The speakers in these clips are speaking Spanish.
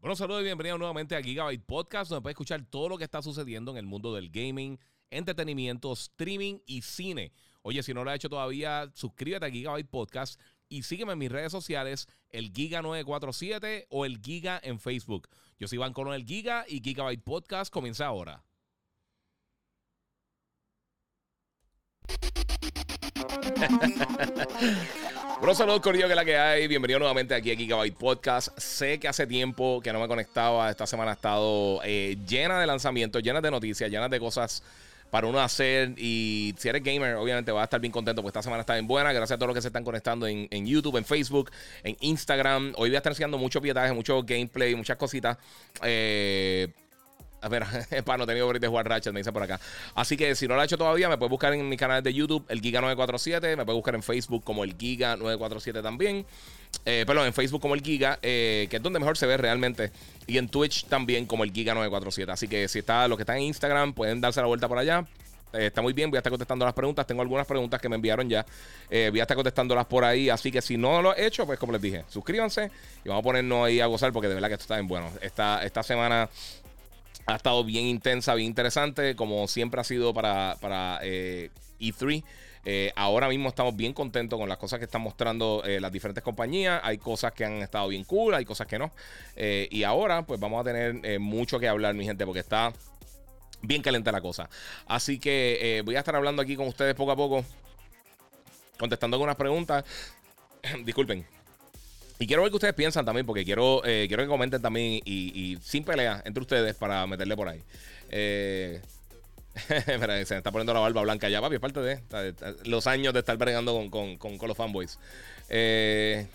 Bueno, saludos y bienvenidos nuevamente a Gigabyte Podcast, donde puedes escuchar todo lo que está sucediendo en el mundo del gaming, entretenimiento, streaming y cine. Oye, si no lo has hecho todavía, suscríbete a Gigabyte Podcast y sígueme en mis redes sociales, el Giga947 o el Giga en Facebook. Yo soy Iván Colón el Giga y Gigabyte Podcast comienza ahora. Bro, saludos Corillo, que es la que hay. Bienvenido nuevamente aquí a Gigabyte Podcast. Sé que hace tiempo que no me conectaba. Esta semana ha estado eh, llena de lanzamientos, llena de noticias, llena de cosas para uno hacer. Y si eres gamer, obviamente vas a estar bien contento porque esta semana está bien buena. Gracias a todos los que se están conectando en, en YouTube, en Facebook, en Instagram. Hoy voy a estar enseñando mucho pietaje, mucho gameplay, muchas cositas. Eh, a ver, para no tener de jugar Ratchet, me dice por acá. Así que si no lo ha hecho todavía, me puedes buscar en mi canal de YouTube, el Giga947. Me puedes buscar en Facebook como el Giga947 también. Eh, perdón, en Facebook como el Giga, eh, que es donde mejor se ve realmente. Y en Twitch también como el Giga947. Así que si está, los que están en Instagram, pueden darse la vuelta por allá. Eh, está muy bien, voy a estar contestando las preguntas. Tengo algunas preguntas que me enviaron ya. Eh, voy a estar contestándolas por ahí. Así que si no lo he hecho, pues como les dije, suscríbanse y vamos a ponernos ahí a gozar porque de verdad que esto está bien bueno. Esta, esta semana ha estado bien intensa, bien interesante, como siempre ha sido para, para eh, E3. Eh, ahora mismo estamos bien contentos con las cosas que están mostrando eh, las diferentes compañías. Hay cosas que han estado bien cool, hay cosas que no. Y ahora, pues vamos a tener mucho que hablar, mi gente, porque está bien caliente la cosa. Así que voy a estar hablando aquí con ustedes poco a poco, contestando algunas preguntas. Disculpen. Y quiero ver qué ustedes piensan también, porque quiero, eh, quiero que comenten también y, sin pelea entre ustedes para meterle por ahí. Eh, se me está poniendo la barba blanca ya, papi, es parte de, de- los años de estar bregando con, con, con, con los fanboys. Eh,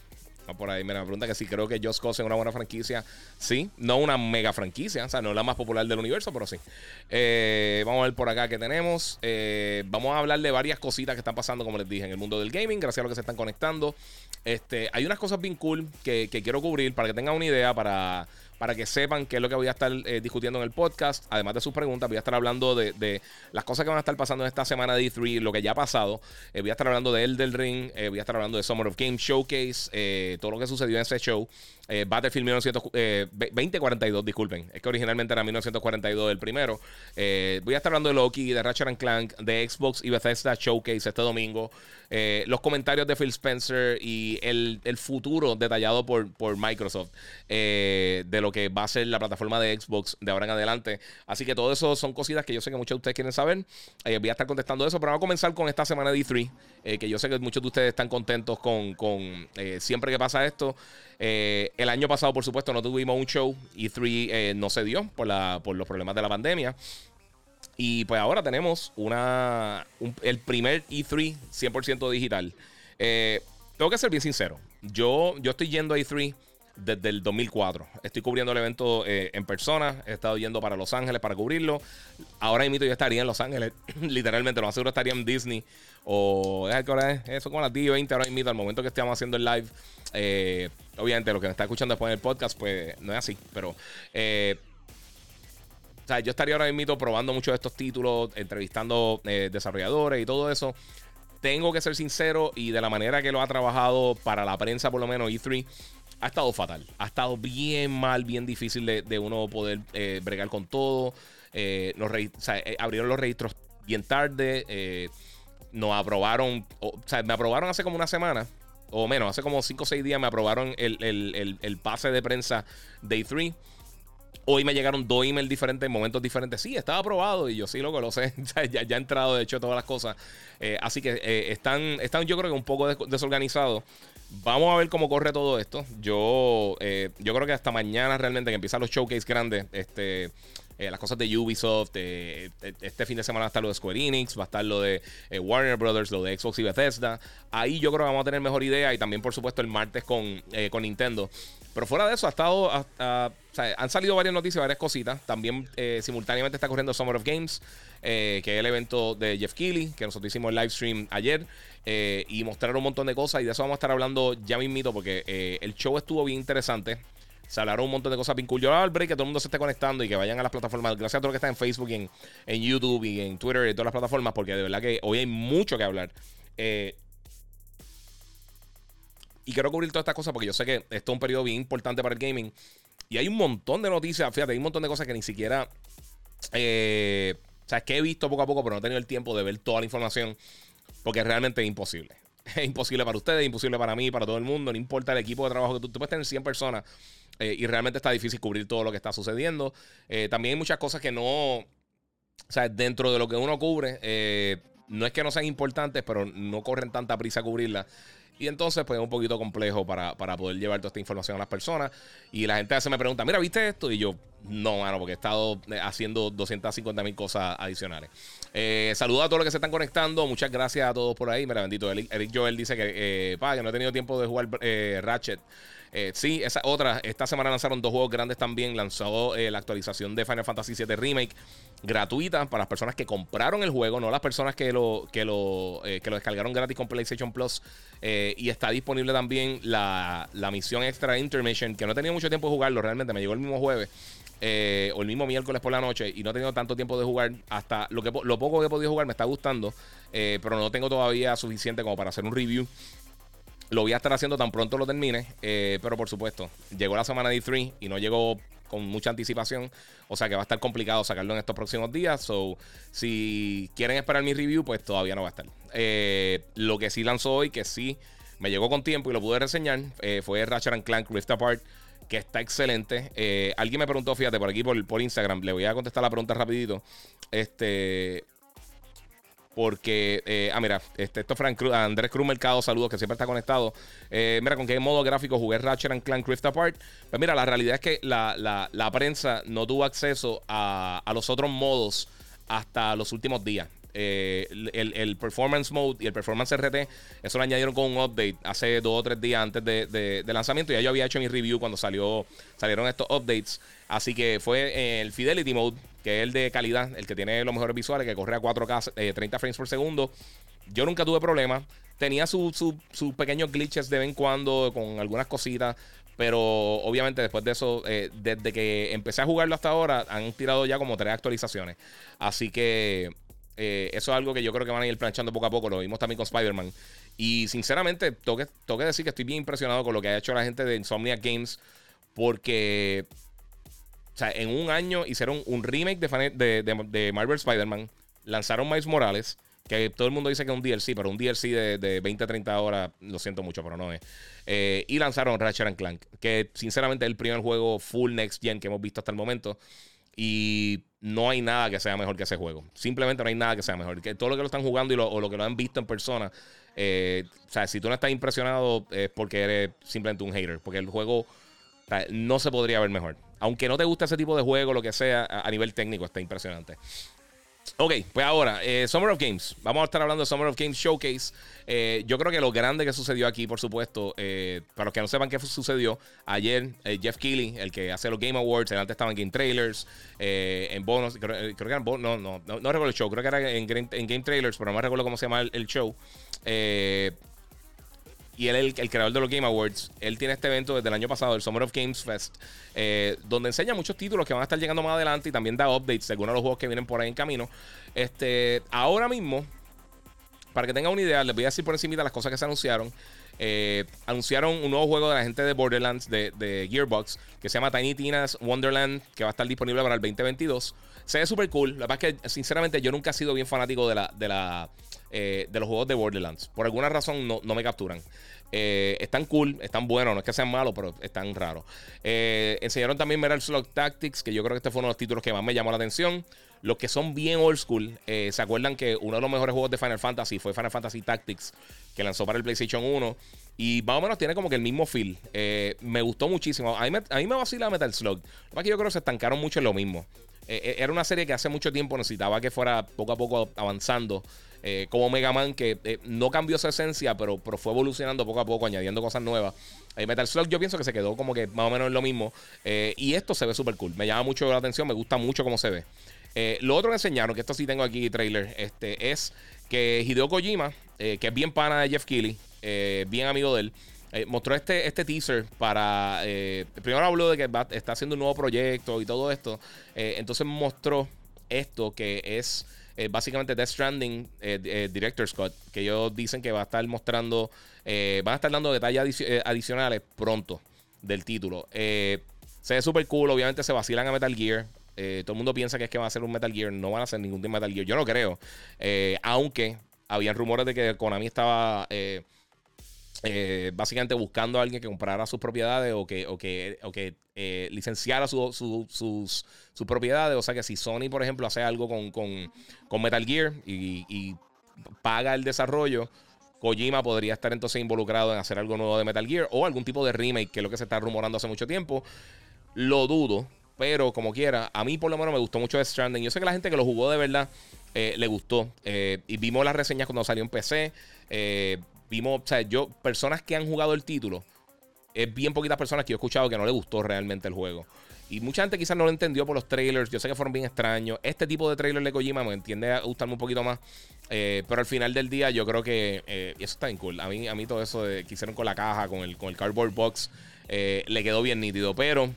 por ahí, mira, me pregunta que si creo que Just Cause es una buena franquicia. Sí, no una mega franquicia, o sea, no la más popular del universo, pero sí. Eh, vamos a ver por acá qué tenemos. Eh, vamos a hablar de varias cositas que están pasando, como les dije, en el mundo del gaming, gracias a los que se están conectando. Este, hay unas cosas bien cool que, que quiero cubrir para que tengan una idea, para, para que sepan qué es lo que voy a estar eh, discutiendo en el podcast. Además de sus preguntas, voy a estar hablando de, las cosas que van a estar pasando en esta semana de E3, lo que ya ha pasado. Eh, voy a estar hablando de Elden Ring, eh, voy a estar hablando de Summer of Game Showcase, todo lo que sucedió en ese show. Eh, Battlefield 1900, eh, 2042, disculpen. Es que originalmente era 1942 el primero. Eh, voy a estar hablando de Loki, de Ratchet and Clank, de Xbox y Bethesda Showcase este domingo. Eh, los comentarios de Phil Spencer y el, el futuro detallado por, por Microsoft de lo que va a ser la plataforma de Xbox de ahora en adelante. Así que todo eso son cositas que yo sé que muchos de ustedes quieren saber. Voy a estar contestando eso, pero vamos a comenzar con esta semana de E3, eh, que yo sé que muchos de ustedes están contentos con, con siempre que pasa esto. Eh, el año pasado, por supuesto, no tuvimos un show. E3 eh, no se dio por, la, por los problemas de la pandemia. Y pues ahora tenemos una, un- el primer E3 100% digital. Eh, tengo que ser bien sincero. Yo, yo estoy yendo a E3 desde el 2004. Estoy cubriendo el evento eh, en persona. He estado yendo para Los Ángeles para cubrirlo. Ahora mismo yo estaría en Los Ángeles. Literalmente, lo más seguro estaría en Disney. O ¿qué hora es? Eso como a las 10 20 ahora mismo, al momento que estamos haciendo el live. Eh, obviamente, lo que me está escuchando después en el podcast, pues no es así. Pero eh, o sea, yo estaría ahora mismo probando muchos de estos títulos, entrevistando desarrolladores y todo eso. Tengo que ser sincero y de la manera que lo ha trabajado para la prensa, por lo menos E3, ha estado fatal. Ha estado bien mal, bien difícil de, uno poder eh, bregar con todo. Eh, o sea, eh, abrieron los registros bien tarde. eh, nos aprobaron, o, sea, me aprobaron hace como una semana. O menos, hace como 5 o 6 días me aprobaron el, pase de prensa de E3. Hoy me llegaron dos emails diferentes en momentos diferentes. Sí, estaba aprobado y yo sí, loco, lo sé. ya, ya, he entrado, de hecho, todas las cosas. Eh, así que eh, están, están, yo creo que un poco des- desorganizados. Vamos a ver cómo corre todo esto. Yo, eh, yo creo que hasta mañana realmente que empiezan los showcase grandes. Este. eh, las cosas de Ubisoft, eh, este fin de semana va a estar lo de Square Enix, va a estar lo de Warner Brothers, lo de Xbox y Bethesda. Ahí yo creo que vamos a tener mejor idea y también, por supuesto, el martes con, con Nintendo. Pero fuera de eso, ha estado. han salido varias noticias, varias cositas. También simultáneamente está corriendo Summer of Games, que es el evento de Jeff Keighley, que nosotros hicimos el live stream ayer. Eh, y mostraron un montón de cosas. Y de eso vamos a estar hablando ya mismito, porque eh, el show estuvo bien interesante. Se hablaron un montón de cosas bien cool. Yo voy a dar el break que todo el mundo se esté conectando y que vayan a las plataformas. Gracias a todos los que están en Facebook, en, en YouTube y en Twitter y todas las plataformas, porque de verdad que hoy hay mucho que hablar. Eh, y quiero cubrir todas estas cosas porque yo sé que esto es un periodo bien importante para el gaming. Y hay un montón de noticias, fíjate, hay un montón de cosas que ni siquiera... Eh, o sea, que he visto poco a poco, pero no he tenido el tiempo de ver toda la información porque realmente es imposible. Es imposible para ustedes, es imposible para mí, para todo el mundo. No importa el equipo de trabajo que tú, tú puedes tener 100 personas eh, y realmente está difícil cubrir todo lo que está sucediendo. Eh, también hay muchas cosas que no. O sea, dentro de lo que uno cubre, eh, no es que no sean importantes, pero no corren tanta prisa a cubrirlas. Y entonces, pues es un poquito complejo para, poder llevar toda esta información a las personas. Y la gente a me pregunta, mira, ¿viste esto? Y yo, no, mano, porque he estado eh, haciendo 250 mil cosas adicionales. Eh, saludos a todos los que se están conectando. Muchas gracias a todos por ahí. Mira, bendito. Eric, Joel dice que, eh, que no he tenido tiempo de jugar eh, Ratchet. Sí, esa otra. Esta semana lanzaron dos juegos grandes también. Lanzó la actualización de Final Fantasy VII Remake gratuita para las personas que compraron el juego, no las personas que lo, que lo, que lo descargaron gratis con PlayStation Plus. y está disponible también la, la misión extra Intermission, que no he tenido mucho tiempo de jugarlo realmente. Me llegó el mismo jueves. Eh, o el mismo miércoles por la noche y no he tenido tanto tiempo de jugar. Hasta lo, que, lo poco que he podido jugar me está gustando, eh, pero no tengo todavía suficiente como para hacer un review. Lo voy a estar haciendo tan pronto lo termine, eh, pero por supuesto, llegó la semana de E3 y no llegó con mucha anticipación, o sea que va a estar complicado sacarlo en estos próximos días. So, si quieren esperar mi review, pues todavía no va a estar. lo que sí lanzó hoy, que sí me llegó con tiempo y lo pude reseñar, fue Ratchet Clank Rift Apart que está excelente. Eh, alguien me preguntó, fíjate, por aquí por, por Instagram, le voy a contestar la pregunta rapidito. Este, porque, eh, ah, mira, este, esto es Frank Cruz, Andrés Cruz Mercado, saludos, que siempre está conectado. Eh, mira, ¿con qué modo gráfico jugué Ratchet and Clank Rift Apart? Pues mira, la realidad es que la, la, prensa no tuvo acceso a, a, los otros modos hasta los últimos días. Eh, el, Performance Mode y el Performance RT, eso lo añadieron con un update hace dos o tres días antes de, lanzamiento. Ya yo había hecho mi review cuando salió, salieron estos updates. Así que fue el Fidelity Mode, que es el de calidad, el que tiene los mejores visuales, que corre a 4K, 30 eh, frames por segundo. Yo nunca tuve problemas. Tenía sus pequeños glitches de vez en cuando con algunas cositas. Pero obviamente después de eso, eh, desde que empecé a jugarlo hasta ahora, han tirado ya como tres actualizaciones. Así que eh, eso es algo que yo creo que van a ir planchando poco a poco. Lo vimos también con Spider-Man. Y sinceramente, tengo que, decir que estoy bien impresionado con lo que ha hecho la gente de Insomniac Games. Porque, o sea, en un año hicieron un remake de, de, Marvel Spider-Man. Lanzaron Miles Morales. Que todo el mundo dice que es un DLC, pero un DLC de, de 20 30 horas, lo siento mucho, pero no es. Eh, y lanzaron Ratchet Clank, que sinceramente es el primer juego full next gen que hemos visto hasta el momento. Y no hay nada que sea mejor que ese juego. Simplemente no hay nada que sea mejor. Que todo lo que lo están jugando y lo, o lo que lo han visto en persona. Eh, o sea, si tú no estás impresionado es porque eres simplemente un hater. Porque el juego no se podría ver mejor. Aunque no te guste ese tipo de juego, lo que sea, a nivel técnico está impresionante. Ok, pues ahora, eh, Summer of Games. Vamos a estar hablando de Summer of Games Showcase. Eh, yo creo que lo grande que sucedió aquí, por supuesto, eh, para los que no sepan qué sucedió, ayer Jeff Keighley, el que hace los Game Awards, antes estaba en Game Trailers, en bonos, creo, que eran bonos, no, no, no, recuerdo el show, creo que era en, Game Trailers, pero no recuerdo cómo se llama el, el show y él es el, creador de los Game Awards. Él tiene este evento desde el año pasado, el Summer of Games Fest, eh, donde enseña muchos títulos que van a estar llegando más adelante y también da updates de de los juegos que vienen por ahí en camino. Este, ahora mismo, para que tengan una idea, les voy a decir por encima las cosas que se anunciaron. Eh, anunciaron un nuevo juego de la gente de Borderlands de, Gearbox que se llama Tiny Tina's Wonderland, que va a estar disponible para el 2022. Se ve súper cool. La verdad es que, sinceramente, yo nunca he sido bien fanático de la, de la eh, de los juegos de Borderlands. Por alguna razón no, me capturan. Eh, están cool, están buenos, no es que sean malos, pero están raros. Eh, enseñaron también Metal Slug Tactics, que yo creo que este fue uno de los títulos que más me llamó la atención. Los que son bien old school, se acuerdan que uno de los mejores juegos de Final Fantasy fue Final Fantasy Tactics, que lanzó para el PlayStation 1. Y más o menos tiene como que el mismo feel. me gustó muchísimo. A mí me, a mí me vacila Metal Slug. Lo que yo creo que se estancaron mucho en lo mismo. era una serie que hace mucho tiempo necesitaba que fuera poco a poco avanzando. Eh, como Mega Man, que eh, no cambió su esencia, pero, pero fue evolucionando poco a poco, añadiendo cosas nuevas. Eh, Metal Slug yo pienso que se quedó como que más o menos en lo mismo. y esto se ve súper cool. Me llama mucho la atención, me gusta mucho cómo se ve. lo otro que enseñaron, que esto sí tengo aquí trailer, este, es que Hideo Kojima, que es bien pana de Jeff Keighley, bien amigo de él, mostró este, este teaser para. primero habló de que está haciendo un nuevo proyecto y todo esto. entonces mostró esto que es eh, básicamente Death Stranding eh, eh, Director Scott, que ellos dicen que va a estar mostrando, van a estar dando detalles adicionales pronto del título. Se ve súper cool. Obviamente se vacilan a Metal Gear. Eh, todo el mundo piensa que es que va a ser un Metal Gear. No van a ser ningún Metal Gear. Yo no creo. Eh, aunque habían rumores de que Konami estaba eh, básicamente buscando a alguien que comprara sus propiedades o que, o que, o que licenciara sus, sus, propiedades. O sea que si Sony, por ejemplo, hace algo con, con, Metal Gear y, paga el desarrollo. Kojima podría estar entonces involucrado en hacer algo nuevo de Metal Gear o algún tipo de remake, que es lo que se está rumorando hace mucho tiempo. Lo dudo, pero como quiera, a mí por lo menos me gustó mucho The Stranding. Yo sé que la gente que lo jugó de verdad eh, le gustó. Eh, y vimos las reseñas cuando salió en PC. Eh, vimos, o sea, yo, personas que han jugado el título, es bien poquitas personas que yo he escuchado que no le gustó realmente el juego. Y mucha gente quizás no lo entendió por los trailers. Yo sé que fueron bien extraños. Este tipo de trailers de Kojima me entiende a gustarme un poquito más. pero al final del día, yo creo que. y eso está bien cool. A mí, a mí todo eso de, que hicieron con la caja, con el, con el cardboard box, le quedó bien nítido. Pero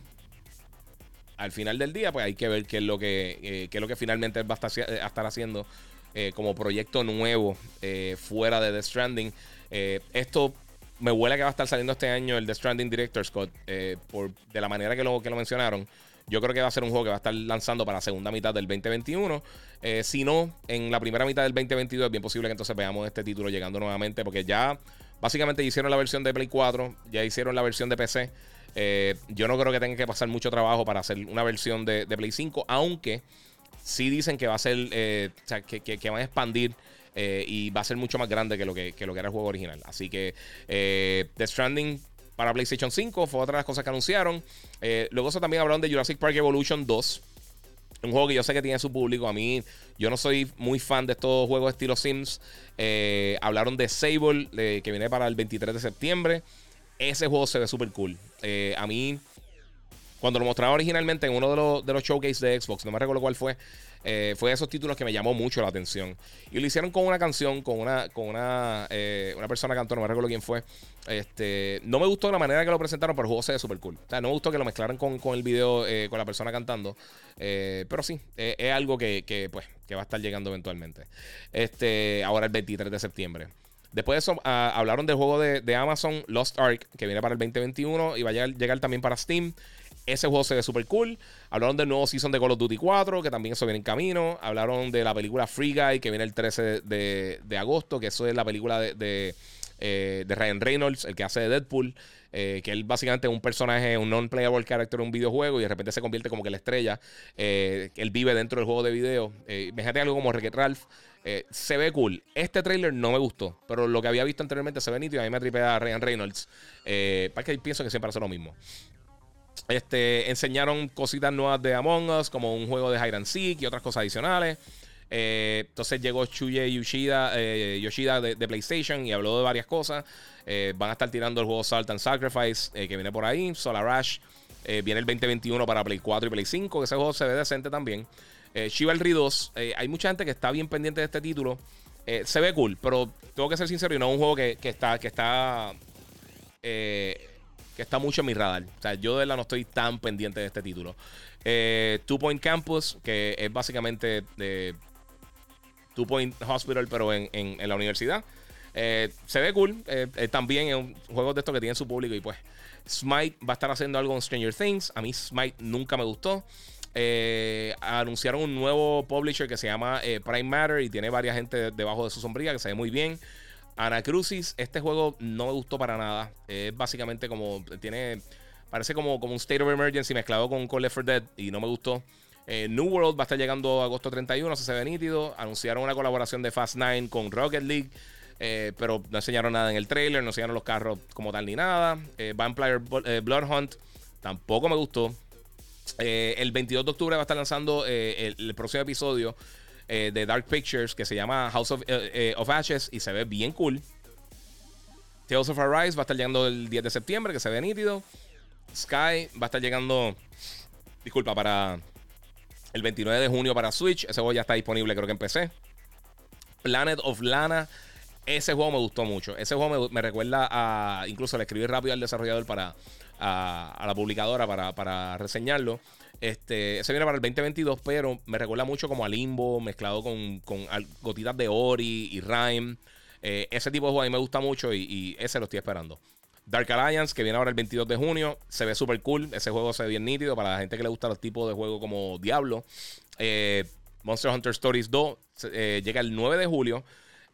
al final del día, pues hay que ver qué es lo que, eh, es lo que finalmente va a estar, haciendo eh, como proyecto nuevo eh, fuera de The Stranding. Esto me huele que va a estar saliendo este año el The Stranding Director Scott, por, de la manera que lo, que lo mencionaron. Yo creo que va a ser un juego que va a estar lanzando para la segunda mitad del 2021. si no, en la primera mitad del 2022 es bien posible que entonces veamos este título llegando nuevamente, porque ya básicamente hicieron la versión de Play 4, ya hicieron la versión de PC. Eh, yo no creo que tenga que pasar mucho trabajo para hacer una versión de, Play 5, aunque sí dicen que va a ser, eh, o sea, que, van a expandir eh, y va a ser mucho más grande que lo que, lo que era el juego original. Así que The Stranding para PlayStation 5 fue otra de las cosas que anunciaron. luego eso también hablaron de Jurassic Park Evolution 2. Un juego que yo sé que tiene su público. A mí, yo no soy muy fan de estos juegos estilo Sims. hablaron de Sable, que viene para el 23 de septiembre. Ese juego se ve súper cool. Eh, a mí, cuando lo mostraba originalmente en uno de los, de los showcases de Xbox, no me recuerdo cuál fue, eh, fue de esos títulos que me llamó mucho la atención. Y lo hicieron con una canción, con una, con una, eh, una persona cantó, no me recuerdo quién fue. Este, no me gustó la manera que lo presentaron, pero el juego se ve súper cool. O sea, no me gustó que lo mezclaran con, el video, con la persona cantando. pero sí, es algo que, que, pues, que va a estar llegando eventualmente. Este, ahora el 23 de septiembre. Después de eso, ah, hablaron del juego de, Amazon, Lost Ark, que viene para el 2021 y va a llegar, también para Steam. Ese juego se ve súper cool. Hablaron del nuevo season de Call of Duty 4, que también eso viene en camino. Hablaron de la película Free Guy, que viene el 13 de, agosto, que eso es la película de, eh, de, Ryan Reynolds, el que hace de Deadpool. Eh, que él básicamente es un personaje, un non-playable character en un videojuego y de repente se convierte como que la estrella. Eh, él vive dentro del juego de video. Eh, algo como Wreck-It Ralph. Se ve cool. Este trailer no me gustó, pero lo que había visto anteriormente se ve nítido a mí me tripea a Ryan Reynolds. Para que pienso que siempre hace lo mismo. Este, enseñaron cositas nuevas de Among Us, como un juego de Hide and Seek y otras cosas adicionales. Eh, entonces llegó Chuye Yoshida, Yoshida de, PlayStation y habló de varias cosas. van a estar tirando el juego Salt and Sacrifice que viene por ahí. Solar Rush viene el 2021 para Play 4 y Play 5. Que ese juego se ve decente también. Eh, Chivalry 2, eh, hay mucha gente que está bien pendiente de este título. Eh, se ve cool, pero tengo que ser sincero y no es un juego que, está, que está, que está mucho en mi radar. O sea, yo de verdad no estoy tan pendiente de este título. Two Point Campus, que es básicamente Two Point Hospital, pero en, la universidad. se ve cool. también es un juego de estos que tiene su público. Y pues, Smite va a estar haciendo algo en Stranger Things. A mí, Smite nunca me gustó. Eh, anunciaron un nuevo publisher que se llama eh, Prime Matter y tiene varias gente debajo de su sombrilla que se ve muy bien. Anacrucis, este juego no me gustó para nada. Es básicamente como tiene. Parece como, como un State of Emergency mezclado con, Left 4 Dead y no me gustó. Eh, New World va a estar llegando agosto 31, se ve nítido. Anunciaron una colaboración de Fast 9 con Rocket League. pero no enseñaron nada en el trailer, no enseñaron los carros como tal ni nada. Vampire Blood Hunt tampoco me gustó. Eh, el 22 de octubre va a estar lanzando eh, el, próximo episodio eh, de Dark Pictures que se llama House of, Ashes y se ve bien cool. Tales of Arise va a estar llegando el 10 de septiembre, que se ve nítido. Sky va a estar llegando, disculpa, para el 29 de junio para Switch. Ese juego ya está disponible, creo que en PC. Planet of Lana. Ese juego me gustó mucho. Ese juego me, recuerda a. Incluso le escribí rápido al desarrollador para, a, la publicadora para, reseñarlo. Este, se viene para el 2022, pero me recuerda mucho como a Limbo, mezclado con, gotitas de Ori y Rhyme. Eh, ese tipo de juego a mí me gusta mucho y, ese lo estoy esperando. Dark Alliance, que viene ahora el 22 de junio. Se ve súper cool. Ese juego se ve bien nítido para la gente que le gusta los tipos de juegos como Diablo. Eh, Monster Hunter Stories 2 eh, llega el 9 de julio.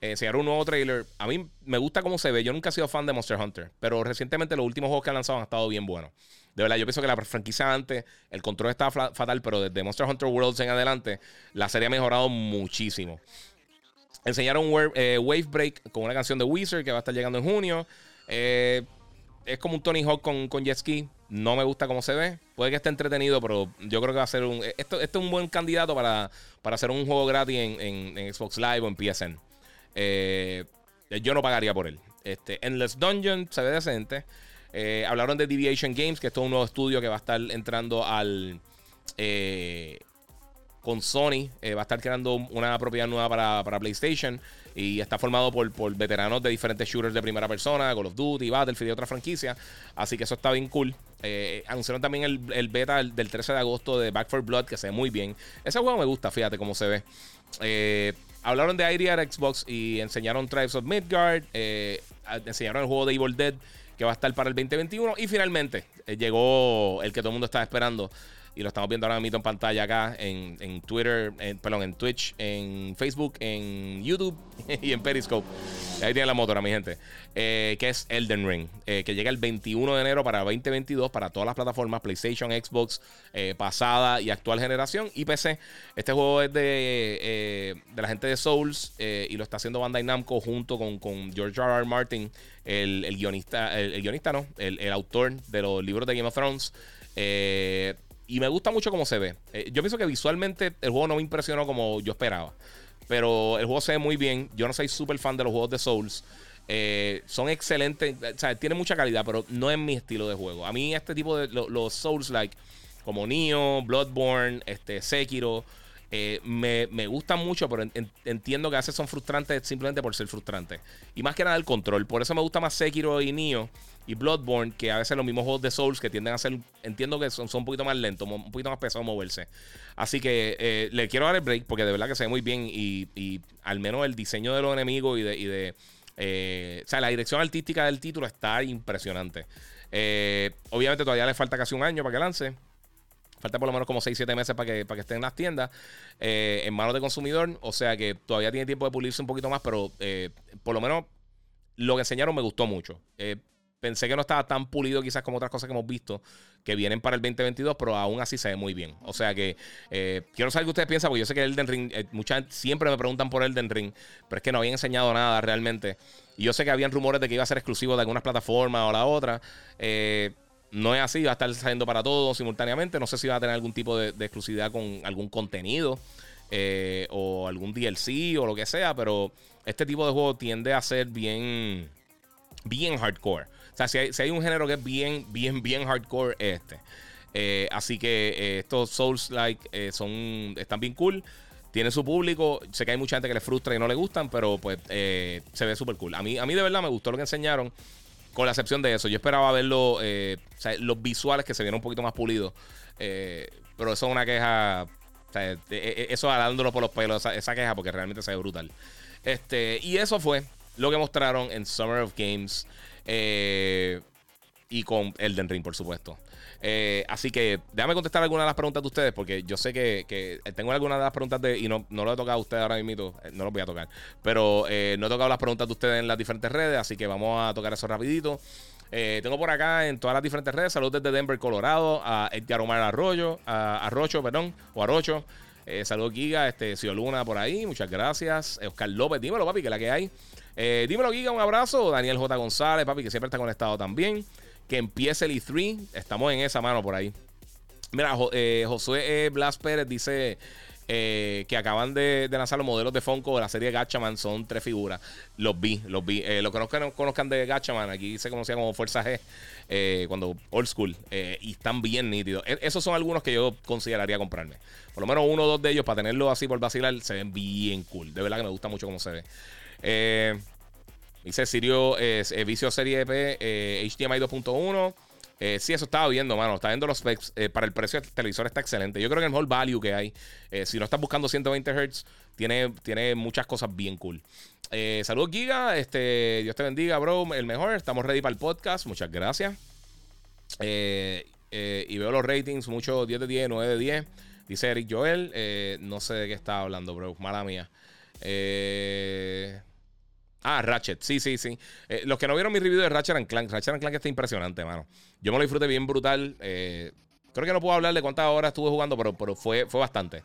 Eh, enseñaron un nuevo trailer. A mí me gusta cómo se ve. Yo nunca he sido fan de Monster Hunter, pero recientemente los últimos juegos que han lanzado han estado bien buenos. De verdad, yo pienso que la franquicia antes, el control estaba fatal, pero desde Monster Hunter Worlds en adelante, la serie ha mejorado muchísimo. Enseñaron Wave Break con una canción de Wizard que va a estar llegando en junio. Eh, es como un Tony Hawk con, con jet ski. No me gusta cómo se ve. Puede que esté entretenido, pero yo creo que va a ser un. Esto, es un buen candidato para, para hacer un juego gratis en, Xbox Live o en PSN. Eh, yo no pagaría por él. Este, Endless Dungeon se ve decente. Eh, hablaron de Deviation Games, que es un nuevo estudio que va a estar entrando al. Eh, con Sony. va a estar creando una propiedad nueva para, PlayStation. Y está formado por, veteranos de diferentes shooters de primera persona, Call of Duty, Battlefield y otra franquicia. Así que eso está bien cool. Anunciaron también el, beta del, 13 de agosto de Back 4 Blood, que se ve muy bien. Ese juego me gusta, fíjate cómo se ve. Eh, hablaron de IDR Xbox y enseñaron Tribes of Midgard. Eh, enseñaron el juego de Evil Dead, que va a estar para el 2021. Y finalmente llegó el que todo el mundo estaba esperando y lo estamos viendo ahora mismo en pantalla acá en, Twitter, perdón, en Twitch, en Facebook, en YouTube y en Periscope. Ahí tiene la motora, mi gente. Eh, que es Elden Ring, eh, que llega el 21 de enero para 2022 para todas las plataformas PlayStation, Xbox, eh, pasada y actual generación y PC. Este juego es de, de la gente de Souls y lo está haciendo Bandai Namco junto con, con George R. Martin, el, guionista, el, guionista, ¿no? El, el, autor de los libros de Game of Thrones. Y me gusta mucho cómo se ve. Yo pienso que visualmente el juego no me impresionó como yo esperaba. Pero el juego se ve muy bien. Yo no soy súper fan de los juegos de Souls. Eh, son excelentes. O sea, tiene mucha calidad, pero no es mi estilo de juego. A mí este tipo de los Souls-like, como Nioh, Bloodborne, este, Sekiro, eh, me, me, gustan mucho, pero entiendo que a veces son frustrantes simplemente por ser frustrantes. Y más que nada el control. Por eso me gusta más Sekiro y Nioh y Bloodborne, que a veces los mismos juegos de Souls que tienden a ser, entiendo que son, son un poquito más lentos, un poquito más pesados moverse. Así que eh, le quiero dar el break porque de verdad que se ve muy bien y, al menos el diseño de los enemigos y de... Eh, o sea, la dirección artística del título está impresionante. Eh, obviamente todavía le falta casi un año para que lance. Falta por lo menos como 6-7 meses para que, para que esté en las tiendas en manos de consumidor. O sea que todavía tiene tiempo de pulirse un poquito más, pero por lo menos lo que enseñaron me gustó mucho. Pensé que no estaba tan pulido quizás como otras cosas que hemos visto que vienen para el 2022, pero aún así se ve muy bien. O sea que eh, quiero saber qué ustedes piensan, porque yo sé que Elden Ring, eh, mucha siempre me preguntan por Elden Ring, pero es que no habían enseñado nada realmente. Y yo sé que habían rumores de que iba a ser exclusivo de algunas plataformas o la otra. Eh, no es así, va a estar saliendo para todos simultáneamente. No sé si va a tener algún tipo de, de exclusividad con algún contenido o algún DLC o lo que sea, pero este tipo de juego tiende a ser bien, bien hardcore. O sea, si hay, un género que es bien, bien, bien hardcore, este. Eh, así que eh, estos Souls-like eh, son, están bien cool. Tiene su público. Sé que hay mucha gente que le frustra y no le gustan, pero pues se ve súper cool. A mí, a mí de verdad me gustó lo que enseñaron. Con la excepción de eso. Yo esperaba verlo. los visuales que se vieron un poquito más pulidos. pero eso es una queja. eso alándolo por los pelos. Esa, esa, queja porque realmente se ve brutal. Este, y eso fue lo que mostraron en Summer of Games. Eh, y con Elden Ring, por supuesto. Eh, así que déjame contestar algunas de las preguntas de ustedes, porque yo sé que, tengo algunas de las preguntas de. Y no, no lo he tocado a ustedes ahora mismo, eh, no los voy a tocar. Pero no he tocado las preguntas de ustedes en las diferentes redes, así que vamos a tocar eso rapidito. tengo por acá en todas las diferentes redes. Saludos desde Denver, Colorado. A Edgar Omar Arroyo, a Arrocho, perdón, o Arrocho. saludos Giga, este, Sio Luna por ahí, muchas gracias. Oscar López, dímelo, papi, que la que hay. Eh, dímelo, Giga, un abrazo. Daniel J. González, papi, que siempre está conectado también. Que empiece el E3. Estamos en esa mano por ahí. Mira, eh, Josué Blas Pérez dice eh, que acaban de, lanzar los modelos de Funko de la serie Gatchaman. Son tres figuras. Los vi, los vi. los que no conozcan de Gatchaman, aquí se conocía como Fuerza G, cuando old school. y están bien nítidos. E, esos son algunos que yo consideraría comprarme. Por lo menos uno o dos de ellos para tenerlo así por vacilar se ven bien cool. De verdad que me gusta mucho cómo se ve. Eh, dice Sirio eh, Vicio Serie P, HDMI 2.1. Eh, sí, eso estaba viendo, mano. Está viendo los specs. Eh, para el precio del televisor está excelente. Yo creo que el mejor value que hay, eh, si no estás buscando 120 Hz, tiene, tiene muchas cosas bien cool. saludos, Giga. Este, Dios te bendiga, bro. El mejor. Estamos ready para el podcast. Muchas gracias. y veo los ratings, mucho 10 de 10, 9 de 10. Dice Eric Joel. no sé de qué está hablando, bro. Mala mía. Eh. Ah, Ratchet, sí, sí, sí. Eh, los que no vieron mi review de Ratchet and Clank, Ratchet and Clank está impresionante, mano. Yo me lo disfruté bien brutal. Eh, creo que no puedo hablar de cuántas horas estuve jugando, pero, pero fue, fue bastante.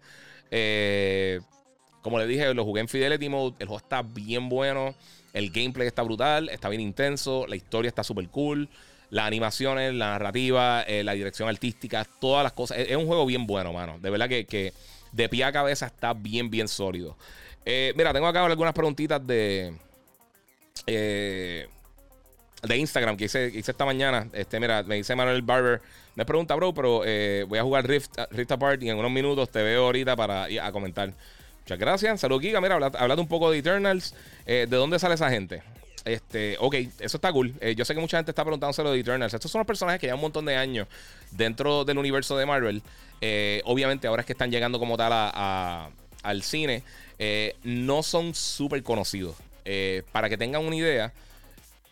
Como le dije, lo jugué en Fidelity Mode. El juego está bien bueno. El gameplay está brutal, está bien intenso. La historia está súper cool. Las animaciones, la narrativa, la dirección artística, todas las cosas. Es, un juego bien bueno, mano. De verdad que, que, de pie a cabeza está bien, bien sólido. Mira, tengo acá algunas preguntitas de eh, de Instagram que hice, esta mañana. Este, mira, me dice Manuel Barber. Me pregunta, bro, pero eh, voy a jugar Rift, Rift Apart y en unos minutos te veo ahorita para ir a comentar. Muchas gracias. Saludos, Giga. Mira, hablando un poco de Eternals. Eh, ¿De dónde sale esa gente? Este, ok, eso está cool. yo sé que mucha gente está preguntándose lo de Eternals. Estos son los personajes que llevan un montón de años dentro del universo de Marvel. obviamente, ahora es que están llegando como tal al cine. No son súper conocidos. Eh, para que tengan una idea,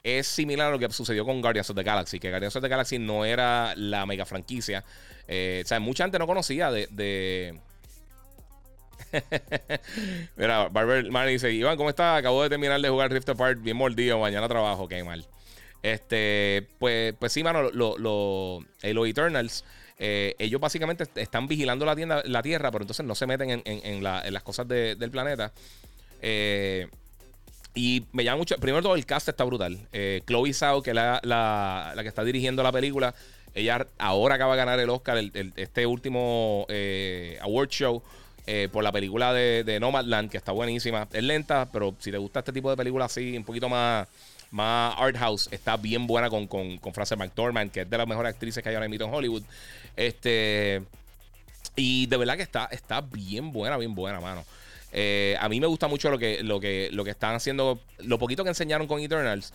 es similar a lo que sucedió con Guardians of the Galaxy, que Guardians of the Galaxy no era la mega franquicia. Eh, o sea, mucha gente no conocía de... Mira, Barber Man dice, Iván, ¿cómo estás? Acabo de terminar de jugar Rift Apart, bien mordido, mañana trabajo, qué mal. Este, pues, pues sí, mano, los eh, Eternals, ellos básicamente están vigilando la, tienda, la Tierra, pero entonces no se meten en, las cosas del planeta. Eh, y me llama mucho. Primero todo, el cast está brutal. Eh, Chloe Zhao, que es la, que está dirigiendo la película, ella ahora acaba de ganar el Oscar, este último eh, award show. Eh, por la película de, de, Nomadland, que está buenísima. Es lenta, pero si te gusta este tipo de película así, un poquito más, más art house, está bien buena con, con, con Frances McDormand, que es de las mejores actrices que hay ahora mismo en Hollywood. Este. Y de verdad que está, está bien buena, bien buena, mano. Eh, a mí me gusta mucho lo que, lo, que, lo que están haciendo. Lo poquito que enseñaron con Eternals.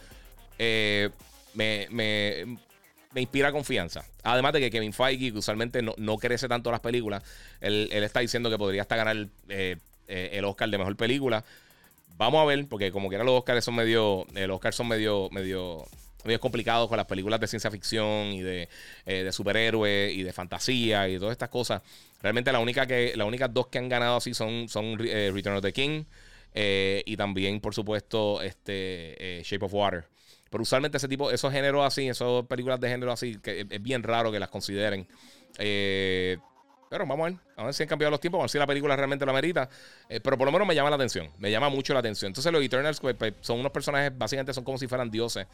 Eh, me, me, inspira confianza. Además de que Kevin Feige, que usualmente no, crece tanto las películas, él, está diciendo que podría hasta ganar eh, el Oscar de mejor película. Vamos a ver, porque como quiera los Oscars son medio. Los Oscars son medio. medio medio complicados con las películas de ciencia ficción y de, de superhéroes y de fantasía y todas estas cosas. Realmente la única que, las únicas dos que han ganado así son, son eh, Return of the King eh, y también, por supuesto, este eh, Shape of Water. Pero usualmente ese tipo, esos géneros así, esas películas de género así, que es bien raro que las consideren. pero vamos a ver, a ver si han cambiado los tiempos, a ver si la película realmente lo amerita. pero por lo menos me llama la atención, me llama mucho la atención. Entonces los Eternals pues, pues, son unos personajes, básicamente son como si fueran dioses.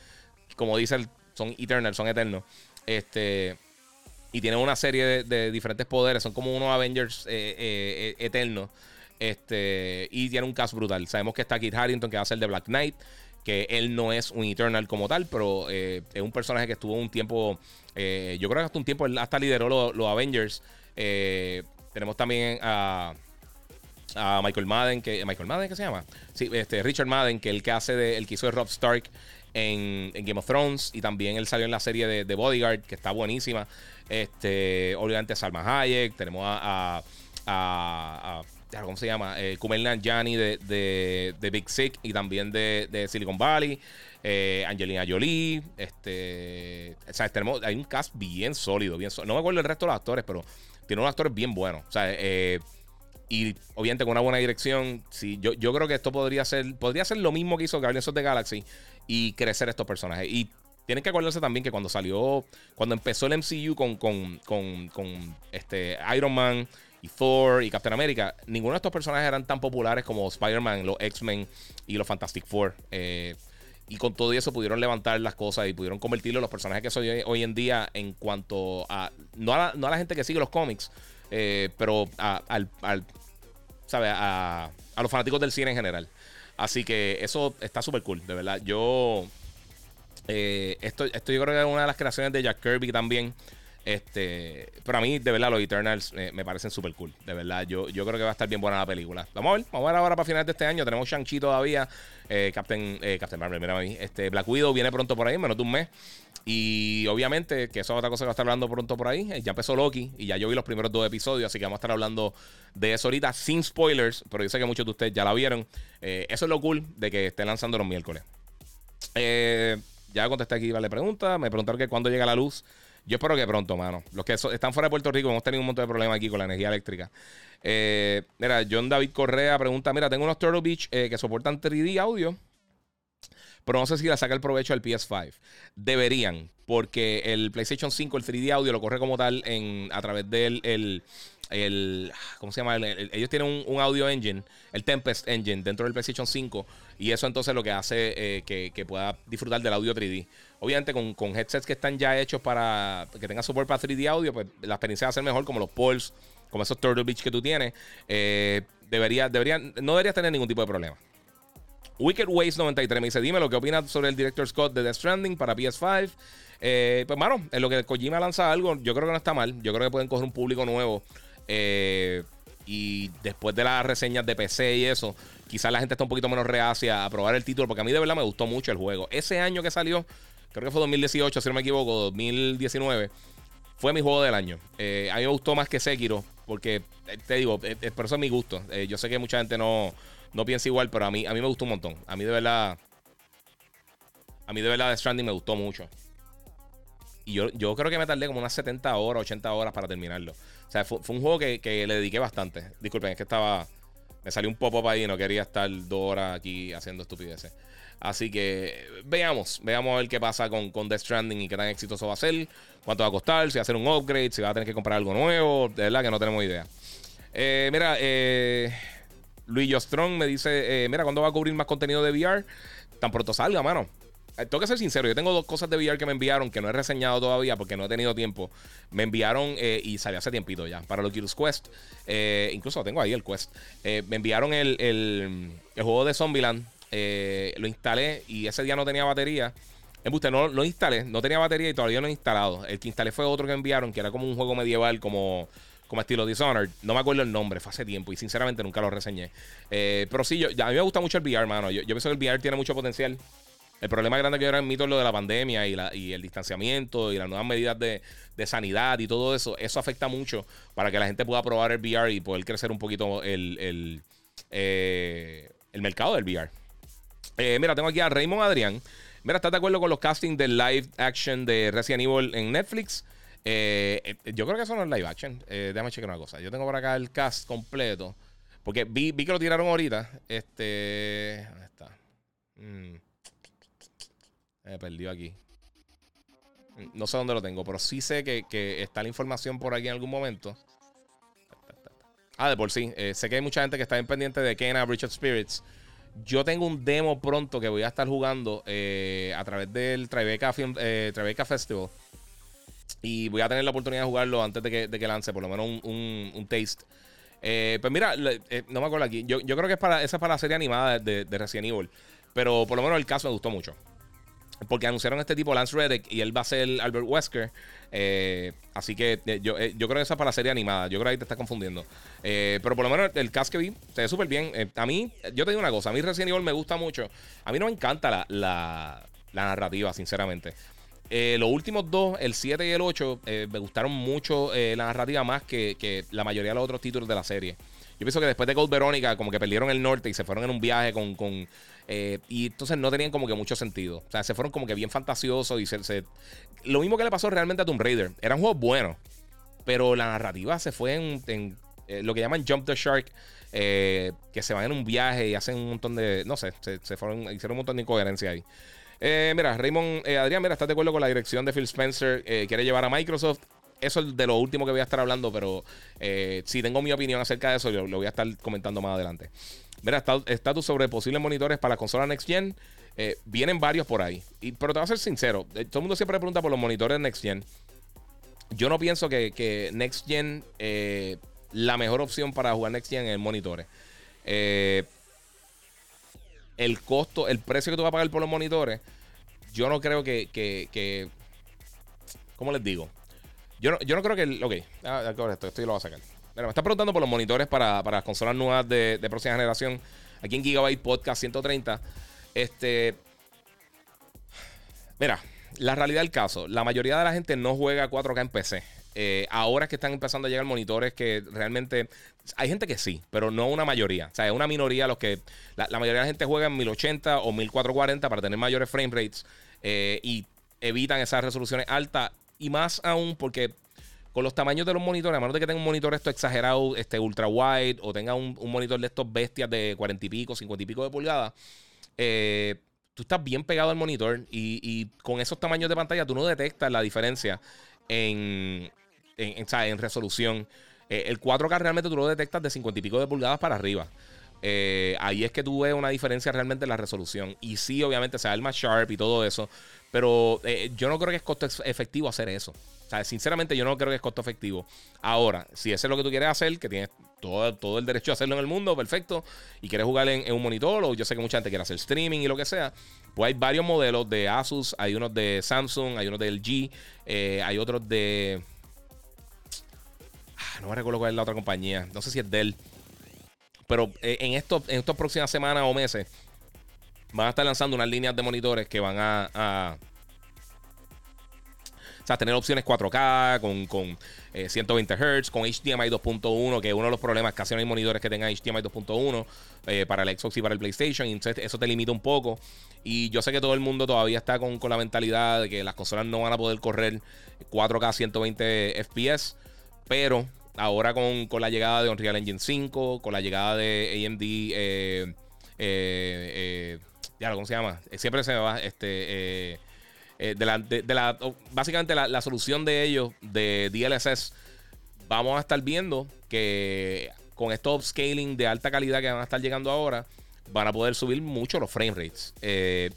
Como dice, son Eternals, son eternos. Este y tienen una serie de, diferentes poderes. Son como unos Avengers eh, eh, eh, eternos. Este, y tiene un cast brutal. Sabemos que está Kit Harrington, que va a ser de Black Knight. Que él no es un Eternal como tal, pero es un personaje que estuvo un tiempo. yo creo que hasta un tiempo él hasta lideró los, Avengers. tenemos también a. A Michael Madden, que. ¿Michael Madden qué se llama? Sí, este, Richard Madden, que el que hace de. El que hizo de Rob Stark en, Game of Thrones. Y también él salió en la serie de, de Bodyguard, que está buenísima. Este, obviamente Salma Hayek, tenemos a, a, ¿cómo se llama? Eh, Kumail de, de, Big Sick y también de, Silicon Valley. Eh, Angelina Jolie. Este, o sea, tenemos, hay un cast bien sólido, bien No me acuerdo el resto de los actores, pero tiene unos actores bien buenos. O sea, eh, y obviamente con una buena dirección. Sí, yo, yo creo que esto podría ser, podría ser lo mismo que hizo Guardians of the Galaxy y crecer estos personajes. Y tienen que acordarse también que cuando salió, cuando empezó el MCU con, con, este Iron Man y Thor y Captain America, ninguno de estos personajes eran tan populares como Spider-Man, los X-Men y los Fantastic Four. Eh, y con todo eso pudieron levantar las cosas y pudieron convertirlos en los personajes que son hoy, en día en cuanto a no, a la, gente que sigue los cómics, eh, pero a, al, ¿sabe? A, a los fanáticos del cine en general. Así que eso está súper cool, de verdad. Yo eh, esto, esto yo creo que es una de las creaciones de Jack Kirby también. Este, pero a mí, de verdad, los Eternals eh, me parecen súper cool. De verdad, yo, yo creo que va a estar bien buena la película. Vamos a ver, vamos a ver ahora para finales de este año. Tenemos Shang-Chi todavía. Eh, Captain, eh, Captain Marvel, mira a mí. Este, Black Widow viene pronto por ahí, menos de un mes. Y obviamente, que eso es otra cosa que va a estar hablando pronto por ahí. Ya empezó Loki y ya yo vi los primeros dos episodios, así que vamos a estar hablando de eso ahorita sin spoilers, pero yo sé que muchos de ustedes ya la vieron. eso es lo cool de que estén lanzando los miércoles. ya contesté aquí vale pregunta. Me preguntaron que cuándo llega la luz. Yo espero que pronto, mano. Los que están fuera de Puerto Rico hemos tenido un montón de problemas aquí con la energía eléctrica. Eh, mira, John David Correa pregunta: Mira, tengo unos Turtle Beach eh, que soportan 3D audio, pero no sé si la saca el provecho al PS5. Deberían, porque el PlayStation 5, el 3D audio, lo corre como tal en, a través del. El, el, ¿cómo se llama? ellos tienen un, audio engine, el Tempest Engine, dentro del PlayStation 5. Y eso entonces lo que hace eh, que, pueda disfrutar del audio 3D. Obviamente con, headsets que están ya hechos para que tengan soporte para 3D audio, pues la experiencia va a ser mejor como los Pulse, como esos Turtle Beach que tú tienes. Eh, debería, debería, no deberías tener ningún tipo de problema. Wicked Ways 93 me dice, dime lo que opinas sobre el Director Scott de Death Stranding para PS5. Eh, pues, mano, en lo que Kojima lanza algo, yo creo que no está mal. Yo creo que pueden coger un público nuevo. Eh, y después de las reseñas de PC y eso, quizás la gente está un poquito menos reacia a probar el título, porque a mí de verdad me gustó mucho el juego. Ese año que salió, creo que fue 2018, si no me equivoco, 2019, fue mi juego del año. Eh, a mí me gustó más que Sekiro, porque eh, te digo, por eso es mi gusto. yo sé que mucha gente no, no piensa igual, pero a mí, a mí me gustó un montón. A mí de verdad, a mí de verdad The Stranding me gustó mucho. Y yo, yo creo que me tardé como unas 70 horas, 80 horas para terminarlo. O sea, fue, un juego que, le dediqué bastante. Disculpen, es que estaba. Me salió un pop-up ahí y no quería estar dos horas aquí haciendo estupideces. Así que veamos, veamos a ver qué pasa con, con Death Stranding y qué tan exitoso va a ser, cuánto va a costar, si va a hacer un upgrade, si va a tener que comprar algo nuevo. De verdad que no tenemos idea. Eh, mira, eh, Luis Strong me dice: eh, Mira, ¿cuándo va a cubrir más contenido de VR? Tan pronto salga, mano. Eh, tengo que ser sincero, yo tengo dos cosas de VR que me enviaron que no he reseñado todavía porque no he tenido tiempo. Me enviaron eh, y salió hace tiempito ya para los Oculus Quest. Eh, incluso tengo ahí el Quest. me enviaron el, el, juego de Zombieland. lo instalé y ese día no tenía batería. En no lo instalé, no tenía batería y todavía no he instalado. El que instalé fue otro que enviaron, que era como un juego medieval, como, como estilo Dishonored. No me acuerdo el nombre, fue hace tiempo y sinceramente nunca lo reseñé. pero sí, a mí me gusta mucho el VR, hermano. Yo, yo pienso que el VR tiene mucho potencial. El problema grande que ahora mito es lo de la pandemia y, la, y el distanciamiento y las nuevas medidas de, sanidad y todo eso. Eso afecta mucho para que la gente pueda probar el VR y poder crecer un poquito el, el, eh, mercado del VR. Eh, mira, tengo aquí a Raymond Adrián. Mira, ¿estás de acuerdo con los castings de live action de Resident Evil en Netflix? Eh, yo creo que eso no es live action. déjame chequear una cosa. Yo tengo por acá el cast completo. Porque vi, que lo tiraron ahorita. Este. ¿Dónde está? Mm. Me perdió aquí. No sé dónde lo tengo, pero sí sé que, está la información por aquí en algún momento. Ah, de por sí. Eh, sé que hay mucha gente que está en pendiente de Kena Bridge of Spirits. Yo tengo un demo pronto que voy a estar jugando eh, a través del Tribeca, eh, Festival. Y voy a tener la oportunidad de jugarlo antes de que, lance, por lo menos un, taste. pues mira, no me acuerdo aquí. Yo, creo que es para, esa es para la serie animada de, de Resident Evil. Pero por lo menos el caso me gustó mucho. Porque anunciaron este tipo, Lance Reddick, y él va a ser Albert Wesker. Eh, así que eh, yo, eh, yo creo que esa es para la serie animada. Yo creo que ahí te estás confundiendo. pero por lo menos el cast se ve súper bien. a mí, yo te digo una cosa: a mí Resident Evil me gusta mucho. A mí no me encanta la, la, narrativa, sinceramente. los últimos dos, el 7 y el 8, me gustaron mucho la narrativa más que, que, la mayoría de los otros títulos de la serie. Yo pienso que después de Gold Veronica, como que perdieron el norte y se fueron en un viaje con, con eh, y entonces no tenían como que mucho sentido. O sea, se fueron como que bien fantasiosos y se, Lo mismo que le pasó realmente a Tomb Raider. Eran juegos buenos, pero la narrativa se fue en, eh, lo que llaman Jump the Shark. Eh, que se van en un viaje y hacen un montón de. No sé, se, fueron, hicieron un montón de incoherencia ahí. mira, Raymond, Adrián, mira, ¿estás de acuerdo con la dirección de Phil Spencer? quiere llevar a Microsoft. Eso es de lo último que voy a estar hablando, pero si tengo mi opinión acerca de eso, lo voy a estar comentando más adelante. Mira, estatus sobre posibles monitores para la consola Next Gen. Eh, vienen varios por ahí. Y, pero te voy a ser sincero. Eh, todo el mundo siempre pregunta por los monitores Next Gen. Yo no pienso que, Next Gen, eh, la mejor opción para jugar Next Gen es monitores. el costo, el precio que tú vas a pagar por los monitores, yo no creo que, que, que ¿cómo les digo? Yo no, yo no creo que. Ok, ah, esto, yo lo voy a sacar. Mira, me está preguntando por los monitores para, para las consolas nuevas de, de próxima generación. Aquí en Gigabyte Podcast 130. Este. Mira, la realidad del caso, la mayoría de la gente no juega 4K en PC. Eh, ahora es que están empezando a llegar monitores que realmente. Hay gente que sí, pero no una mayoría. O sea, es una minoría los que. La, mayoría de la gente juega en 1080 o 1440 para tener mayores frame rates eh, y evitan esas resoluciones altas. Y más aún porque con los tamaños de los monitores, a menos de que tenga un monitor esto exagerado, este ultra wide, o tenga un, monitor de estos bestias de 40 y pico, 50 y pico de pulgadas, eh, tú estás bien pegado al monitor y, con esos tamaños de pantalla tú no detectas la diferencia en, en, resolución. Eh, el 4K realmente tú lo detectas de 50 y pico de pulgadas para arriba. Eh, ahí es que tú ves una diferencia realmente en la resolución. Y sí, obviamente, se el más sharp y todo eso. Pero eh, yo no creo que es costo efectivo hacer eso. O sea, sinceramente, yo no creo que es costo efectivo. Ahora, si eso es lo que tú quieres hacer, que tienes todo, todo el derecho a hacerlo en el mundo, perfecto. Y quieres jugar en, un monitor, o yo sé que mucha gente quiere hacer streaming y lo que sea. Pues hay varios modelos de Asus, hay unos de Samsung, hay unos de LG, eh, hay otros de. Ah, no me recuerdo cuál es la otra compañía. No sé si es Dell. Pero eh, en, esto, en estas próximas semanas o meses van a estar lanzando unas líneas de monitores que van a, tener opciones 4K con, con 120 eh, Hz, con HDMI 2.1, que uno de los problemas casi no hay monitores que tengan HDMI 2.1 eh, para el Xbox y para el PlayStation. Entonces eso te limita un poco. Y yo sé que todo el mundo todavía está con, la mentalidad de que las consolas no van a poder correr 4K 120 FPS. Pero ahora con, la llegada de Unreal Engine 5, con la llegada de AMD, eh, eh, eh, ya, ¿cómo se llama? Siempre se va, este, de la, de, la, básicamente la, solución de ellos, de DLSS, vamos a estar viendo que con estos upscaling de alta calidad que van a estar llegando ahora, van a poder subir mucho los frame rates,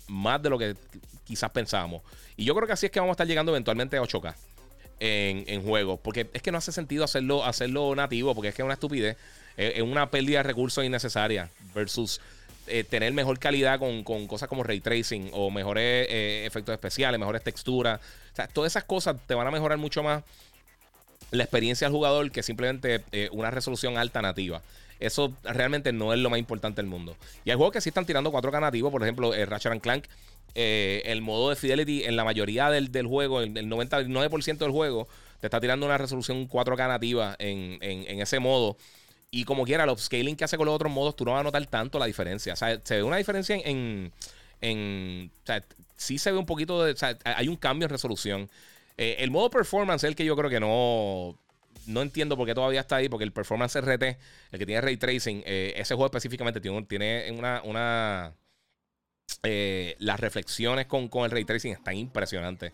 más de lo que quizás pensábamos. Y yo creo que así es que vamos a estar llegando eventualmente a 8K en, en juegos. Porque es que no hace sentido hacerlo, hacerlo nativo, porque es que es una estupidez. Es, una pérdida de recursos innecesaria versus eh, tener mejor calidad con, cosas como ray tracing o mejores eh, efectos especiales, mejores texturas. O sea, todas esas cosas te van a mejorar mucho más la experiencia del jugador que simplemente eh, una resolución alternativa. Eso realmente no es lo más importante del mundo. Y hay juegos que sí están tirando 4K nativo, por ejemplo, Ratchet Clank el modo de Fidelity en la mayoría del, juego, el, el 99% del juego, te está tirando una resolución 4K nativa en, ese modo. Y como quiera, el upscaling que hace con los otros modos, tú no vas a notar tanto la diferencia. O sea, se ve una diferencia en. en, o sea, sí se ve un poquito. O sea, hay un cambio en resolución. Eh, el modo performance es el que yo creo que no. No entiendo por qué todavía está ahí, porque el performance RT, el que tiene ray tracing, eh, ese juego específicamente tiene, tiene una, una eh, las reflexiones con, el ray tracing están impresionantes.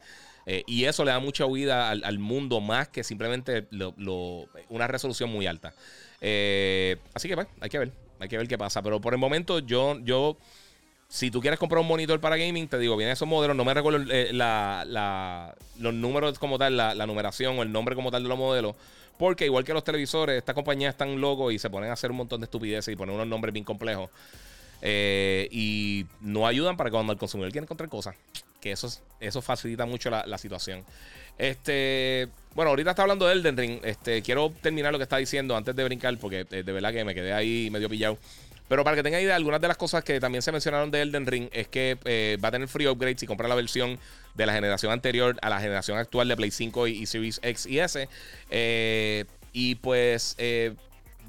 Eh, y eso le da mucha huida al, mundo más que simplemente una resolución muy alta. Eh, así que pues, hay que ver, hay que ver qué pasa. Pero por el momento yo, yo, si tú quieres comprar un monitor para gaming, te digo, vienen esos modelos, no me recuerdo los números como tal, la, numeración o el nombre como tal de los modelos. Porque igual que los televisores, estas compañías están locos y se ponen a hacer un montón de estupideces y ponen unos nombres bien complejos. Eh, y no ayudan para cuando el consumidor quiere encontrar cosas. Eso, eso facilita mucho la, situación. Este, bueno, ahorita está hablando de Elden Ring. Este, quiero terminar lo que está diciendo antes de brincar, porque eh, de verdad que me quedé ahí medio pillado. Pero para que tengan idea, algunas de las cosas que también se mencionaron de Elden Ring es que eh, va a tener free upgrades si compra la versión de la generación anterior a la generación actual de Play 5 y, Series X y S. y pues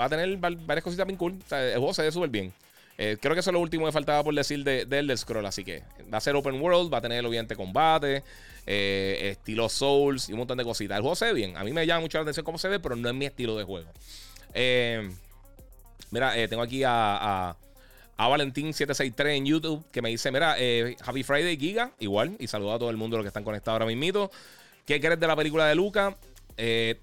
va a tener varias cositas bien cool. el juego se ve súper bien. Eh, creo que eso es lo último que faltaba por decir de, de Elder Scroll. Así que va a ser open world, va a tener el obviamente combate, eh, estilo Souls y un montón de cositas. El juego se ve bien. A mí me llama mucho la atención cómo se ve, pero no es mi estilo de juego. Eh, mira, tengo aquí a, a, Valentín763 en YouTube que me dice: Mira, Happy Friday Giga, igual. Y saluda a todo el mundo los que están conectados ahora mismo. ¿Qué crees de la película de Luca?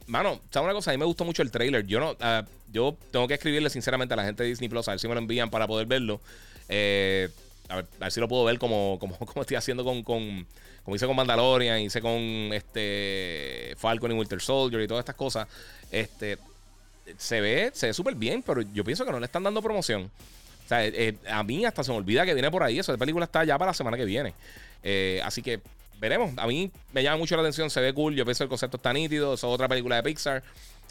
Mano, ¿sabes una cosa? A mí me gustó mucho el trailer. Yo no. Ah, yo tengo que escribirle sinceramente a la gente de Disney Plus, a ver si me lo envían para poder verlo. Eh, a, ver, si lo puedo ver como, como, como estoy haciendo con, con, como hice con Mandalorian, hice con este Falcon y Winter Soldier y todas estas cosas. Este se ve, se ve súper bien, pero yo pienso que no le están dando promoción. O sea, eh, a mí hasta se me olvida que viene por ahí. Eso de película está ya para la semana que viene. Eh, así que veremos. A mí me llama mucho la atención, se ve cool. Yo pienso que el concepto está nítido. Es otra película de Pixar.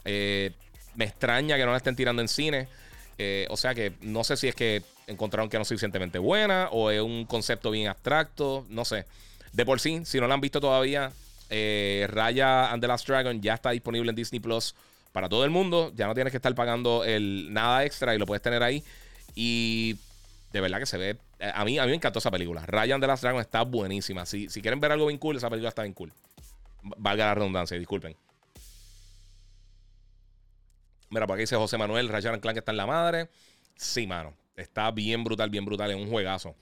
Eh, me extraña que no la estén tirando en cine. Eh, o sea que no sé si es que encontraron que no es suficientemente buena o es un concepto bien abstracto. No sé. De por sí, si no la han visto todavía, eh, Raya and the Last Dragon ya está disponible en Disney Plus para todo el mundo. Ya no tienes que estar pagando el nada extra y lo puedes tener ahí. Y de verdad que se ve. Eh, a mí, a mí me encantó esa película. Ryan de Last Dragon está buenísima. Si, si quieren ver algo bien cool, esa película está bien cool. Valga la redundancia, disculpen. Mira, por aquí dice José Manuel, Ratchet Clank está en la madre. Sí, mano. Está bien brutal, bien brutal. Es un juegazo.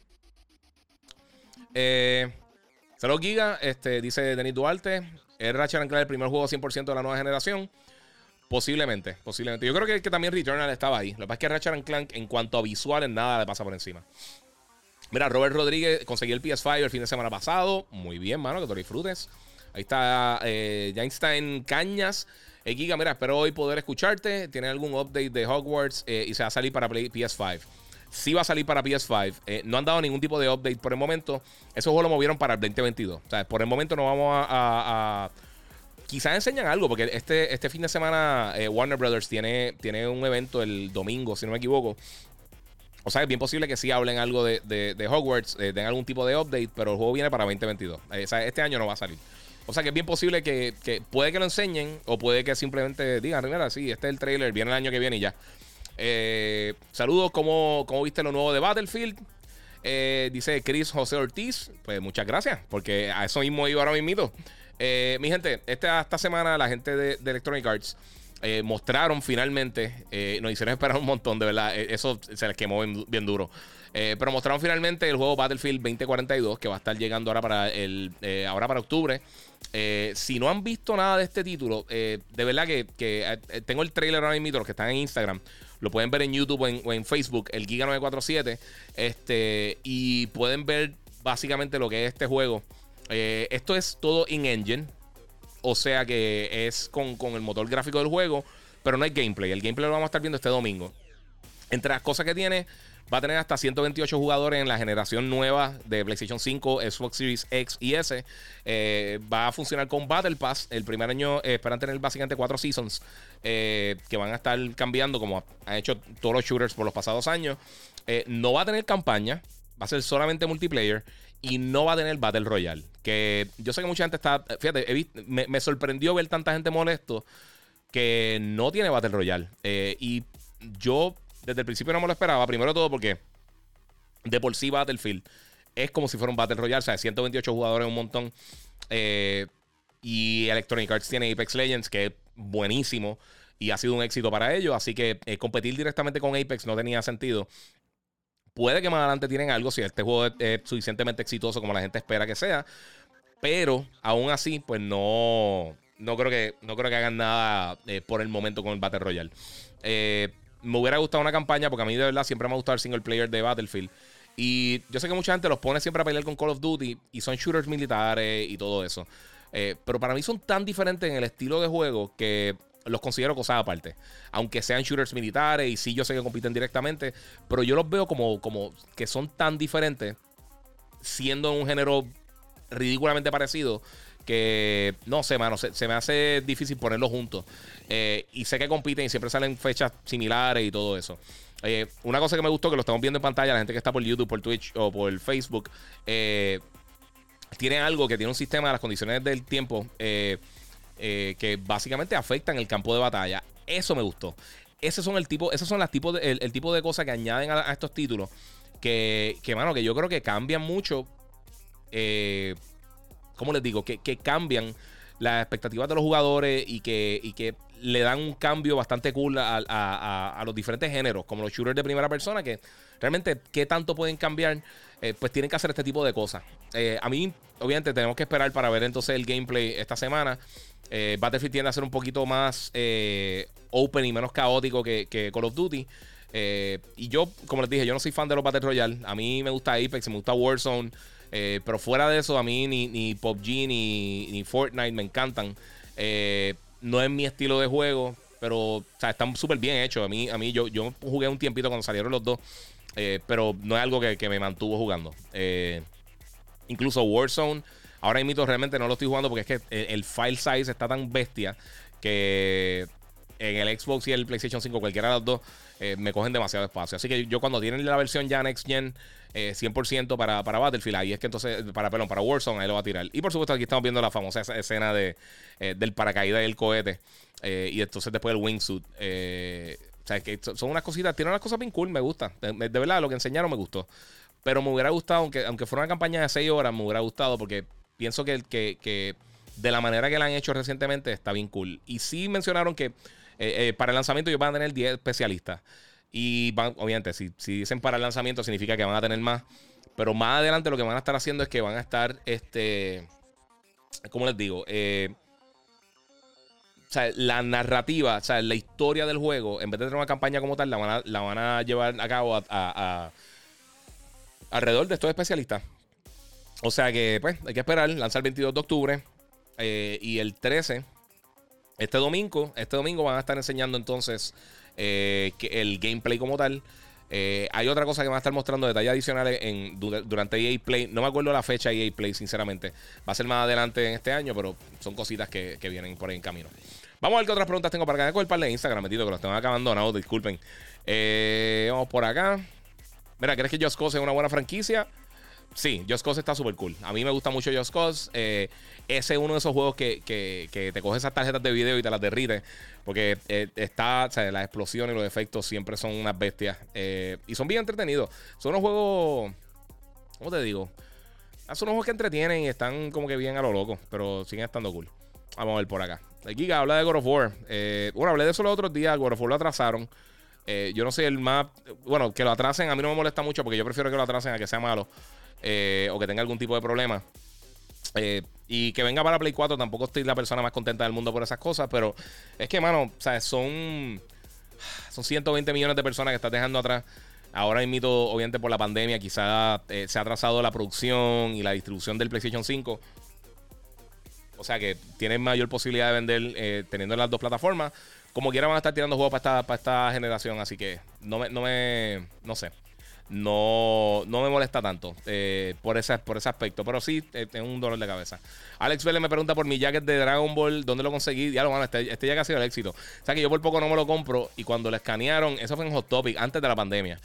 Eh, Saludos Giga, este, dice Denis Duarte. ¿Es Ratchet Clank el primer juego 100% de la nueva generación? Posiblemente, posiblemente. Yo creo que, que, también Returnal estaba ahí. Lo que pasa es que Ratchet Clank, en cuanto a visuales, nada le pasa por encima. Mira, Robert Rodríguez consiguió el PS5 el fin de semana pasado. Muy bien, mano, que te lo disfrutes. Ahí está eh, Einstein Cañas. Hey, Giga, mira, espero hoy poder escucharte. ¿Tiene algún update de Hogwarts eh, y se va a salir para PS5? Sí va a salir para PS5. Eh, no han dado ningún tipo de update por el momento. Eso juego lo movieron para el 2022. O sea, por el momento no vamos a, quizás enseñan algo, porque este, este fin de semana eh, Warner Brothers tiene, tiene un evento el domingo, si no me equivoco. O sea, es bien posible que sí hablen algo de, de, Hogwarts, eh, den algún tipo de update, pero el juego viene para 2022. o sea, este año no va a salir. O sea que es bien posible que, puede que lo enseñen o puede que simplemente digan, mira, sí, este es el trailer, viene el año que viene y ya. Eh, saludos, ¿cómo, ¿cómo, viste lo nuevo de Battlefield? Eh, dice Chris José Ortiz. Pues muchas gracias, porque a eso mismo iba ahora mismo. Eh, mi gente, esta, esta semana la gente de, Electronic Arts mostraron finalmente, nos hicieron esperar un montón, de verdad, eso se les quemó bien, duro. pero mostraron finalmente el juego Battlefield 2042 que va a estar llegando ahora para el ahora para octubre. Eh, si no han visto nada de este título, eh, de verdad que, eh, tengo el trailer ahora mismo, los que están en Instagram. Lo pueden ver en YouTube o en, Facebook, el Giga947. Este, y pueden ver básicamente lo que es este juego. Esto es todo in-engine. O sea que es con, con, el motor gráfico del juego. Pero no hay gameplay. El gameplay lo vamos a estar viendo este domingo. Entre las cosas que tiene, Va a tener hasta 128 jugadores en la generación nueva de PlayStation 5, Xbox Series X y S. Eh, va a funcionar con Battle Pass. El primer año eh, esperan tener básicamente cuatro seasons eh, que van a estar cambiando como han hecho todos los shooters por los pasados años. no va a tener campaña, va a ser solamente multiplayer y no va a tener Battle Royale. Que yo sé que mucha gente está. Fíjate, me, sorprendió ver tanta gente molesto que no tiene Battle Royale. y yo desde el principio no me lo esperaba. Primero todo porque de por sí Battlefield es como si fuera un Battle Royale. O sea, 128 jugadores, un montón. Eh, y Electronic Arts tiene Apex Legends, que es buenísimo. Y ha sido un éxito para ellos. Así que eh, competir directamente con Apex no tenía sentido. Puede que más adelante tienen algo si este juego es, suficientemente exitoso como la gente espera que sea. Pero aún así, pues no. No creo que, no creo que hagan nada eh, por el momento con el Battle Royale. Eh, me hubiera gustado una campaña porque a mí de verdad siempre me ha gustado el single player de Battlefield. Y yo sé que mucha gente los pone siempre a pelear con Call of Duty y son shooters militares y todo eso. Eh, pero para mí son tan diferentes en el estilo de juego que los considero cosas aparte. Aunque sean shooters militares y sí yo sé que compiten directamente, pero yo los veo como, como que son tan diferentes, siendo un género ridículamente parecido, que no sé, mano, se, me hace difícil ponerlos juntos. Eh, y sé que compiten y siempre salen fechas similares y todo eso. Eh, una cosa que me gustó, que lo estamos viendo en pantalla, la gente que está por YouTube, por Twitch o por Facebook, eh, tiene algo que tiene un sistema de las condiciones del tiempo que básicamente afectan el campo de batalla. Eso me gustó. Esos son el tipo, esos son las tipos de, el, tipo de cosas que añaden a, estos títulos. Que, que, mano, que yo creo que cambian mucho. Eh, ¿cómo les digo? Que, cambian las expectativas de los jugadores y que, que le dan un cambio bastante cool a, los diferentes géneros, como los shooters de primera persona, que realmente qué tanto pueden cambiar, eh, pues tienen que hacer este tipo de cosas. Eh, a mí, obviamente, tenemos que esperar para ver entonces el gameplay esta semana. Eh, Battlefield tiende a ser un poquito más open y menos caótico que, que Call of Duty. y yo, como les dije, yo no soy fan de los Battle Royale. A mí me gusta Apex, me gusta Warzone. Eh, pero fuera de eso, a mí ni, ni PUBG ni, ni Fortnite me encantan. Eh, no es mi estilo de juego, pero están súper bien hechos. A mí, a mí yo, yo jugué un tiempito cuando salieron los dos, eh, pero no es algo que, me mantuvo jugando. incluso Warzone, Ahora mismo realmente no lo estoy jugando porque es que el, file size está tan bestia que en el Xbox y el PlayStation 5, cualquiera de los dos, eh, me cogen demasiado espacio. Así que yo cuando tienen la versión ya Next Gen 100% para, para Battlefield, ahí es que entonces, para, perdón, para Warzone, ahí lo va a tirar. Y por supuesto aquí estamos viendo la famosa escena de, del paracaídas y el cohete. y entonces después el wingsuit. O sea, que son unas cositas, tienen unas cosas bien cool, me gusta. De, verdad, lo que enseñaron me gustó. Pero me hubiera gustado, aunque, aunque fuera una campaña de 6 horas, me hubiera gustado porque pienso que, que, que de la manera que la han hecho recientemente está bien cool. Y sí mencionaron que eh, eh, para el lanzamiento ellos van a tener 10 especialistas. Y van, obviamente, si, dicen para el lanzamiento significa que van a tener más. Pero más adelante lo que van a estar haciendo es que van a estar, este, ¿cómo les digo? Eh, o sea, la narrativa, o sea, la historia del juego, en vez de tener una campaña como tal, la van a, la van a llevar a cabo alrededor de estos especialistas. O sea que, pues, hay que esperar, lanzar el 22 de octubre y el 13, este domingo, este domingo van a estar enseñando entonces eh, el gameplay como tal. Eh, hay otra cosa que van a estar mostrando detalles adicionales en, durante EA Play. No me acuerdo la fecha de EA Play, sinceramente. Va a ser más adelante en este año, pero son cositas que, vienen por ahí en camino. Vamos a ver qué otras preguntas tengo para acá. Con el par de Instagram, metido que los tengo acá abandonados, disculpen. Eh, vamos por acá. Mira, ¿crees que Just Cause es una buena franquicia? Sí, Just Cause está súper cool. A mí me gusta mucho Just Cause. Eh, ese es uno de esos juegos que, te coge esas tarjetas de video y te las derrite. Porque eh, está, o sea, las explosiones y los efectos siempre son unas bestias. y son bien entretenidos. Son unos juegos. ¿Cómo te digo? Son unos juegos que entretienen y están como que bien a lo loco. Pero siguen estando cool. Vamos a ver por acá. Giga habla de God of War. Eh, bueno, hablé de eso los otros días. God of War lo atrasaron. Eh, yo no sé el más. Bueno, que lo atrasen a mí no me molesta mucho porque yo prefiero que lo atrasen a que sea malo eh, o que tenga algún tipo de problema. y que venga para Play 4 tampoco estoy la persona más contenta del mundo por esas cosas, pero es que, mano, o sea, son, son 120 millones de personas que estás dejando atrás. Ahora mismo, obviamente por la pandemia, quizá se ha atrasado la producción y la distribución del PlayStation 5. O sea que tienen mayor posibilidad de vender eh, teniendo las dos plataformas. Como quiera van a estar tirando juegos para esta, para esta generación. Así que no me, no me. No sé. No, no me molesta tanto eh, por, ese, por ese aspecto. Pero sí, es un dolor de cabeza. Alex Vélez me pregunta por mi jacket de Dragon Ball. ¿Dónde lo conseguí? Ya lo van, este, este jacket ha sido el éxito. O sea que yo por poco no me lo compro. Y cuando lo escanearon, eso fue en Hot Topic, antes de la pandemia.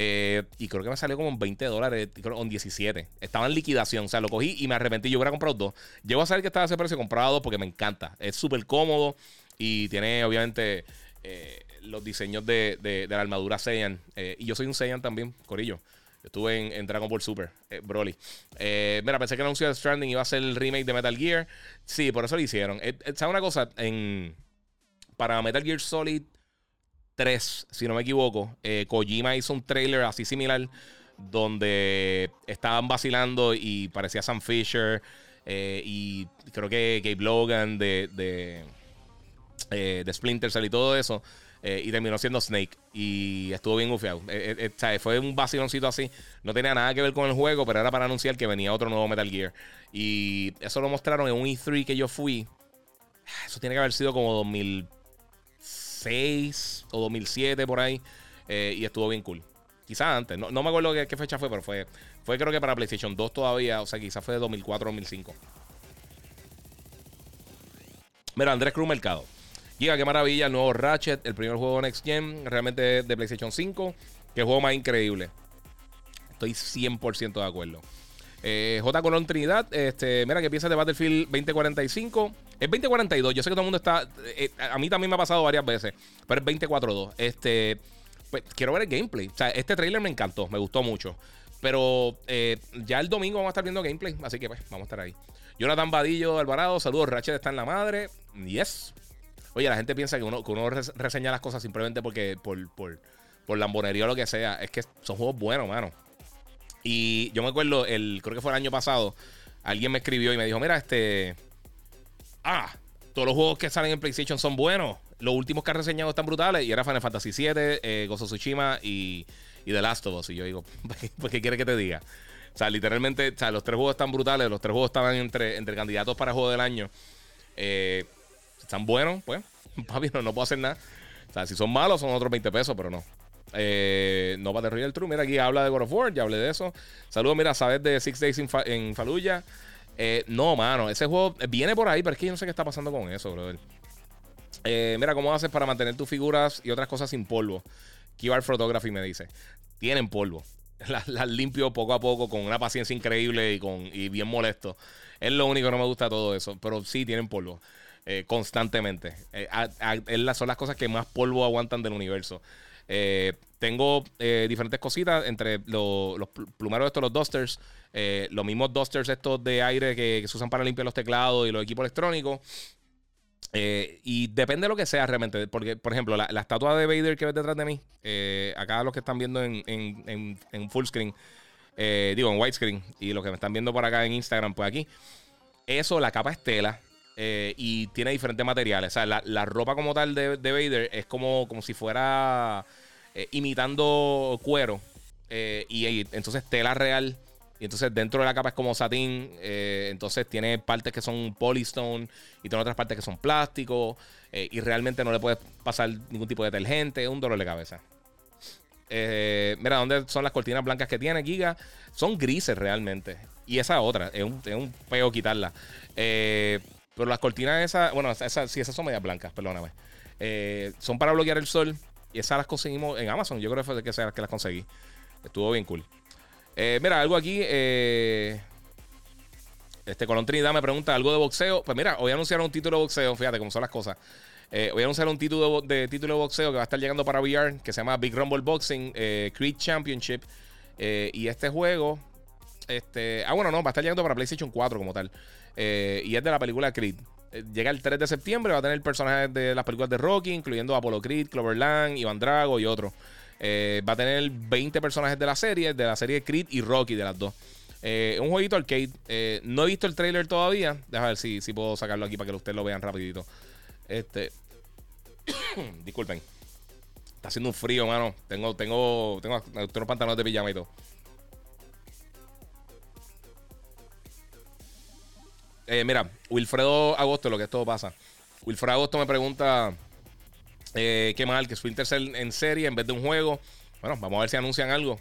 Eh, y creo que me salió como en 20 dólares, creo en 17. Estaba en liquidación, o sea, lo cogí y me arrepentí. Yo hubiera comprado dos. Llego a saber que estaba a ese precio, comprado dos porque me encanta. Es súper cómodo y tiene, obviamente, eh, los diseños de, la armadura Saiyan. Eh, y yo soy un Saiyan también, Corillo. Estuve en, Dragon Ball Super, Broly. mira, pensé que el anuncio de Stranding iba a ser el remake de Metal Gear. Sí, por eso lo hicieron. ¿Sabes una cosa? En, para Metal Gear Solid 3, si no me equivoco, eh, Kojima hizo un trailer así similar donde estaban vacilando y parecía Sam Fisher eh, y creo que Gabe Logan de, de, eh, de Splinter Cell y todo eso. Y terminó siendo Snake. Y estuvo bien gufiado. fue un vaciloncito así. No tenía nada que ver con el juego, pero era para anunciar que venía otro nuevo Metal Gear. Y eso lo mostraron en un E3 que yo fui. Eso tiene que haber sido como 2000. 2006 o 2007 por ahí. Eh, y estuvo bien cool. Quizás antes, no, me acuerdo qué, fecha fue, pero fue, fue creo que para PlayStation 2 todavía. O sea, quizás fue de 2004 o 2005. Mira, Andrés Cruz Mercado. Giga, qué maravilla, el nuevo Ratchet, el primer juego Next Gen, realmente de PlayStation 5. Qué juego más increíble. Estoy 100% de acuerdo. Eh, J. Colón Trinidad, este, mira que piensas de Battlefield 2045. Es 2042. Yo sé que todo el mundo está. Eh, a mí también me ha pasado varias veces. Pero es 2042. Este. Pues quiero ver el gameplay. O sea, este trailer me encantó. Me gustó mucho. Pero eh, ya el domingo vamos a estar viendo gameplay. Así que pues, vamos a estar ahí. Jonathan Vadillo Alvarado. Saludos. Ratchet está en la madre. Yes. Oye, la gente piensa que uno, que uno reseña las cosas simplemente porque por, por, por lambonería o lo que sea. Es que son juegos buenos, mano. Y yo me acuerdo, el, creo que fue el año pasado, alguien me escribió y me dijo, mira, este... Ah, todos los juegos que salen en PlayStation son buenos. Los últimos que has reseñado están brutales. Y era Final Fantasy VII, eh, Gozo Tsushima y, y The Last of Us. Y yo digo, ¿pues qué quiere que te diga? O sea, literalmente, o sea, los tres juegos están brutales. Los tres juegos estaban entre, entre candidatos para juego del año. Eh, están buenos, pues, papi, no, no puedo hacer nada. O sea, si son malos, son otros 20 pesos, pero no. Eh, no va de Real True. Mira, aquí habla de God of War, ya hablé de eso. Saludos, mira, sabes de Six Days in, Fallujah. Eh, no, mano, ese juego viene por ahí, pero es que yo no sé qué está pasando con eso, brother. Eh, mira, ¿cómo haces para mantener tus figuras y otras cosas sin polvo? Keyboard Photography me dice. Tienen polvo. Las, limpio poco a poco con una paciencia increíble y, con, y bien molesto. Es lo único que no me gusta todo eso. Pero sí tienen polvo. Eh, constantemente. Eh, son las cosas que más polvo aguantan del universo. tengo diferentes cositas entre los plumeros estos, los dusters, los mismos dusters estos de aire que, se usan para limpiar los teclados y los equipos electrónicos. Eh, y depende de lo que sea realmente. Porque, por ejemplo, la, estatua de Vader que ves detrás de mí, eh, acá los que están viendo en, full screen, eh, digo en widescreen, y los que me están viendo por acá en Instagram, pues aquí, eso, la capa es tela. y tiene diferentes materiales. O sea, la, ropa como tal de, de, Vader es como, como si fuera imitando cuero. y, entonces tela real y entonces dentro de la capa es como satín. Eh, entonces tiene partes que son polystone y tiene otras partes que son plástico. Eh, y realmente no le puedes pasar ningún tipo de detergente. Es un dolor de cabeza. Eh, mira, ¿dónde son las cortinas blancas que tiene Giga? Son grises realmente. Y esa otra, es un, es un peo quitarla. Pero las cortinas esas, bueno, esas, sí, esas son medias blancas, perdóname. son para bloquear el sol. Y esas las conseguimos en Amazon. Yo creo que fue que, que las conseguí. Estuvo bien cool. Eh, mira, algo aquí. Eh, este Colón Trinidad me pregunta algo de boxeo. Pues mira, hoy anunciaron un título de boxeo. Fíjate cómo son las cosas. Eh, hoy anunciaron un título de, título de boxeo que va a estar llegando para VR. Que se llama Big Rumble Boxing Creed Championship. y este juego. Este, ah, bueno, no, va a estar llegando para PlayStation 4 como tal. Y es de la película Creed. Llega el 3 de septiembre. Va a tener personajes de las películas de Rocky, incluyendo Apollo Creed, Cloverland, Iván Drago y otros. Eh, va a tener 20 personajes de la serie, de la serie Creed y Rocky, de las dos. Eh, un jueguito arcade. Eh, no he visto el trailer todavía. Déjame ver si, si puedo sacarlo aquí para que ustedes lo vean rapidito. Este. Disculpen. Está haciendo un frío, mano. Tengo, tengo, tengo, tengo pantalones de pijama y todo. Mira, Wilfredo Agosto, lo que esto pasa. Wilfredo Agosto me pregunta eh, qué mal que Splinter Cell en serie en vez de un juego. Bueno, vamos a ver si anuncian algo.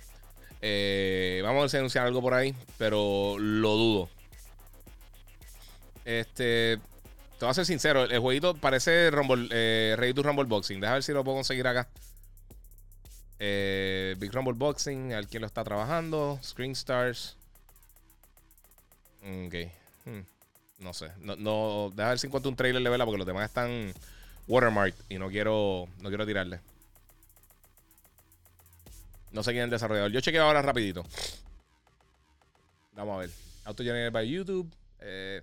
Eh, vamos a ver si anuncian algo por ahí, pero lo dudo. Este, te voy a ser sincero, el jueguito parece Rumble, eh, Rumble Boxing. Deja ver si lo puedo conseguir acá. Eh, Big Rumble Boxing, al quien lo está trabajando. Screen Stars. Ok. Hmm, no sé. No, no, deja ver si encuentro un trailer de vela porque los demás están Watermark y no quiero, no quiero tirarle. No sé quién es el desarrollador. Yo chequeo ahora rapidito. Vamos a ver. Auto Generated by YouTube. Eh,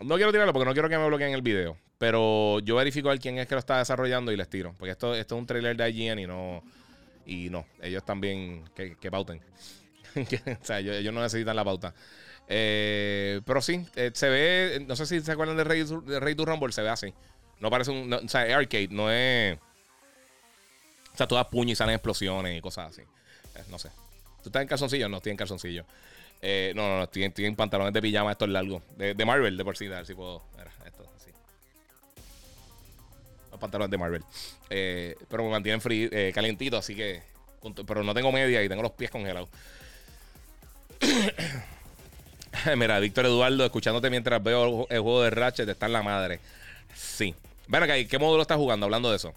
no quiero tirarlo porque no quiero que me bloqueen el video. Pero yo verifico a quién es que lo está desarrollando y les tiro. Porque esto, esto es un trailer de IGN y no. Y no. Ellos también que, pauten. o sea, ellos, no necesitan la pauta. Eh, pero sí, eh, se ve. No sé si se acuerdan de Rey, de to Rumble, se ve así. No parece un. o sea, es arcade, no es. O sea, todas puñas y salen explosiones y cosas así. Eh, no sé. ¿Tú estás en calzoncillo? No, estoy en calzoncillo. No, no, no, estoy, en pantalones de pijama, esto es largo. De, de Marvel, de por sí, a ver si puedo. Esto, así. Los pantalones de Marvel. Pero me mantienen frío, calientito, así que. Pero no tengo media y tengo los pies congelados. Mira, Víctor Eduardo, escuchándote mientras veo el juego de Ratchet, está en la madre. Sí. Ven acá, ¿qué módulo estás jugando? Hablando de eso.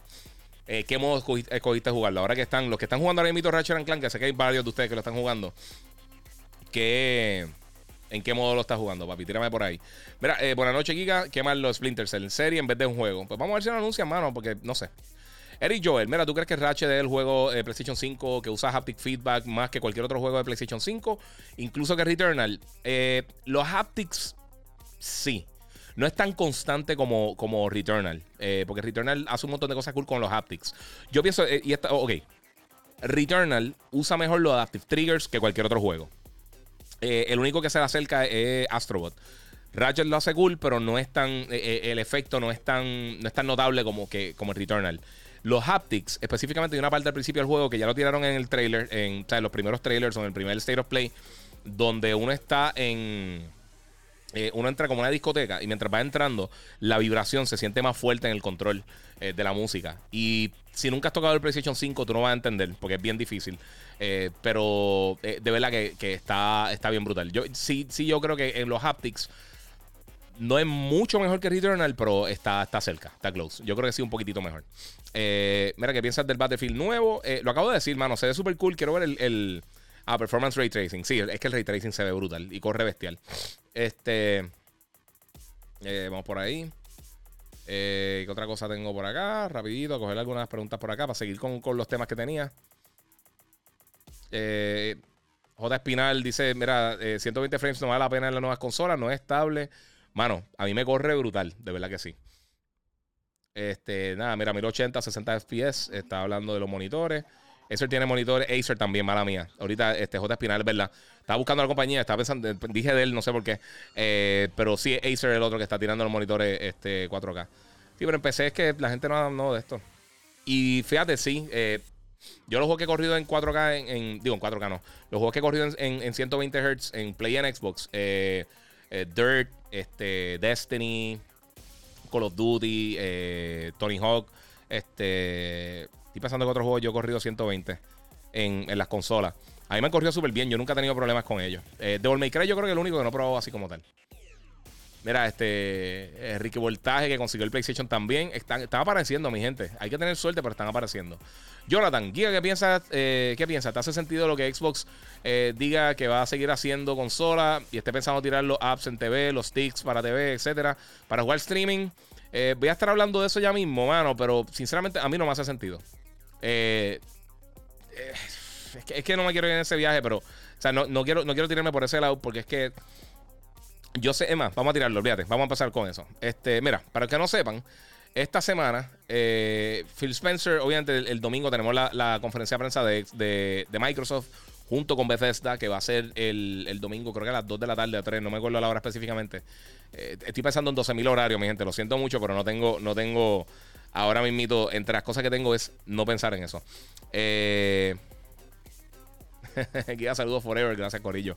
Eh, ¿Qué modo escogiste, jugarlo? Ahora que están, los que están jugando ahora mismo Ratchet Clank, que sé que hay varios de ustedes que lo están jugando. ¿Qué, ¿En qué modo lo estás jugando, papi? Tírame por ahí. Mira, eh, buenas noches, Giga. ¿Qué más los Splinter Cell en serie en vez de un juego? Pues vamos a ver si lo anuncian, mano, porque no sé. Eric Joel, mira, ¿tú crees que Ratchet es el juego de PlayStation 5 que usa haptic feedback más que cualquier otro juego de PlayStation 5? Incluso que Returnal. Eh, los haptics, sí no es tan constante como, como Returnal. Eh, porque Returnal hace un montón de cosas cool con los haptics. Yo pienso, eh, y esta, ok. Returnal usa mejor los adaptive triggers que cualquier otro juego. Eh, el único que se le acerca es Astrobot. Ratchet lo hace cool, pero no es tan. el efecto no es tan, no es tan notable como, que, como Returnal. Los haptics, específicamente de una parte del principio del juego que ya lo tiraron en el trailer, en, los primeros trailers o en el primer State of Play, donde uno está en eh, uno entra como una discoteca y mientras va entrando, la vibración se siente más fuerte en el control eh, de la música. Y si nunca has tocado el PlayStation 5, tú no vas a entender porque es bien difícil. Eh, pero de verdad que, está, está bien brutal. Yo, sí, sí, yo creo que en los haptics no es mucho mejor que Returnal, pero está, está cerca, está close. Yo creo que sí, un poquitito mejor. mira, ¿qué piensas del Battlefield nuevo? lo acabo de decir, mano, se ve súper cool. Quiero ver el Ah, Performance Ray Tracing. Sí, es que el Ray Tracing se ve brutal y corre bestial. Este. Eh, vamos por ahí. Eh, ¿Qué otra cosa tengo por acá? Rapidito, coger algunas preguntas por acá para seguir con, los temas que tenía. Eh, J. Espinal dice: Mira, 120 frames no vale la pena en las nuevas consolas, no es estable. Mano, a mí me corre brutal, de verdad que sí. Este, nada, mira, 1080, 60 FPS. Está hablando de los monitores. Acer tiene monitores, Acer también, mala mía. Ahorita este J Espinal, ¿verdad? Estaba buscando a la compañía, estaba pensando, dije de él, no sé por qué. Eh, pero sí, Acer es el otro que está tirando los monitores este, 4K. Sí, pero empecé es que la gente no no de esto. Y fíjate, sí, eh, yo los juegos que he corrido en 4K, en, digo en 4K no, los juegos que he corrido en, 120 Hz en Play en Xbox, eh, Dirt, este, Destiny, Call of Duty, Tony Hawk, este Estoy pensando que otros juegos yo he corrido 120 en, las consolas. A mí me han corrido súper bien. Yo nunca he tenido problemas con ellos. Eh, Devil May Cry yo creo que es el único que no he probado así como tal. Mira, este Enrique Voltaje que consiguió el PlayStation también. Están, apareciendo, mi gente. Hay que tener suerte, pero están apareciendo. Jonathan, ¿qué piensas? Eh, ¿Qué piensas? ¿Te hace sentido lo que Xbox eh, diga que va a seguir haciendo consola y esté pensando tirar los apps en TV, los sticks para TV, etcétera, para jugar streaming? voy a estar hablando de eso ya mismo, mano, pero sinceramente a mí no me hace sentido. Eh, eh, es, que, no me quiero ir en ese viaje, pero. O sea, no, quiero, no quiero tirarme por ese lado porque es que. Yo sé, más, vamos a tirarlo, olvídate. Vamos a empezar con eso. Este, mira, para que no sepan, esta semana, eh, Phil Spencer, obviamente el, domingo tenemos la, conferencia de prensa de, Microsoft junto con Bethesda, que va a ser el, domingo, creo que a las 2 de la tarde, a 3, no me acuerdo la hora específicamente. estoy pensando en 12.000 horarios, mi gente, lo siento mucho, pero no tengo, no tengo ahora mismo, entre las cosas que tengo es no pensar en eso. Eh, Guía saludos forever, gracias Corillo.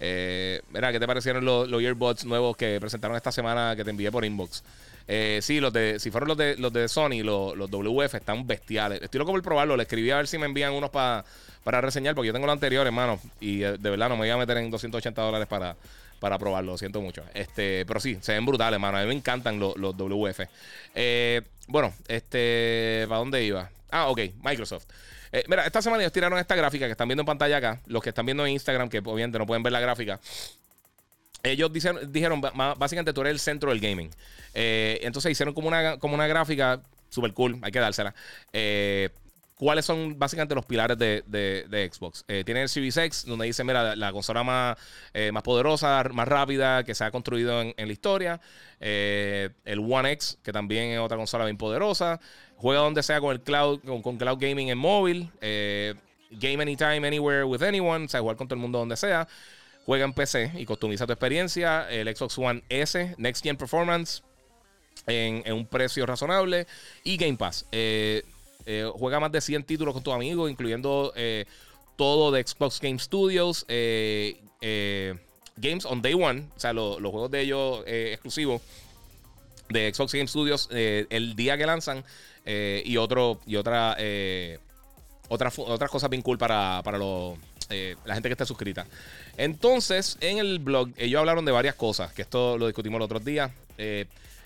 Eh, mira, ¿qué te parecieron los, earbuds nuevos que presentaron esta semana que te envié por inbox? Eh, sí, los de, si fueron los de, los de Sony, los, los WF están bestiales. Estoy loco por probarlo. Le escribí a ver si me envían unos para reseñar, porque yo tengo los anteriores, hermano. Y eh, de verdad no me voy a meter en 280 dólares para, para probarlo, lo siento mucho. Este, pero sí, se ven brutales, hermano. A mí me encantan los, los WF. Eh, bueno, este, ¿para dónde iba? Ah, ok, Microsoft. Eh, mira, esta semana ellos tiraron esta gráfica que están viendo en pantalla acá. Los que están viendo en Instagram, que obviamente no pueden ver la gráfica. Ellos dijeron, dijeron básicamente tú eres el centro del gaming. Eh, entonces hicieron como una, como una gráfica super cool, hay que dársela. Eh, cuáles son básicamente los pilares de, Xbox. Eh, tiene el Series X, donde dice, mira, la consola más, eh, más poderosa, más rápida que se ha construido en, la historia. Eh, el One X, que también es otra consola bien poderosa. Juega donde sea con el cloud, con, cloud gaming en móvil. game anytime, anywhere, with anyone. O sea, jugar con todo el mundo donde sea. Juega en PC y customiza tu experiencia. El Xbox One S, Next Gen Performance. En, un precio razonable. Y Game Pass. Eh, juega más de 100 títulos con tus amigos, incluyendo eh, todo de Xbox Game Studios, eh, Games on Day One, o sea, los juegos de ellos exclusivos de Xbox Game Studios el día que lanzan y otro y otra otras otras cosas bien cool para, para la gente que esté suscrita. Entonces, en el blog, ellos hablaron de varias cosas, que esto lo discutimos el otro día.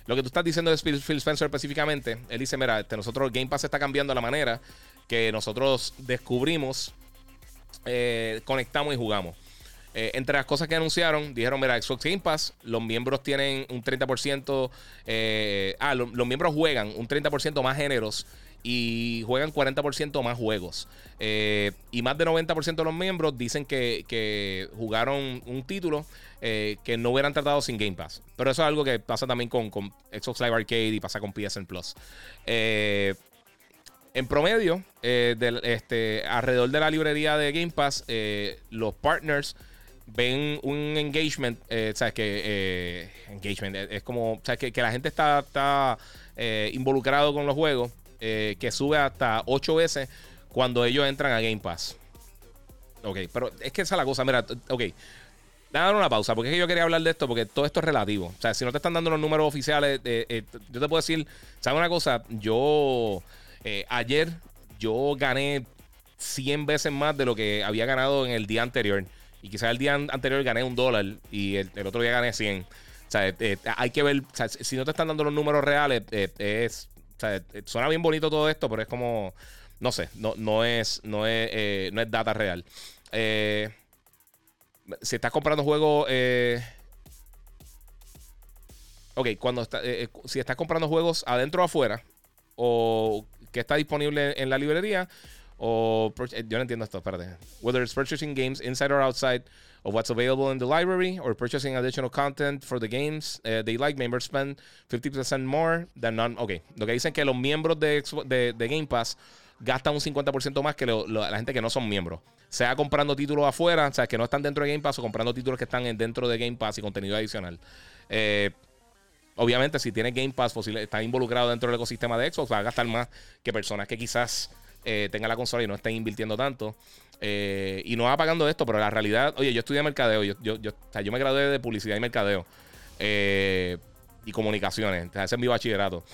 Lo que tú estás diciendo de Phil Spencer específicamente, él dice, mira, este, nosotros Game Pass está cambiando la manera que nosotros descubrimos, eh, conectamos y jugamos. Eh, entre las cosas que anunciaron, dijeron, mira, Xbox Game Pass, los miembros tienen un 30%, eh, ah, los miembros juegan un 30% más géneros y juegan 40% más juegos. Eh, y más de 90% de los miembros dicen que, jugaron un título eh, que no hubieran tratado sin Game Pass. Pero eso es algo que pasa también con, Xbox Live Arcade y pasa con PSN Plus. Eh, en promedio, este, alrededor de la librería de Game Pass, los partners ven un engagement, ¿sabes? Que engagement es como, ¿sabes? Que, que la gente está, está involucrado con los juegos eh, que sube hasta 8 veces cuando ellos entran a Game Pass. Ok, pero es que esa es la cosa. Mira, ok. dar una pausa, porque es que yo quería hablar de esto, porque todo esto es relativo. O sea, si no te están dando los números oficiales, eh, eh, yo te puedo decir, ¿sabes una cosa? Yo ayer yo gané 100 veces más de lo que había ganado en el día anterior. Y quizás el día anterior gané un dólar y el, otro día gané 100. O sea, hay que ver, si no te están dando los números reales, es, o sea, suena bien bonito todo esto, pero es como, no sé, no, no, es, no, es, no es data real. Eh, si estás comprando juegos. Eh, ok, cuando está, eh, eh, si estás comprando juegos adentro o afuera, o que está disponible en la librería, o yo no entiendo esto, espérate. Whether it's purchasing games inside or outside of what's available in the library, or purchasing additional content for the games they like, members spend 50% more than none. Ok, lo que dicen que los miembros de, Game Pass gastan un 50% más que la gente que no son miembros sea comprando títulos afuera, o sea, que no están dentro de Game Pass o comprando títulos que están dentro de Game Pass y contenido adicional. Eh, obviamente, si tienes Game Pass, está involucrado dentro del ecosistema de Xbox, va a gastar más que personas que quizás eh, tengan la consola y no estén invirtiendo tanto. Eh, y no va pagando esto, pero la realidad, oye, yo estudié mercadeo, yo, yo, yo, o sea, yo me gradué de publicidad y mercadeo y comunicaciones, ese es mi bachillerato.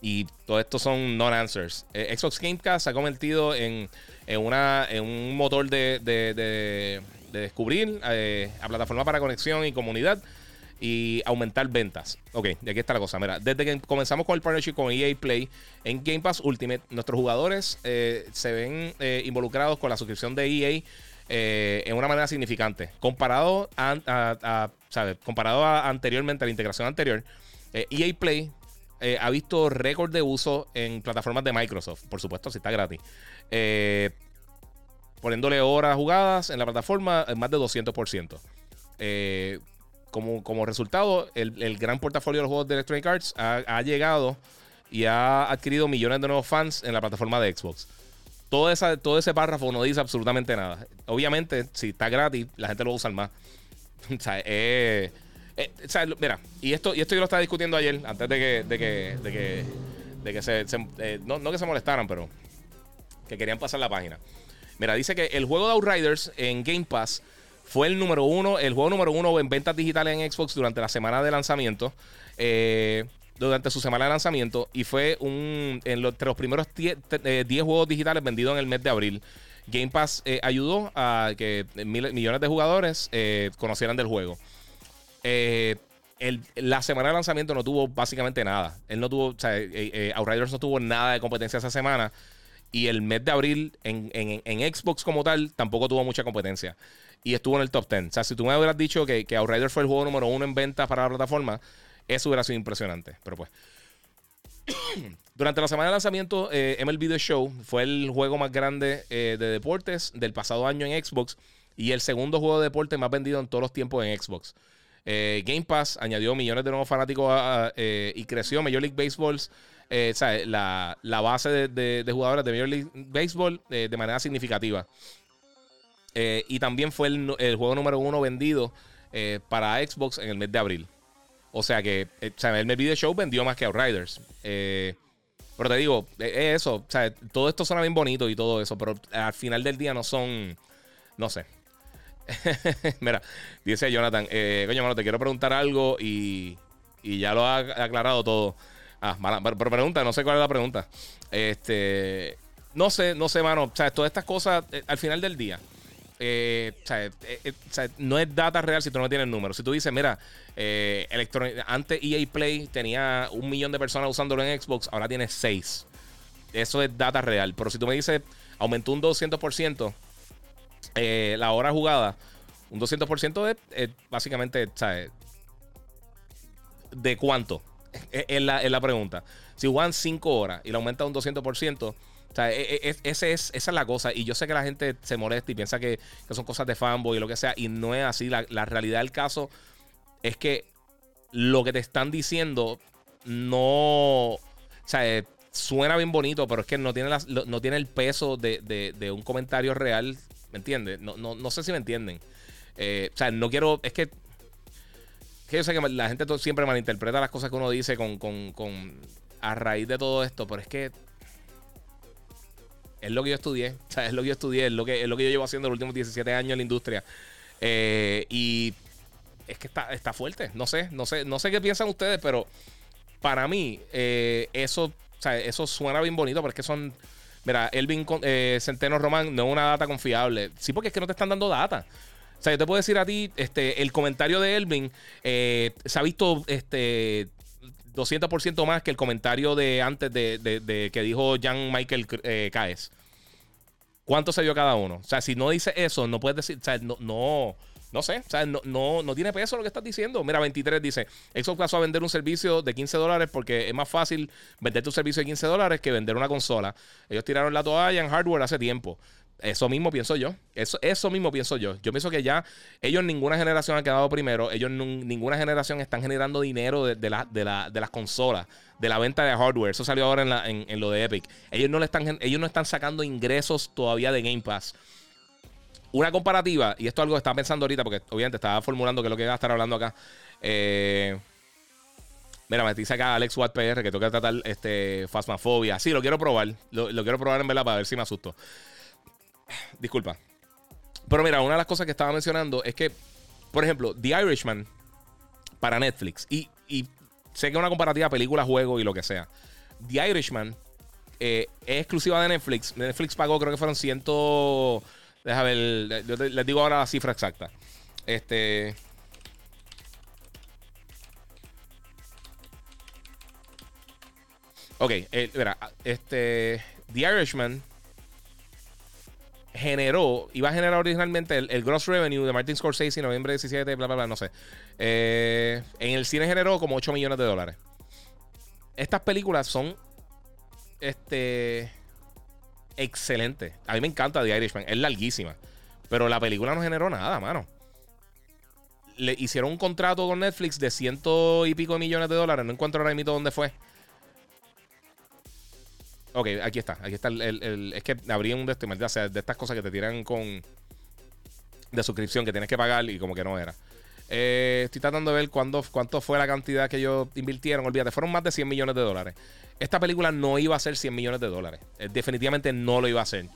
Y todo esto son non-answers. Xbox Game Pass se ha convertido en en, una, en un motor de, de, descubrir, eh, a plataforma para conexión y comunidad y aumentar ventas. Ok, y aquí está la cosa. Mira, desde que comenzamos con el partnership con EA Play en Game Pass Ultimate, nuestros jugadores eh, se ven eh, involucrados con la suscripción de EA en una manera significante. Comparado a, comparado anteriormente, a la integración anterior, EA e Play ha visto récord de uso en plataformas de Microsoft. Por supuesto, si está gratis. Eh, poniéndole horas jugadas en la plataforma en más de 200%. Eh, como, como resultado, el, gran portafolio de los juegos de Electronic Arts ha, llegado y ha adquirido millones de nuevos fans en la plataforma de Xbox. Todo, esa, todo ese párrafo no dice absolutamente nada. Obviamente, si está gratis, la gente lo va a más. Eh, mira, y esto, y esto yo lo estaba discutiendo ayer, antes de que, de que, de que, de que se, no, no que se molestaran, pero que querían pasar la página. Mira, dice que el juego de Outriders en Game Pass fue el número uno, el juego número uno en ventas digitales en Xbox durante la semana de lanzamiento. Eh, durante su semana de lanzamiento y fue un entre los primeros 10 eh, juegos digitales vendidos en el mes de abril. Game Pass eh, ayudó a que millones de jugadores conocieran del juego. la semana de lanzamiento no tuvo básicamente nada. Él no tuvo, o sea, Outriders no tuvo nada de competencia esa semana. Y el mes de abril en, Xbox como tal tampoco tuvo mucha competencia. Y estuvo en el top 10. O sea, si tú me hubieras dicho que, que Outrider fue el juego número uno en ventas para la plataforma, eso hubiera sido impresionante. Pero pues. Durante la semana de lanzamiento, eh, MLB The Show fue el juego más grande eh, de deportes del pasado año en Xbox y el segundo juego de deporte más vendido en todos los tiempos en Xbox. Eh, Game Pass añadió millones de nuevos fanáticos y creció Major League Baseball eh, la, base de, jugadores de Major League Baseball de manera significativa. Eh, y también fue el, juego número uno vendido para Xbox en el mes de abril. O sea que el mes Video Show vendió más que Outriders. pero te digo, es eso. todo esto suena bien bonito y todo eso, pero al final del día no son. No sé. Mira, dice Jonathan, coño, mano, te quiero preguntar algo y, y ya lo ha aclarado todo. Ah, pero, pregunta, no sé cuál es la pregunta. Este, no sé, no sé, mano. O sea, todas estas cosas, eh, al final del día, eh, eh, sea, no es data real si tú no tienes números. Si tú dices, mira, antes EA Play tenía un millón de personas usándolo en Xbox, ahora tiene seis. Eso es data real. Pero si tú me dices, aumentó un 200% la hora jugada, un 200% es, es básicamente, ¿sabes? ¿De cuánto? es, la, pregunta. Si juegan 5 horas y le aumenta un 200%, o sea, e, e, es, esa es la cosa. Y yo sé que la gente se molesta y piensa que, son cosas de fanboy y lo que sea. Y no es así. La, realidad del caso es que lo que te están diciendo no. O sea, eh, suena bien bonito, pero es que no tiene, no tiene el peso de, un comentario real. ¿Me entiendes? No, no, sé si me entienden. Eh, o sea, no quiero. Es que que yo sé que la gente siempre malinterpreta las cosas que uno dice con, a raíz de todo esto, pero es que es lo que yo estudié, o es lo que yo estudié, es lo que, es lo que yo llevo haciendo los últimos 17 años en la industria. Eh, y es que está, está fuerte. No sé, no sé, no sé qué piensan ustedes, pero para mí, eh, eso, eso suena bien bonito, porque es que son. Mira, Elvin eh, Centeno Román no es una data confiable. Sí, porque es que no te están dando data. O sea, yo te puedo decir a ti, este, el comentario de Elvin eh, se ha visto este, 200% más que el comentario de antes de, que dijo Jan Michael eh, Caes. ¿Cuánto se dio cada uno? O sea, si no dice eso, no puedes decir, o sea, no, no, no sé, o sea, no, no, tiene peso lo que estás diciendo. Mira, 23 dice, Xbox pasó a vender un servicio de 15 dólares porque es más fácil vender tu servicio de 15 dólares que vender una consola. Ellos tiraron la toalla en hardware hace tiempo. Eso mismo pienso yo. Eso, eso mismo pienso yo. Yo pienso que ya ellos ninguna generación han quedado primero. Ellos ninguna generación están generando dinero de, de, de, las consolas, de la venta de hardware. Eso salió ahora en, en, lo de Epic. Ellos no, le están, ellos no están sacando ingresos todavía de Game Pass una comparativa, y esto es algo que estaba pensando ahorita, porque obviamente estaba formulando que es lo que iba a estar hablando acá. Eh, mira, me dice acá Alex Watt PR que que tratar este Fasmafobia. Sí, lo quiero probar. Lo, quiero probar en verdad para ver si me asusto. Disculpa. Pero mira, una de las cosas que estaba mencionando es que, por ejemplo, The Irishman para Netflix, y, sé que es una comparativa película, juego y lo que sea. The Irishman eh, es exclusiva de Netflix. Netflix pagó, creo que fueron ciento. Deja ver, les digo ahora la cifra exacta. Este. Ok, eh, mira, este. The Irishman generó, iba a generar originalmente el, gross revenue de Martin Scorsese en noviembre 17, bla, bla, bla, no sé. Eh, en el cine generó como 8 millones de dólares. Estas películas son. Este excelente. A mí me encanta The Irishman. Es larguísima. Pero la película no generó nada, mano. Le hicieron un contrato con Netflix de ciento y pico millones de dólares. No encuentro ahora mismo dónde fue. Ok, aquí está. Aquí está el. es que abrí un de, o sea, de estas cosas que te tiran con. De suscripción que tienes que pagar y como que no era. Eh, estoy tratando de ver cuándo, cuánto fue la cantidad que ellos invirtieron. Olvídate, fueron más de 100 millones de dólares. Esta película no iba a ser 100 millones de dólares. Eh, definitivamente no lo iba a ser.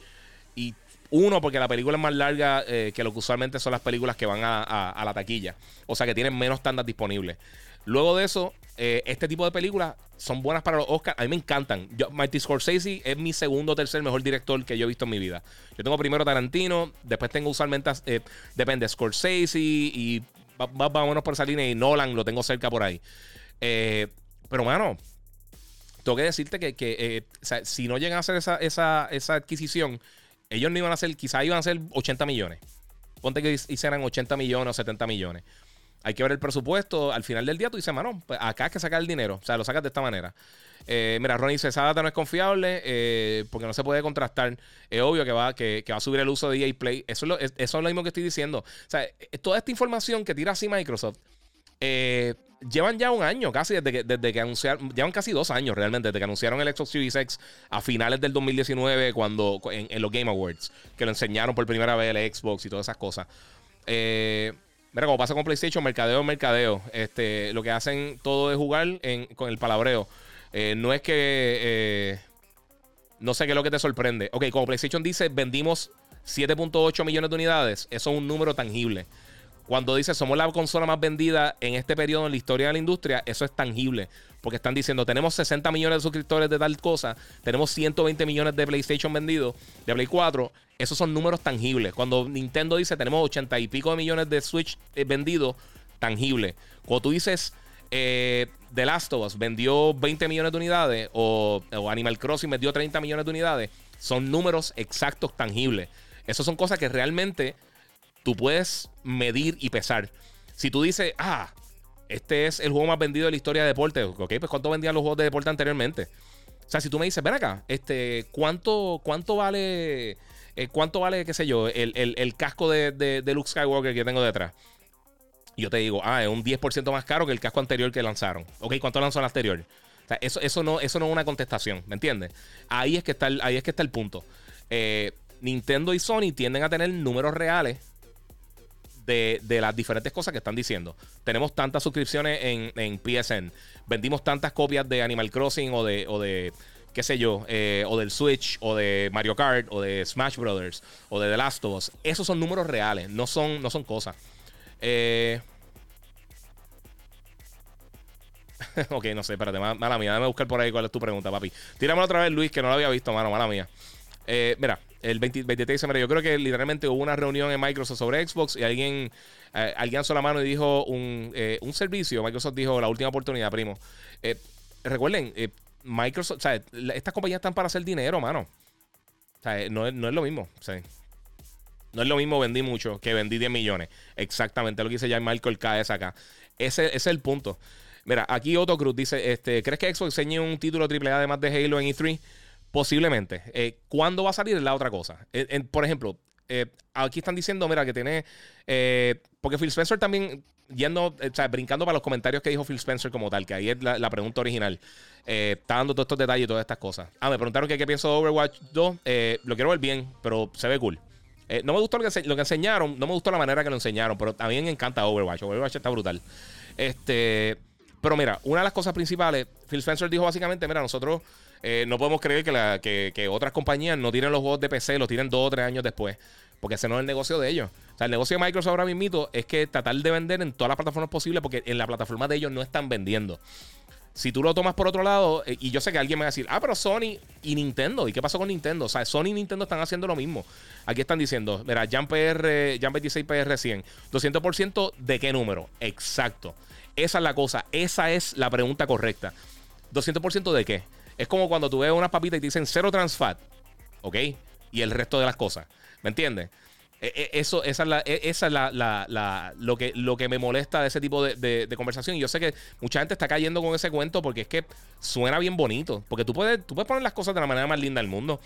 Y uno, porque la película es más larga eh, que lo que usualmente son las películas que van a, la taquilla. O sea que tienen menos tandas disponibles. Luego de eso, eh, este tipo de películas son buenas para los Oscars. A mí me encantan. Yo, Marty Scorsese es mi segundo o tercer mejor director que yo he visto en mi vida. Yo tengo primero Tarantino, después tengo usualmente, depende, Scorsese y vámonos por esa línea y Nolan lo tengo cerca por ahí. pero, mano, tengo que decirte que, eh, si no llegan a hacer esa, esa, adquisición, ellos no iban a hacer, quizás iban a hacer 80 millones. Ponte que hicieran 80 millones o 70 millones. Hay que ver el presupuesto. Al final del día tú dices, mano, pues acá hay que sacar el dinero. O sea, lo sacas de esta manera. Eh, mira, Ronnie dice, esa data no es confiable eh, porque no se puede contrastar. Es obvio que va, que, va a subir el uso de EA Play. Eso es, lo, lo mismo que estoy diciendo. O sea, toda esta información que tira así Microsoft eh, llevan ya un año casi desde que, desde que anunciaron, llevan casi dos años realmente, desde que anunciaron el Xbox Series X a finales del 2019 cuando en, los Game Awards, que lo enseñaron por primera vez el Xbox y todas esas cosas. Eh, mira, como pasa con PlayStation, mercadeo mercadeo. Este, lo que hacen todo es jugar con el palabreo. Eh, no es que... no sé qué es lo que te sorprende. Ok, como PlayStation dice, vendimos 7.8 millones de unidades. Eso es un número tangible. Cuando dice somos la consola más vendida en este periodo en la historia de la industria, eso es tangible. Porque están diciendo, tenemos 60 millones de suscriptores de tal cosa, tenemos 120 millones de PlayStation vendidos, de Play 4. Esos son números tangibles. Cuando Nintendo dice, tenemos 80 y pico de millones de Switch eh, vendidos, tangible. Cuando tú dices, eh, The Last of Us vendió 20 millones de unidades o, o Animal Crossing vendió 30 millones de unidades, son números exactos, tangibles. Esas son cosas que realmente tú puedes medir y pesar. Si tú dices, ah, este es el juego más vendido de la historia de deporte, ok, pues ¿cuánto vendían los juegos de deporte anteriormente? O sea, si tú me dices, ven acá, este, ¿cuánto, cuánto vale, eh, cuánto vale, qué sé yo, el, casco de, de, Luke Skywalker que tengo detrás? yo te digo, ah, es un 10% más caro que el casco anterior que lanzaron. Ok, ¿cuánto lanzó el anterior? O sea, eso, eso, no, eso no es una contestación, ¿me entiendes? Ahí es que está el, ahí es que está el punto. Eh, Nintendo y Sony tienden a tener números reales de, las diferentes cosas que están diciendo. Tenemos tantas suscripciones en, PSN. Vendimos tantas copias de Animal Crossing o de, o de qué sé yo, eh, o del Switch, o de Mario Kart, o de Smash Brothers, o de The Last of Us. Esos son números reales, no son, no son cosas. Eh, ok, no sé, espérate, mala mía. Déjame buscar por ahí cuál es tu pregunta, papi. Tíramelo otra vez, Luis, que no lo había visto, mano, mala mía. Eh, mira, el 23 de diciembre, yo creo que literalmente hubo una reunión en Microsoft sobre Xbox y alguien, eh, alguien alzó la mano y dijo un, eh, un, servicio. Microsoft dijo la última oportunidad, primo. recuerden, Microsoft, o sea, estas compañías están para hacer dinero, mano. O sea, no, no es lo mismo. No es lo mismo vendí mucho que vendí 10 millones. Exactamente lo que dice ya Michael K. acá. Ese, ese es el punto. Mira, aquí Otto Cruz dice: este, ¿Crees que Xbox enseñe un título AAA además de Halo en E3? Posiblemente. Eh, ¿Cuándo va a salir? Es la otra cosa. por ejemplo, eh, aquí están diciendo, mira, que tiene. Eh, porque Phil Spencer también, yendo, o sea, brincando para los comentarios que dijo Phil Spencer como tal, que ahí es la, pregunta original. está dando todos estos detalles y todas estas cosas. Ah, me preguntaron qué pienso de Overwatch 2. lo quiero ver bien, pero se ve cool. no me gustó lo que, que enseñaron, no me gustó la manera que lo enseñaron, pero a mí me encanta Overwatch. Overwatch está brutal. Este. Pero mira, una de las cosas principales, Phil Spencer dijo básicamente, mira, nosotros eh, no podemos creer que, otras compañías no tienen los juegos de PC, los tienen dos o tres años después, porque ese no es el negocio de ellos. O sea, el negocio de Microsoft ahora mismo es que tratar de vender en todas las plataformas posibles, porque en la plataforma de ellos no están vendiendo. Si tú lo tomas por otro lado, eh, y yo sé que alguien me va a decir, ah, pero Sony y Nintendo, ¿y qué pasó con Nintendo? O sea, Sony y Nintendo están haciendo lo mismo. Aquí están diciendo, mira, Jam PR, Jam 26 PR 100, 200% de qué número? Exacto. Esa es la cosa, esa es la pregunta correcta. ¿200% de qué? Es como cuando tú ves unas papitas y te dicen cero trans fat, ¿ok? Y el resto de las cosas, ¿me entiendes? E, e, eso, esa es, la, e, esa es la, lo, que, lo que me molesta de ese tipo de, conversación. Y yo sé que mucha gente está cayendo con ese cuento porque es que suena bien bonito. Porque tú puedes, tú puedes poner las cosas de la manera más linda del mundo.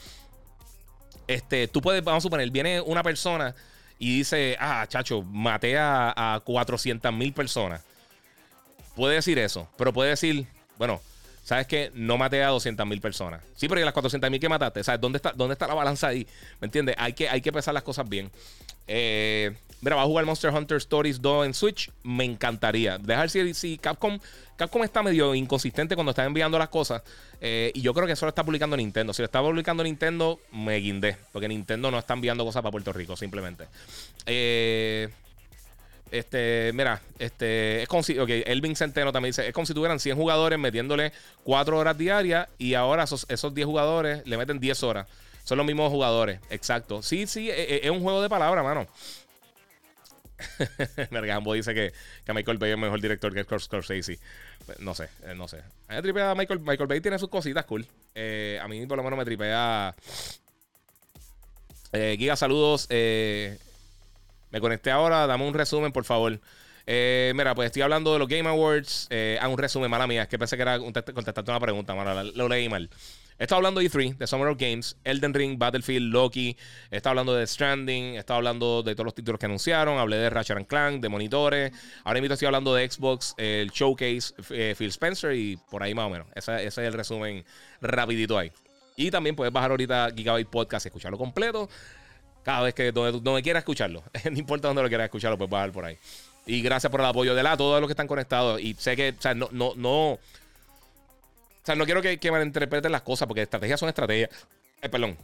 Este, tú puedes, vamos a suponer, viene una persona y dice, ah, chacho, maté a, a 400 mil personas. Puede decir eso, pero puede decir, bueno, ¿sabes qué? No maté a 200 mil personas. Sí, pero ¿y las 400 mil que mataste? ¿Sabes dónde está, dónde está la balanza ahí? ¿Me entiendes? Hay que, hay que pesar las cosas bien. Eh, mira, va a jugar Monster Hunter Stories 2 en Switch. Me encantaría. Dejar si, si Capcom, Capcom está medio inconsistente cuando está enviando las cosas. Eh, y yo creo que eso lo está publicando Nintendo. Si lo está publicando Nintendo, me guindé. Porque Nintendo no está enviando cosas para Puerto Rico, simplemente. Eh. Este, mira, este, es como Elvin Centeno también dice, es como si tuvieran 100 jugadores metiéndole 4 horas diarias y ahora esos, esos 10 jugadores le meten 10 horas. Son los mismos jugadores, exacto. Sí, sí, e, e, es, un juego de palabras, mano. Mergambo dice que, que Michael Bay es mejor director que Scorsese. No sé, eh, no sé. A mí me tripea Michael, Michael Bay tiene sus cositas cool. Eh, a mí por lo menos me tripea... Eh, Giga, saludos. Eh, me conecté ahora, dame un resumen, por favor. Eh, mira, pues estoy hablando de los Game Awards. Eh, un resumen, mala mía. Es que pensé que era contestarte una pregunta, mala, lo leí mal. Estado hablando de E3, de Summer of Games, Elden Ring, Battlefield, Loki. Estado hablando de Stranding. Estado hablando de todos los títulos que anunciaron. Hablé de Ratchet Clank, de monitores. Ahora mismo estoy hablando de Xbox, el Showcase, eh, Phil Spencer y por ahí más o menos. Ese, ese, es el resumen rapidito ahí. Y también puedes bajar ahorita Gigabyte Podcast y escucharlo completo cada vez que donde, me quiera escucharlo. no importa dónde lo quieras escucharlo, pues bajar por ahí. Y gracias por el apoyo de la, todos los que están conectados. Y sé que, o sea, no, no, no. O sea, no quiero que, que malinterpreten las cosas, porque estrategias son estrategias. Eh, perdón.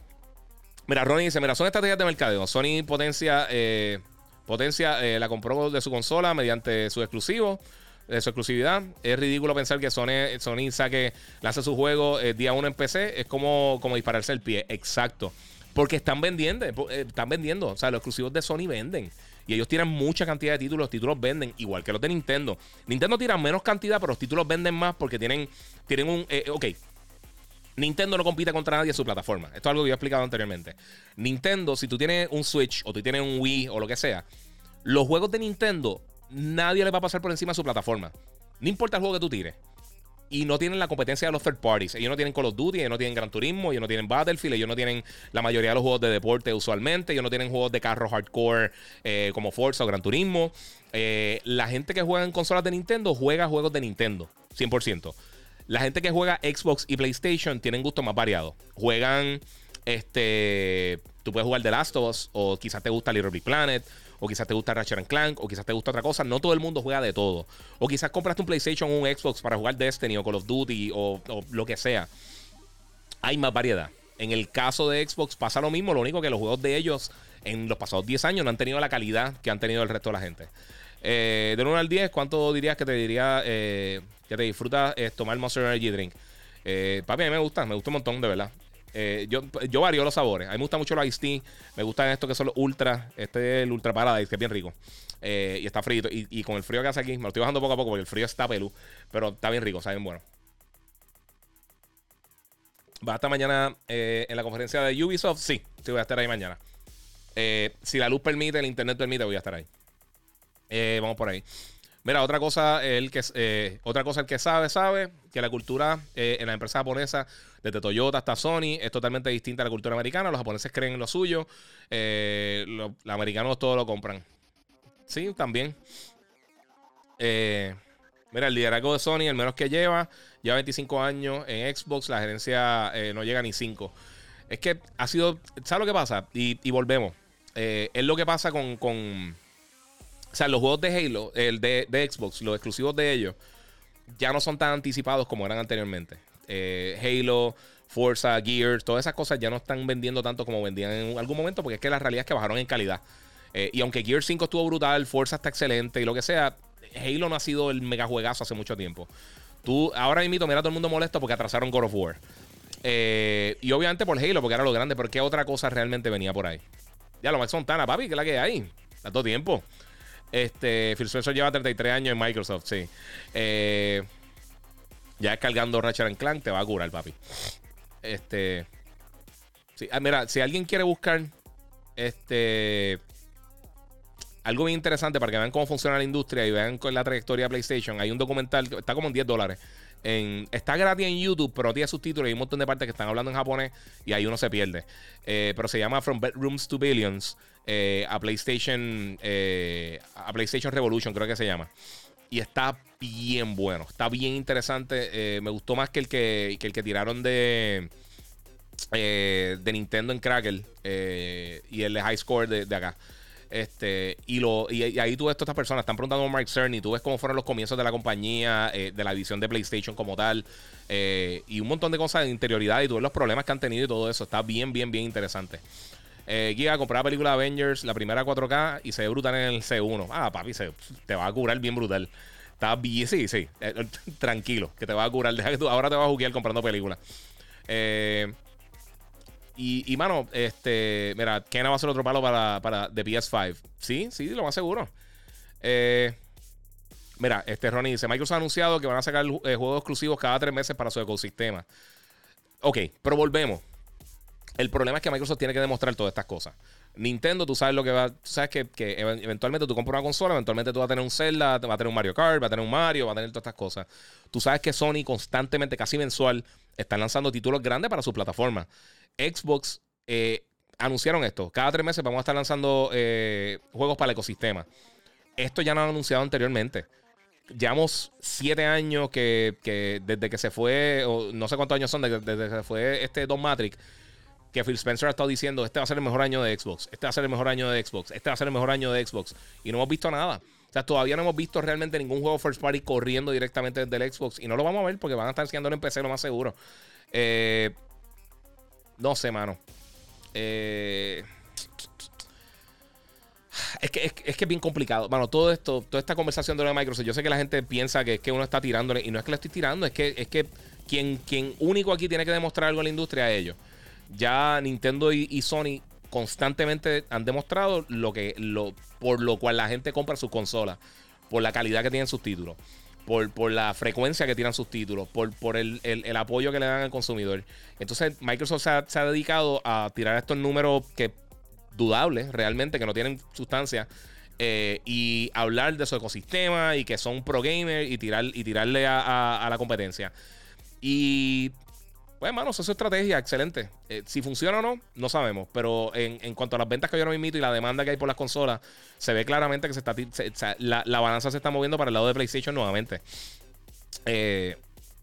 Mira, Ronnie dice: Mira, son estrategias de mercadeo. Sony potencia, eh, potencia eh, la compró de su consola mediante su exclusivo, de su exclusividad. Es ridículo pensar que Sony, Sony saque, lance su juego día uno en PC. Es como, como dispararse el pie. Exacto. Porque están vendiendo, eh, están vendiendo. O sea, los exclusivos de Sony venden. Y ellos tienen mucha cantidad de títulos. Los títulos venden, igual que los de Nintendo. Nintendo tira menos cantidad, pero los títulos venden más porque tienen, tienen un. Eh, ok. Nintendo no compite contra nadie en su plataforma. Esto es algo que yo he explicado anteriormente. Nintendo, si tú tienes un Switch o tú tienes un Wii o lo que sea, los juegos de Nintendo, nadie le va a pasar por encima de su plataforma. No importa el juego que tú tires y no tienen la competencia de los third parties. Ellos no tienen Call of Duty, ellos no tienen Gran Turismo, ellos no tienen Battlefield, ellos no tienen la mayoría de los juegos de deporte usualmente, ellos no tienen juegos de carro hardcore eh, como Forza o Gran Turismo. Eh, la gente que juega en consolas de Nintendo juega juegos de Nintendo, 100%. La gente que juega Xbox y PlayStation tienen gustos más variados. Juegan, este, tú puedes jugar The Last of Us o quizás te gusta Little Big Planet o quizás te gusta Ratchet Clank, o quizás te gusta otra cosa. No todo el mundo juega de todo. O quizás compraste un PlayStation o un Xbox para jugar Destiny o Call of Duty o, lo que sea. hay más variedad. En el caso de Xbox pasa lo mismo, lo único que los juegos de ellos en los pasados 10 años no han tenido la calidad que han tenido el resto de la gente. Eh, de 1 al 10, ¿cuánto dirías que te diría eh, que te disfrutas tomar Monster Energy Drink? Eh, papi, a mí me gusta, me gusta un montón, de verdad. Yo, yo varío los sabores. A mí me gusta mucho los Ice Tea. Me gustan estos que son los Ultra. Este es el Ultra Paradise, que es bien rico. y está frito. Y, con el frío que hace aquí, me lo estoy bajando poco a poco porque el frío está pelú. Pero está bien rico, saben bueno. ¿Va hasta mañana en la conferencia de Ubisoft? Sí, sí, voy a estar ahí mañana. si la luz permite, el internet permite, voy a estar ahí. Eh, vamos por ahí. Mira, otra cosa, el que, eh, otra cosa el que sabe, sabe que la cultura eh, en la empresa japonesa, desde Toyota hasta Sony, es totalmente distinta a la cultura americana. Los japoneses creen en lo suyo, los, americanos todo lo compran. Sí, también. mira, el liderazgo de Sony, el menos que lleva, lleva 25 años en Xbox, la gerencia no llega ni 5. Es que ha sido, ¿sabes lo que pasa? Y, volvemos. es lo que pasa con o sea, los juegos de Halo, el de, Xbox, los exclusivos de ellos, ya no son tan anticipados como eran anteriormente. Eh, Halo, Forza, Gears, todas esas cosas ya no están vendiendo tanto como vendían en algún momento, porque es que la realidad es que bajaron en calidad. Eh, y aunque Gears 5 estuvo brutal, Forza está excelente y lo que sea, Halo no ha sido el mega juegazo hace mucho tiempo. Tú, ahora mismo, mira todo el mundo molesto porque atrasaron God of War. Eh, y obviamente por Halo, porque era lo grande, pero ¿qué otra cosa realmente venía por ahí? Ya, lo Max Montana, papi, que es la que hay. Todo tiempo. Este, Phil Spencer lleva 33 años en Microsoft, sí. Eh, ya descargando Ratchet Clank te va a curar, papi. Este. Ah, mira, si alguien quiere buscar este algo bien interesante para que vean cómo funciona la industria y vean con la trayectoria de PlayStation, hay un documental está como en 10 dólares. Está gratis en YouTube, pero tiene subtítulos y hay un montón de partes que están hablando en japonés y ahí uno se pierde. Eh, pero se llama From Bedrooms to Billions. Eh, a PlayStation eh, a PlayStation Revolution, creo que se llama. Y está bien bueno, está bien interesante. Me gustó más que el que, el que tiraron de, de Nintendo en Cracker y el de High Score de, acá. Este, y, lo, y, ahí tú ves todas estas personas, están preguntando a Mark Cerny, tú ves cómo fueron los comienzos de la compañía, de la edición de PlayStation como tal, y un montón de cosas de interioridad, y tú ves los problemas que han tenido y todo eso. Está bien, bien, bien interesante. Eh, Giga, comprar la película Avengers, la primera 4K, y se ve brutal en el C1. Ah, papi, se, te va a curar bien brutal. Está bien, sí, sí. Eh, eh, tranquilo, que te va a curar. Deja que tú, ahora te vas a jugar comprando películas. Eh, y, mano, este, mira, Kena va a ser otro palo para, para de PS5. Sí, sí, lo más seguro. mira, este Ronnie dice: Microsoft ha anunciado que van a sacar juegos exclusivos cada tres meses para su ecosistema. Ok, pero volvemos. El problema es que Microsoft tiene que demostrar todas estas cosas. Nintendo, tú sabes lo que va. Tú sabes que, eventualmente tú compras una consola, eventualmente tú vas a tener un Zelda, va a tener un Mario Kart, va a tener un Mario, va a tener todas estas cosas. Tú sabes que Sony constantemente, casi mensual, están lanzando títulos grandes para su plataforma. Xbox eh, anunciaron esto. Cada tres meses vamos a estar lanzando eh, juegos para el ecosistema. Esto ya lo han anunciado anteriormente. Llevamos siete años que, desde que se fue, o no sé cuántos años son, desde, que se fue este Don Matrix que Phil Spencer ha estado diciendo, este va a ser el mejor año de Xbox, este va a ser el mejor año de Xbox, este va a ser el mejor año de Xbox. Y no hemos visto nada. O sea, todavía no hemos visto realmente ningún juego first party corriendo directamente desde el Xbox. Y no lo vamos a ver porque van a estar enseñándolo en PC lo más seguro. Eh, no sé, mano. Eh, es que, es, que es bien complicado. Mano, todo esto, toda esta conversación de lo de Microsoft, yo sé que la gente piensa que es que uno está tirándole. Y no es que le estoy tirando, es que, es que quien, quien único aquí tiene que demostrar algo en la industria es ellos ya Nintendo y, Sony constantemente han demostrado lo que lo por lo cual la gente compra sus consolas, por la calidad que tienen sus títulos, por, por la frecuencia que tienen sus títulos, por, por el, apoyo que le dan al consumidor. Entonces Microsoft se ha, dedicado a tirar estos números que dudables realmente, que no tienen sustancia. Eh, y hablar de su ecosistema y que son pro gamer y, tirar, y tirarle a la competencia. Y pues, hermano, eso es estrategia, excelente. Eh, si funciona o no, no sabemos. Pero en, cuanto a las ventas que yo no invito y la demanda que hay por las consolas, se ve claramente que se está la, balanza se está moviendo para el lado de PlayStation nuevamente. Eh,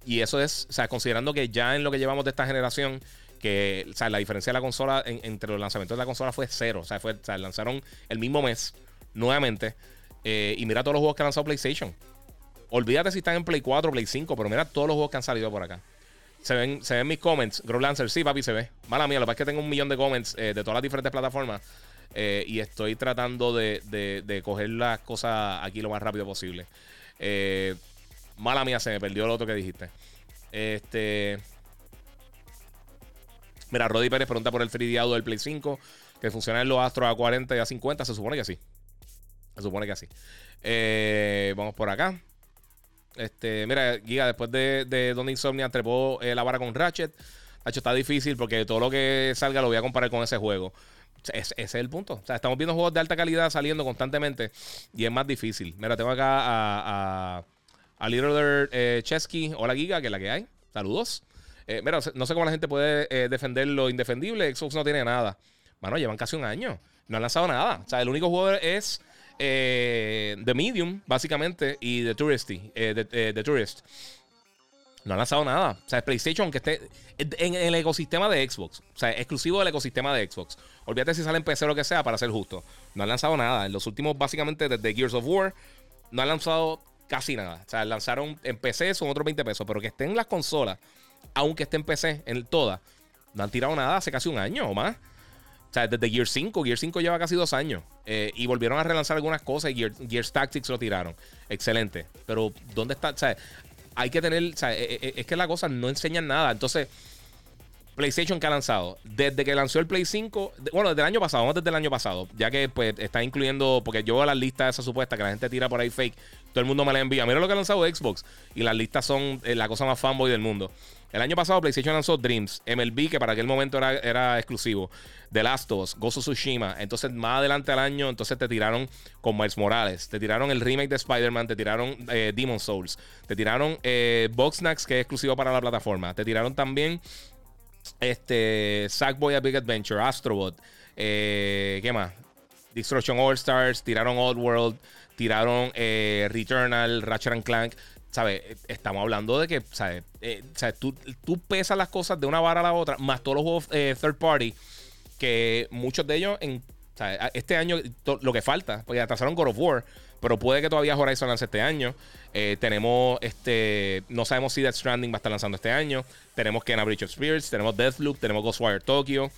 y eso es, o sea, considerando que ya en lo que llevamos de esta generación, que la diferencia de la consola entre los lanzamientos de la consola fue cero. O sea, fue, lanzaron el mismo mes nuevamente. Eh, y mira todos los juegos que ha lanzado PlayStation. Olvídate si están en Play 4 o Play 5, pero mira todos los juegos que han salido por acá. Se ven, se ven mis comments. Grow Lancer, sí, papi, se ve. Mala mía, lo que pasa es que tengo un millón de comments de todas las diferentes plataformas. y estoy tratando de, de, coger las cosas aquí lo más rápido posible. mala mía, se me perdió lo otro que dijiste. Este. Mira, Roddy Pérez pregunta por el free del Play 5. Que funciona en los Astros a 40 y a 50. Se supone que sí. Se supone que. Eh, vamos por acá. Este, mira, Giga, después de, de Donde Insomnia trepó eh, la vara con Ratchet. Hecho, está difícil porque todo lo que salga lo voy a comparar con ese juego. ese es el punto. O sea, estamos viendo juegos de alta calidad saliendo constantemente y es más difícil. Mira, tengo acá a, Little eh, Chesky. Hola, Giga, que es la que hay. Saludos. Eh, mira, no sé cómo la gente puede eh, defender lo indefendible. Xbox no tiene nada. Bueno, llevan casi un año. No han lanzado nada. O sea, el único juego es eh, The Medium, básicamente, y The Touristy. The, Tourist. No han lanzado nada. O sea, PlayStation que esté en, el ecosistema de Xbox. O sea, exclusivo del ecosistema de Xbox. Olvídate si sale en PC o lo que sea, para ser justo. No han lanzado nada. En los últimos, básicamente, desde Gears of War, no han lanzado casi nada. O sea, lanzaron en PC, son otros 20 pesos. Pero que estén las consolas aunque esté en PC, en todas, no han tirado nada hace casi un año o más. O sea, desde Gear 5, Gear 5 lleva casi dos años. Eh, y volvieron a relanzar algunas cosas y Gear, Gears Tactics lo tiraron. Excelente. Pero, ¿dónde está? O sea, hay que tener. O sea, eh, eh, es que la cosa no enseñan nada. Entonces, PlayStation que ha lanzado. Desde que lanzó el Play 5, bueno, desde el año pasado, vamos desde el año pasado, ya que pues está incluyendo, porque yo veo las listas esas supuestas que la gente tira por ahí fake, todo el mundo me la envía. Mira lo que ha lanzado Xbox y las listas son la cosa más fanboy del mundo. El año pasado PlayStation lanzó Dreams, MLB, que para aquel momento era, exclusivo, The Last of Us, Gozo Tsushima. Entonces, más adelante al año, entonces te tiraron con Miles Morales, te tiraron el remake de Spider-Man, te tiraron eh, Demon Souls, te tiraron eh, que es exclusivo para la plataforma, te tiraron también este Sackboy A Big Adventure, Astrobot, eh, ¿qué más? Destruction All Stars, tiraron Old World, tiraron eh, Returnal, Ratchet and Clank. ¿Sabes? Estamos hablando de que, ¿sabes? Eh, tú, tú, pesas las cosas de una vara a la otra, más todos los juegos eh, third party, que muchos de ellos, en, este año, lo que falta, porque atrasaron God of War, pero puede que todavía Horizon lance este año. Eh, tenemos, este, no sabemos si Death Stranding va a estar lanzando este año. Tenemos Kena Bridge of Spirits, tenemos Deathloop, tenemos Ghostwire Tokyo.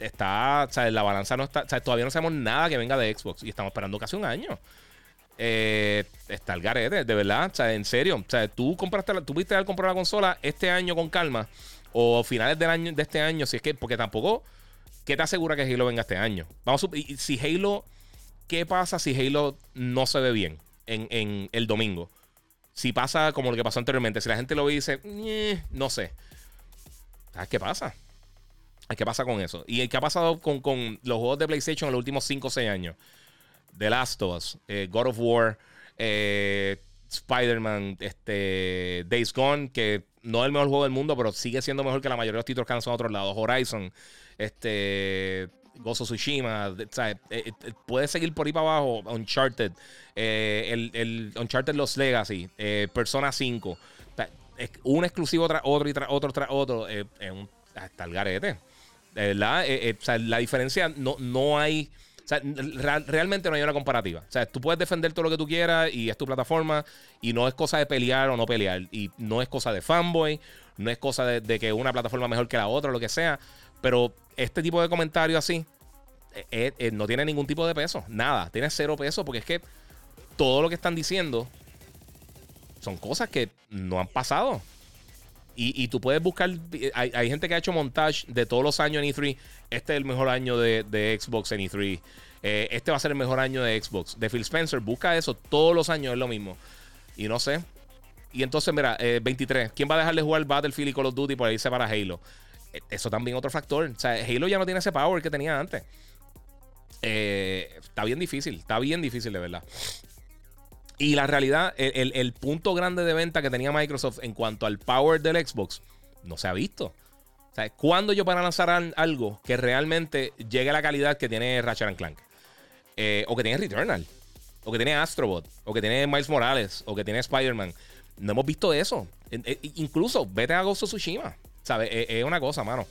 está, ¿sabes? La balanza no está, todavía no sabemos nada que venga de Xbox y estamos esperando casi un año eh, está el garete, de verdad. O sea, en serio. O sea, tú compraste, la, tuviste al comprar la consola este año con calma. O finales del año, de este año, si es que, porque tampoco, ¿qué te asegura que Halo venga este año? Vamos a, y, si Halo, ¿qué pasa si Halo no se ve bien en, el domingo? Si pasa como lo que pasó anteriormente, si la gente lo ve y dice, no sé. ¿Qué pasa? ¿Qué pasa con eso? ¿Y qué ha pasado con, con los juegos de PlayStation en los últimos 5 o 6 años? The Last of Us, eh, God of War, eh, Spider-Man, este, Days Gone, que no es el mejor juego del mundo, pero sigue siendo mejor que la mayoría de los títulos que han a otros lados. Horizon, este, Gozo Tsushima, eh, puede seguir por ahí para abajo. Uncharted, el, el, Uncharted Los Legacy, Persona 5. Un exclusivo tras otro y tras otro tras otro. hasta el garete. Verdad, la diferencia no, no hay. Sea, realmente no hay una comparativa. O sea, tú puedes defender todo lo que tú quieras y es tu plataforma y no es cosa de pelear o no pelear. Y no es cosa de fanboy, no es cosa de, que una plataforma mejor que la otra o lo que sea. Pero este tipo de comentarios así eh, eh, eh, no tiene ningún tipo de peso. Nada, tiene cero peso porque es que todo lo que están diciendo son cosas que no han pasado. Y, tú puedes buscar. Hay, gente que ha hecho montage de todos los años en E3. Este es el mejor año de, Xbox en E3. Eh, este va a ser el mejor año de Xbox. De Phil Spencer, busca eso. Todos los años es lo mismo. Y no sé. Y entonces, mira, 23. Eh, ¿Quién va a dejar de jugar Battlefield y Call of Duty por irse para Halo? Eh, eso también otro factor. O sea, Halo ya no tiene ese power que tenía antes. está bien difícil. Está bien difícil, de verdad. Y la realidad, el, punto grande de venta que tenía Microsoft en cuanto al power del Xbox no se ha visto. O sea, ¿cuándo yo para lanzar algo que realmente llegue a la calidad que tiene Ratchet Clank? Eh, o que tiene Returnal. O que tiene Astrobot. O que tiene Miles Morales. O que tiene Spider-Man. No hemos visto eso. incluso vete a Ghost Tsushima. ¿Sabes? Es, una cosa, mano.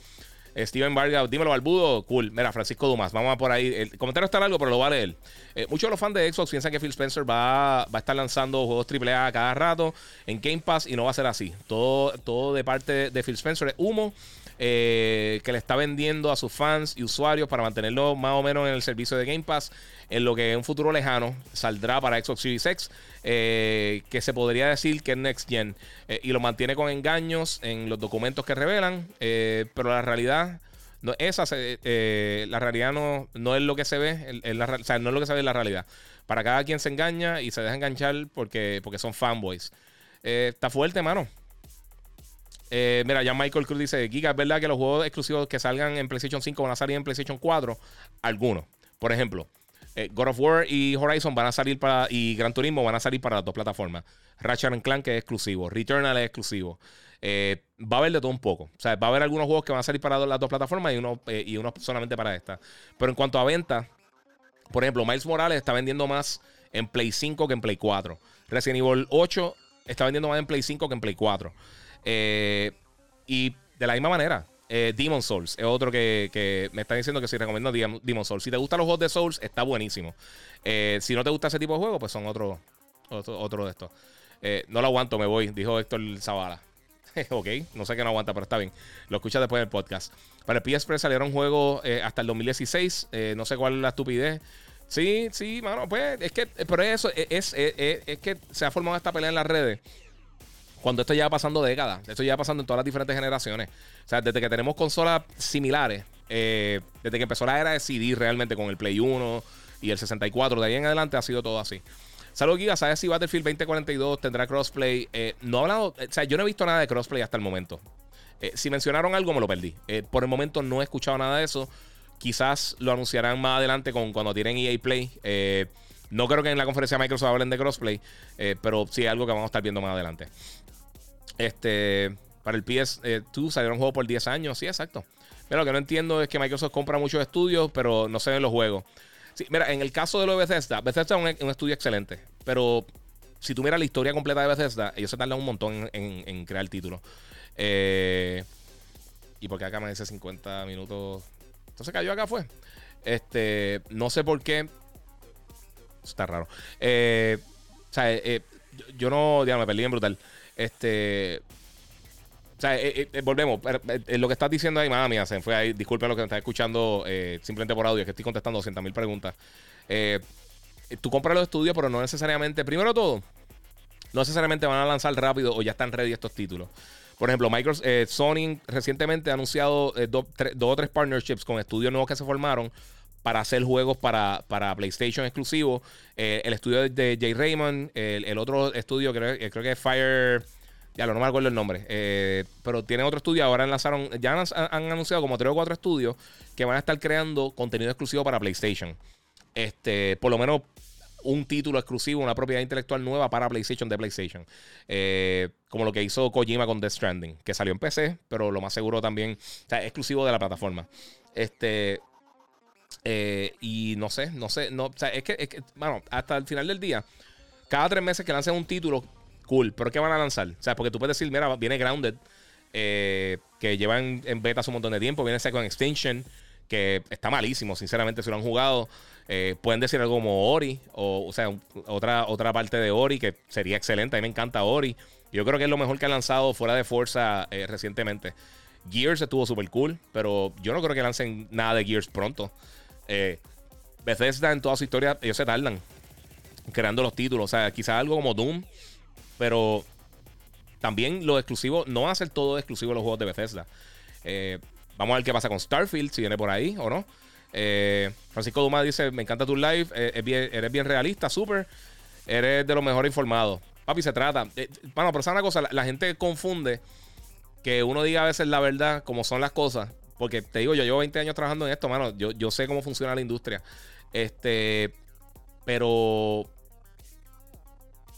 Steven Vargas, dímelo, Barbudo. Cool. Mira, Francisco Dumas, vamos a por ahí. El comentario está largo, pero lo va a leer. Eh, muchos de los fans de Xbox piensan que Phil Spencer va, va a estar lanzando juegos AAA cada rato en Game Pass y no va a ser así. Todo, todo de parte de Phil Spencer es humo. Eh, que le está vendiendo a sus fans y usuarios para mantenerlo más o menos en el servicio de Game Pass en lo que en un futuro lejano saldrá para Xbox Series X, eh, que se podría decir que es Next Gen, eh, y lo mantiene con engaños en los documentos que revelan, pero la realidad... No, esa la realidad no, no es lo que se ve, o sea, no es lo que se ve en la realidad. Para cada quien se engaña y se deja enganchar porque, porque son fanboys. está fuerte, mano. Eh, mira, ya Michael Cruz dice: Giga, ¿es verdad que los juegos exclusivos que salgan en PlayStation 5 van a salir en PlayStation 4? Algunos. Por ejemplo, eh, God of War y Horizon van a salir para. y Gran Turismo van a salir para las dos plataformas. Ratchet Clank que es exclusivo. Returnal es exclusivo. Eh, va a haber de todo un poco. O sea, va a haber algunos juegos que van a salir para las dos plataformas y uno, y uno solamente para esta. Pero en cuanto a venta, por ejemplo, Miles Morales está vendiendo más en Play 5 que en Play 4. Resident Evil 8 está vendiendo más en Play 5 que en Play 4. Eh, y de la misma manera, eh, Demon Souls es otro que, me está diciendo que si recomiendo Demon Souls. Si te gustan los juegos de Souls, está buenísimo. Eh, si no te gusta ese tipo de juegos, pues son otro, otro, de estos. no lo aguanto, me voy, dijo Héctor Zavala. ok, no sé qué no aguanta, pero está bien. Lo escuchas después del podcast. Para el PS salieron juegos hasta el 2016. no sé cuál es la estupidez. Sí, sí, mano, pues es que, pero eso es, es que se ha formado esta pelea en las redes cuando esto ya pasando décadas. Esto ya pasando en todas las diferentes generaciones. O sea, desde que tenemos consolas similares, eh, desde que empezó la era de CD realmente con el Play 1 y el 64, de ahí en adelante ha sido todo así. Saludos, Giga. ¿Sabes si Battlefield 2042 tendrá crossplay? Eh, no he hablado, o sea, yo no he visto nada de crossplay hasta el momento. Eh, si mencionaron algo, me lo perdí. por el momento no he escuchado nada de eso. Quizás lo anunciarán más adelante con, cuando tienen EA Play. no creo que en la conferencia de Microsoft hablen de crossplay, pero sí es algo que vamos a estar viendo más adelante. Este, para el PS2 eh, salieron juegos por 10 años. Sí, exacto. Pero lo que no entiendo es que Microsoft compra muchos estudios, pero no se ven los juegos. Mira, en el caso de lo de Bethesda, Bethesda es un, estudio excelente, pero si tú miras la historia completa de Bethesda, ellos se tardan un montón en, crear el título. Eh, y porque acá me dice 50 minutos. Entonces cayó acá fue. Este, no sé por qué. Está raro. Eh, o sea, yo, no, ya me perdí en brutal. Este. O sea, eh, eh, eh, volvemos. lo que estás diciendo ahí, mamá mía, se fue ahí. Disculpe lo que me estás escuchando simplemente por audio, que estoy contestando 200 mil preguntas. tú compras los estudios, pero no necesariamente. Primero todo, no necesariamente van a lanzar rápido o ya están ready estos títulos. Por ejemplo, Microsoft, Sony recientemente ha anunciado dos o tres partnerships con estudios nuevos que se formaron para hacer juegos para, para PlayStation exclusivo. Eh, el estudio de Jay Raymond, el, otro estudio creo, eh, creo, que es Fire. Ya no me acuerdo el nombre. Eh, pero tiene otro estudio. Ahora lanzaron. Ya han, anunciado como tres o cuatro estudios que van a estar creando contenido exclusivo para PlayStation. Este, por lo menos un título exclusivo, una propiedad intelectual nueva para PlayStation de PlayStation. como lo que hizo Kojima con Death Stranding, que salió en PC, pero lo más seguro también, o sea, exclusivo de la plataforma. Este, eh, y no sé, no sé, no, o sea, es que, es que, bueno, hasta el final del día, cada tres meses que lancen un título, cool, pero ¿qué van a lanzar? O sea, porque tú puedes decir, mira, viene Grounded, eh, que llevan en beta un montón de tiempo, viene Second Extinction, que está malísimo, sinceramente, si lo han jugado. Eh, pueden decir algo como Ori, o, o sea, otra, otra parte de Ori que sería excelente. A mí me encanta Ori. Yo creo que es lo mejor que ha lanzado fuera de Forza recientemente. Gears estuvo súper cool, pero yo no creo que lancen nada de Gears pronto. Eh, Bethesda en toda su historia, ellos se tardan creando los títulos. O sea, quizás algo como Doom, pero también los exclusivos, no van a ser todo exclusivo los juegos de Bethesda. Eh, vamos a ver qué pasa con Starfield, si viene por ahí o no. Eh, Francisco Dumas dice: Me encanta tu live, eres bien realista, súper. Eres de los mejor informados. Papi, se trata. bueno, pero una cosa, la, gente confunde que uno diga a veces la verdad, como son las cosas, porque te digo, yo llevo 20 años trabajando en esto, mano. Yo, yo sé cómo funciona la industria. Este. Pero.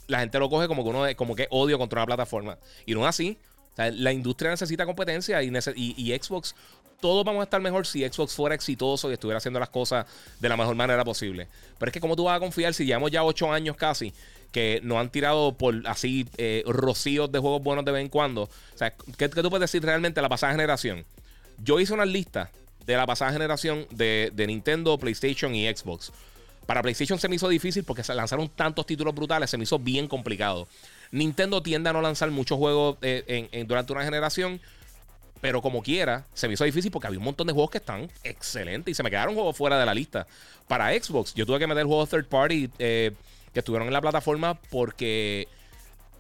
La gente lo coge como que uno como que odio contra una plataforma. Y no es así. la industria necesita competencia y, y, Xbox todos vamos a estar mejor si Xbox fuera exitoso y estuviera haciendo las cosas de la mejor manera posible. Pero es que, como tú vas a confiar si llevamos ya 8 años casi que nos han tirado por así eh, rocíos de juegos buenos de vez en cuando? O sea, ¿qué, ¿qué, tú puedes decir realmente a la pasada generación? Yo hice una lista de la pasada generación de, Nintendo, PlayStation y Xbox. Para PlayStation se me hizo difícil porque se lanzaron tantos títulos brutales, se me hizo bien complicado. Nintendo tiende a no lanzar muchos juegos eh, durante una generación, pero como quiera, se me hizo difícil porque había un montón de juegos que están excelentes y se me quedaron juegos fuera de la lista. Para Xbox, yo tuve que meter juegos third party eh, que estuvieron en la plataforma porque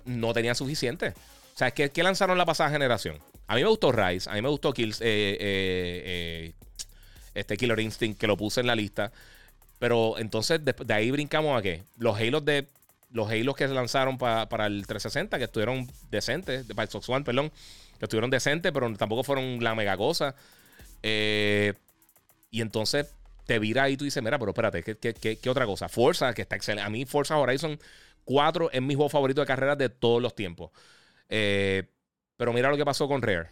no tenían suficiente. O sea, ¿qué, lanzaron la pasada generación? A mí me gustó Rise, a mí me gustó Kills, eh, este Killer Instinct, que lo puse en la lista. Pero entonces de, ahí brincamos a qué? Los Halos de. Los Halos que se lanzaron para el 360, que estuvieron decentes, para el Xbox One, perdón, que estuvieron decentes, pero tampoco fueron la mega cosa. Eh, y entonces te vira ahí y tú dices, mira, pero espérate, ¿qué, otra cosa? Forza, que está excelente. A mí Forza Horizon 4 es mi juego favorito de carreras de todos los tiempos. Eh, pero mira lo que pasó con Rare.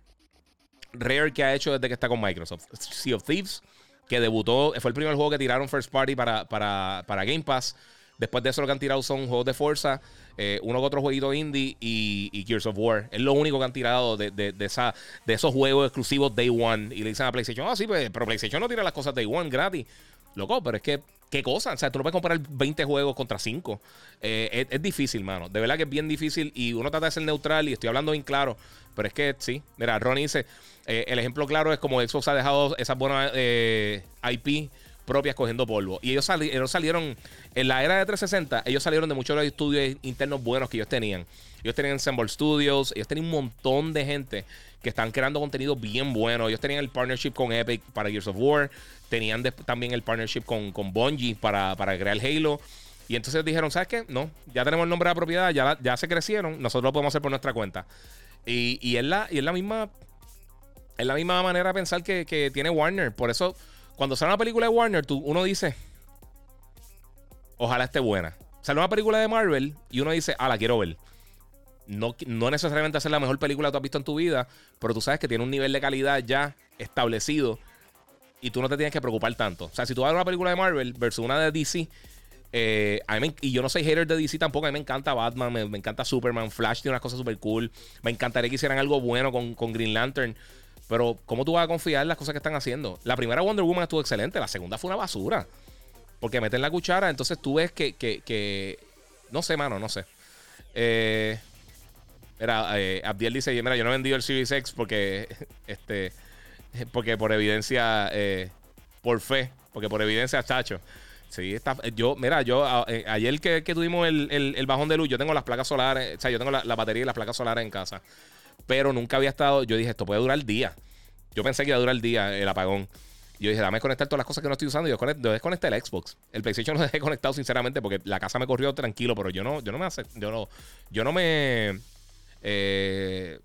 Rare que ha hecho desde que está con Microsoft. Sea of Thieves que debutó, fue el primer juego que tiraron First Party para, para, Game Pass. Después de eso lo que han tirado son juegos de Forza, eh, uno que otro jueguito indie y, Gears of War. Es lo único que han tirado de, esa, de esos juegos exclusivos Day One. Y le dicen a PlayStation, ah, sí, pues, pero PlayStation no tira las cosas Day One gratis. Loco, pero es que, ¿qué cosa? O sea, tú no puedes comprar 20 juegos contra 5. Eh, es, difícil, mano. De verdad que es bien difícil y uno trata de ser neutral y estoy hablando bien claro. Pero es que sí, mira, Ronnie dice, eh, el ejemplo claro es como Xbox ha dejado esas buenas eh, IP propias cogiendo polvo. Y ellos, salieron, en la era de 360, ellos salieron de muchos de los estudios internos buenos que ellos tenían. Ellos tenían Ensemble Studios, ellos tenían un montón de gente que están creando contenido bien bueno. Ellos tenían el partnership con Epic para Gears of War, tenían también el partnership con, con Bungie para, para crear Halo. Y entonces dijeron, ¿sabes qué? No, ya tenemos el nombre de la propiedad, ya, ya se crecieron, nosotros lo podemos hacer por nuestra cuenta. Y, y, es, la, y es la misma es la misma manera de pensar que, tiene Warner. Por eso, cuando sale una película de Warner, tú, uno dice, ojalá esté buena. Sale una película de Marvel y uno dice, ah, la quiero ver. No, no necesariamente hacer la mejor película que tú has visto en tu vida, pero tú sabes que tiene un nivel de calidad ya establecido y tú no te tienes que preocupar tanto. O sea, si tú vas a ver una película de Marvel versus una de DC, eh, y yo no soy hater de DC tampoco, a mí me encanta Batman, me, encanta Superman, Flash tiene unas cosas súper cool, me encantaría que hicieran algo bueno con, con Green Lantern. Pero, ¿cómo tú vas a confiar en las cosas que están haciendo? La primera Wonder Woman estuvo excelente, la segunda fue una basura. Porque meten la cuchara, entonces tú ves que. que, no sé, mano, no sé. Eh, era, eh, Abdiel dice: Mira, yo no he vendido el Series X porque. Este. Porque por evidencia. Eh, por fe. Porque por evidencia, chacho. Sí, está, yo, mira, yo eh, ayer que, tuvimos el, bajón de luz, yo tengo las placas solares, o sea, yo tengo la, la batería y las placas solares en casa pero nunca había estado. Yo dije, esto puede durar el día. Yo pensé que iba a durar el día el apagón. Yo dije, dame conectar todas las cosas que no estoy usando. Y yo, desconecté el Xbox. El PlayStation lo dejé conectado, sinceramente, porque la casa me corrió tranquilo, pero yo no, yo no me hace, yo no, yo no me. Eh,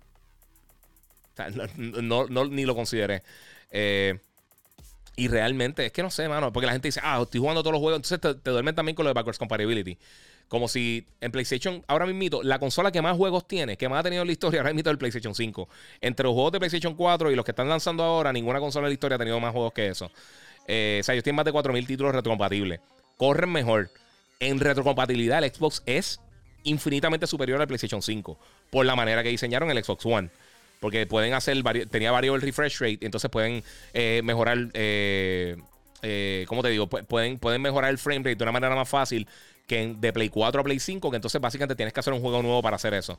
no, ni lo consideré. Eh, y realmente, es que no sé, mano, porque la gente dice, ah, estoy jugando todos los juegos, entonces te, te duermen también con lo de backwards compatibility. Como si en PlayStation, ahora mismo, la consola que más juegos tiene, que más ha tenido en la historia, ahora mismo es el PlayStation 5. Entre los juegos de PlayStation 4 y los que están lanzando ahora, ninguna consola en la historia ha tenido más juegos que eso. Eh, o sea, ellos tienen más de 4.000 títulos retrocompatibles. Corren mejor. En retrocompatibilidad, el Xbox es infinitamente superior al PlayStation 5 por la manera que diseñaron el Xbox One. Porque pueden hacer, tenía variable refresh rate, entonces pueden eh, mejorar, eh, ¿cómo te digo? Pueden, pueden mejorar el frame rate de una manera más fácil que de Play 4 a Play 5, que entonces básicamente tienes que hacer un juego nuevo para hacer eso.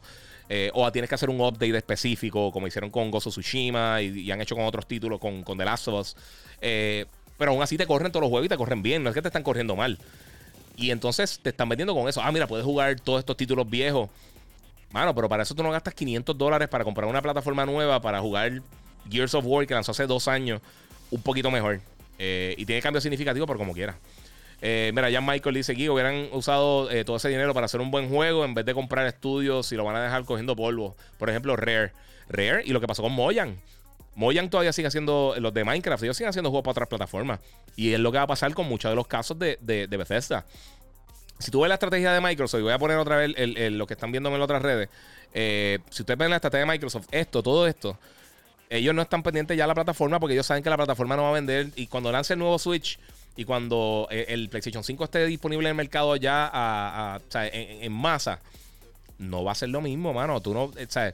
Eh, o tienes que hacer un update específico, como hicieron con Gozo Tsushima y, han hecho con otros títulos, con, con The Last of Us. Eh, pero aún así te corren todos los juegos y te corren bien, no es que te están corriendo mal. Y entonces te están vendiendo con eso. Ah, mira, puedes jugar todos estos títulos viejos. Mano, pero para eso tú no gastas 500 dólares para comprar una plataforma nueva para jugar Gears of War que lanzó hace dos años un poquito mejor. Eh, y tiene cambio significativo, pero como quiera. Eh, mira, ya Michael dice aquí hubieran usado eh, todo ese dinero para hacer un buen juego en vez de comprar estudios y lo van a dejar cogiendo polvo. Por ejemplo, Rare. Rare y lo que pasó con Moyan. Moyan todavía sigue haciendo los de Minecraft. Ellos siguen haciendo juegos para otras plataformas. Y es lo que va a pasar con muchos de los casos de, Bethesda. Si tú ves la estrategia de Microsoft, y voy a poner otra vez lo que están viendo en otras redes. Eh, si ustedes ven la estrategia de Microsoft, esto, todo esto, ellos no están pendientes ya de la plataforma porque ellos saben que la plataforma no va a vender. Y cuando lance el nuevo Switch, y cuando eh, el PlayStation 5 esté disponible en el mercado ya a, en, masa, no va a ser lo mismo, mano. Tú no, eh,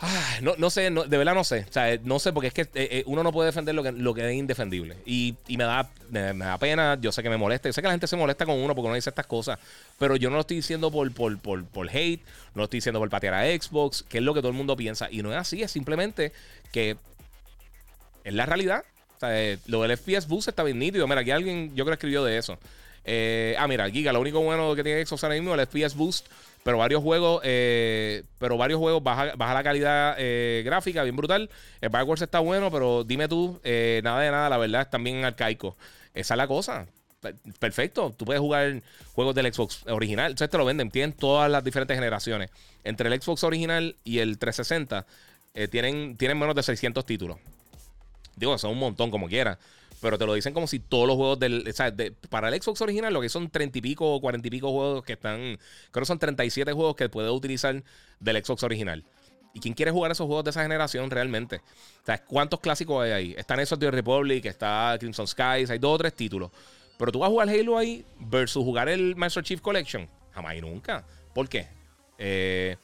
¿sabes? no, no sé, de verdad no sé. O sea, no sé, porque es que eh, eh, uno no puede defender lo que, lo que es indefendible. Y, me, da, me, da pena, yo sé que me molesta. Yo sé que la gente se molesta con uno porque uno dice estas cosas. Pero yo no lo estoy diciendo por, por, por, por hate, no lo estoy diciendo por patear a Xbox, que es lo que todo el mundo piensa. Y no es así, es simplemente que es la realidad. O sea, eh, lo del FPS Boost está bien nítido. Mira, aquí alguien, yo creo escribió de eso. ah, mira, Giga, lo único bueno que tiene Xbox ahora mismo es el FPS Boost pero varios juegos, eh, pero varios juegos baja, baja la calidad eh, gráfica, bien brutal. El Backwards está bueno, pero dime tú, eh, nada de nada, la verdad, es también arcaico. Esa es la cosa. Perfecto, tú puedes jugar juegos del Xbox original. Entonces te lo venden, tienen todas las diferentes generaciones. Entre el Xbox original y el 360, tienen, tienen menos de 600 títulos. Digo, son un montón como quiera. Pero te lo dicen como si todos los juegos del. O sea, para el Xbox original, lo que son 30 y pico o 40 y pico juegos que están. Creo que son 37 juegos que puedes utilizar del Xbox original. ¿Y quién quiere jugar esos juegos de esa generación realmente? O sea, ¿cuántos clásicos hay ahí? Están esos de Republic, está Crimson Skies, hay dos o tres títulos. Pero tú vas a jugar Halo ahí versus jugar el Master Chief Collection. Jamás y nunca. ¿Por qué? Eh,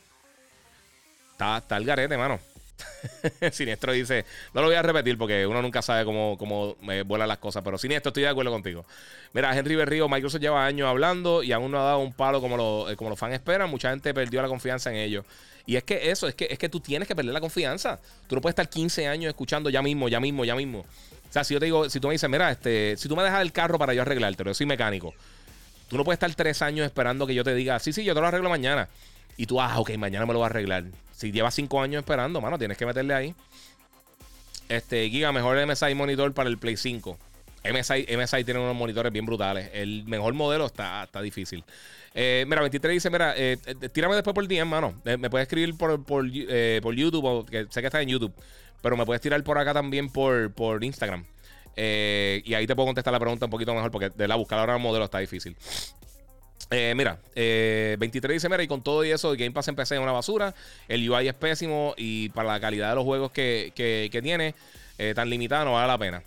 está, está el garete, mano. Siniestro dice, no lo voy a repetir porque uno nunca sabe cómo, cómo me vuelan las cosas, pero Siniestro estoy de acuerdo contigo. Mira, Henry Berrío, Microsoft lleva años hablando y aún no ha dado un palo como, eh, como los fans esperan. Mucha gente perdió la confianza en ellos. Y es que eso, es que, es que tú tienes que perder la confianza. Tú no puedes estar 15 años escuchando ya mismo, ya mismo, ya mismo. O sea, si yo te digo, si tú me dices, mira, este, si tú me dejas el carro para yo arreglarte, yo soy mecánico. Tú no puedes estar tres años esperando que yo te diga, sí, sí, yo te lo arreglo mañana. Y tú, ah, ok, mañana me lo voy a arreglar. Si llevas cinco años esperando, mano, tienes que meterle ahí. Este, Giga, mejor MSI monitor para el Play 5. MSI, MSI tiene unos monitores bien brutales. El mejor modelo está, está difícil. Eh, mira, 23 dice, mira, eh, eh, tírame después por DM, mano. me puedes escribir por, por, YouTube, que sé que está en YouTube. Pero me puedes tirar por acá también por, por Instagram. y ahí te puedo contestar la pregunta un poquito mejor porque de la buscar ahora el modelo está difícil. Eh, mira, 23 dice, mira, y con todo y eso, el Game Pass en PC es una basura, el UI es pésimo y para la calidad de los juegos que, tiene, tan limitada, no vale la pena.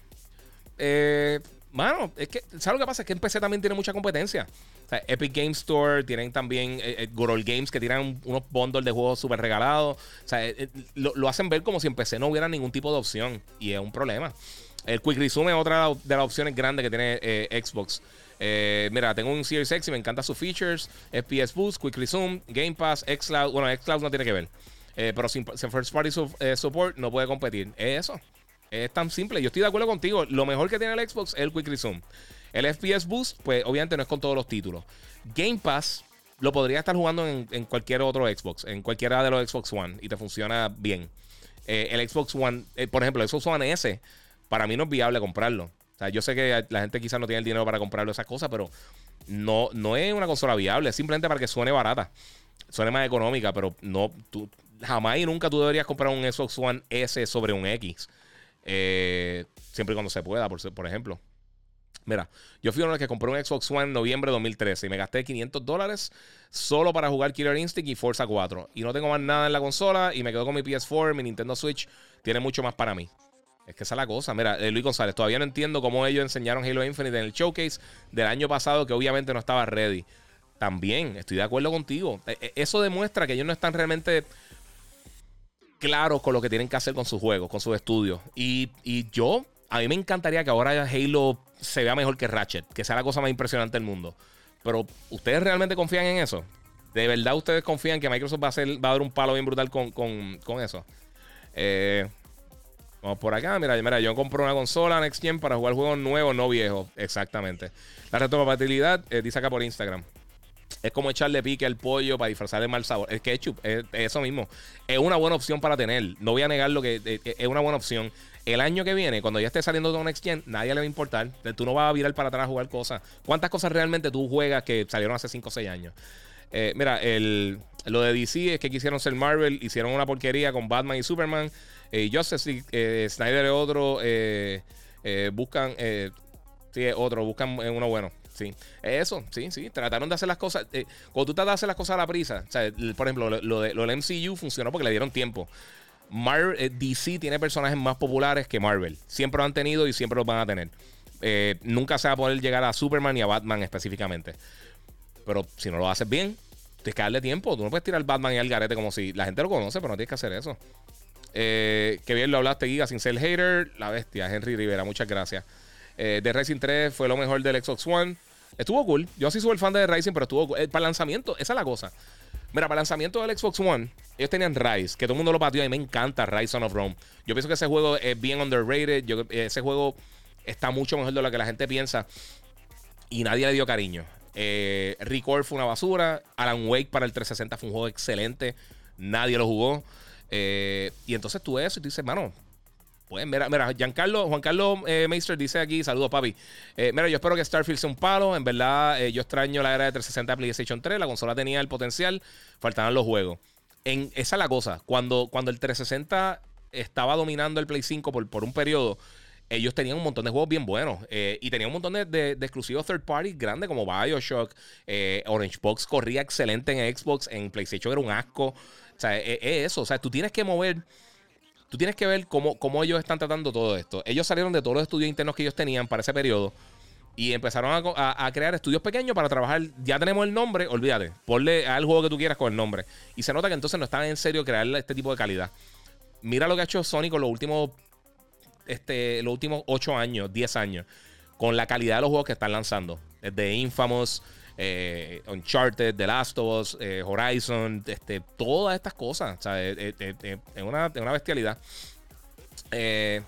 Eh, mano, es que, ¿sabes lo que pasa? Es que en PC también tiene mucha competencia. Epic Game Store, tienen también eh, Good Games que tiran unos bundles de juegos súper regalados. O sea, lo, lo, hacen ver como si en PC no hubiera ningún tipo de opción y es un problema. El Quick Resume es otra de las opciones grandes que tiene Xbox. Eh, mira, tengo un Series X y me encantan sus features. FPS Boost, Quick Resume, Game Pass, Xcloud. Bueno, Xcloud no tiene que ver. Eh, pero sin, First Party eh, Support no puede competir. Es eso. Es tan simple. Yo estoy de acuerdo contigo. Lo mejor que tiene el Xbox es el Quick Resume. El FPS Boost, pues obviamente no es con todos los títulos. Game Pass lo podría estar jugando en, cualquier otro Xbox, en cualquiera de los Xbox One y te funciona bien. el Xbox One, por ejemplo, el Xbox One S, para mí no es viable comprarlo. O sea, yo sé que la gente quizás no tiene el dinero para comprarlo esas cosas, pero no, no es una consola viable, es simplemente para que suene barata, suene más económica, pero no, tú, jamás y nunca tú deberías comprar un Xbox One S sobre un X. Eh, siempre y cuando se pueda, por, por ejemplo. Mira, yo fui uno de los que compré un Xbox One en noviembre de 2013 y me gasté 500 dólares solo para jugar Killer Instinct y Forza 4. Y no tengo más nada en la consola y me quedo con mi PS4, mi Nintendo Switch. Tiene mucho más para mí. Es que esa es la cosa. Mira, eh, Luis González, todavía no entiendo cómo ellos enseñaron Halo Infinite en el showcase del año pasado, que obviamente no estaba ready. También, estoy de acuerdo contigo. Eh, eh, eso demuestra que ellos no están realmente claros con lo que tienen que hacer con sus juegos, con sus estudios. Y, yo, a mí me encantaría que ahora Halo se vea mejor que Ratchet, que sea la cosa más impresionante del mundo. Pero, ¿ustedes realmente confían en eso? ¿De verdad ustedes confían que Microsoft va a, hacer, va a dar un palo bien brutal con, con eso? Eh, Vamos por acá, mira, mira, yo compré una consola Next Gen para jugar juegos nuevos, no viejos. Exactamente. La retrocompatibilidad, eh, dice acá por Instagram. Es como echarle pique al pollo para disfrazar el mal sabor. El ketchup, es, eso mismo. Es una buena opción para tener. No voy a negar lo que eh, eh, es una buena opción. El año que viene, cuando ya esté saliendo todo Next Gen, nadie le va a importar. Tú no vas a virar para atrás a jugar cosas. ¿Cuántas cosas realmente tú juegas que salieron hace 5 o 6 años? mira, el, lo de DC es que quisieron ser Marvel, hicieron una porquería con Batman y Superman. Eh, Justice eh, Snyder es otro. Eh, eh, buscan. sí, otro. Buscan uno bueno. Sí. Eso, sí, sí. Trataron de hacer las cosas. cuando tú tratas de hacer las cosas a la prisa. Por ejemplo, lo, de, lo del MCU funcionó porque le dieron tiempo. DC tiene personajes más populares que Marvel. Siempre lo han tenido y siempre los van a tener. nunca se va a poder llegar a Superman y a Batman específicamente. Pero si no lo haces bien, tienes que darle tiempo. Tú no puedes tirar Batman y al garete como si la gente lo conoce, pero no tienes que hacer eso. Eh, que bien lo hablaste, Giga, sin ser hater. La bestia, Henry Rivera, muchas gracias. Eh, The Racing 3 fue lo mejor del Xbox One. Estuvo cool. Yo sí soy el fan de The Racing, pero estuvo cool. Eh, para lanzamiento, esa es la cosa. Mira, para lanzamiento del Xbox One, ellos tenían Rise, que todo el mundo lo pateó y me encanta Rise Son of Rome. Yo pienso que ese juego es bien underrated. Yo, ese juego está mucho mejor de lo que la gente piensa y nadie le dio cariño. Eh, Record fue una basura. Alan Wake para el 360 fue un juego excelente. Nadie lo jugó. Eh, y entonces tú eso y tú dices, mano, pues mira, mira, Giancarlo, Juan Carlos eh, Meister dice aquí, saludos papi. Eh, mira, yo espero que Starfield sea un palo. En verdad, yo extraño la era de 360 PlayStation 3. La consola tenía el potencial, faltaban los juegos. Esa es la cosa. Cuando, cuando el 360 estaba dominando el Play 5 por, por un periodo, ellos tenían un montón de juegos bien buenos. y tenían un montón de, exclusivos third party grandes como Bioshock. Orange Box corría excelente en Xbox. En PlayStation era un asco. O sea, es, eso. O sea, tú tienes que mover. Tú tienes que ver cómo, cómo ellos están tratando todo esto. Ellos salieron de todos los estudios internos que ellos tenían para ese periodo y empezaron a, crear estudios pequeños para trabajar. Ya tenemos el nombre, olvídate, ponle al juego que tú quieras con el nombre. Y se nota que entonces no están en serio crear este tipo de calidad. Mira lo que ha hecho Sony con los últimos, este, los últimos 8 años, 10 años, con la calidad de los juegos que están lanzando. Desde Infamous, eh, Uncharted, The Last of Us, eh, Horizon, este, todas estas cosas. O sea, es, una, una, bestialidad. Eh,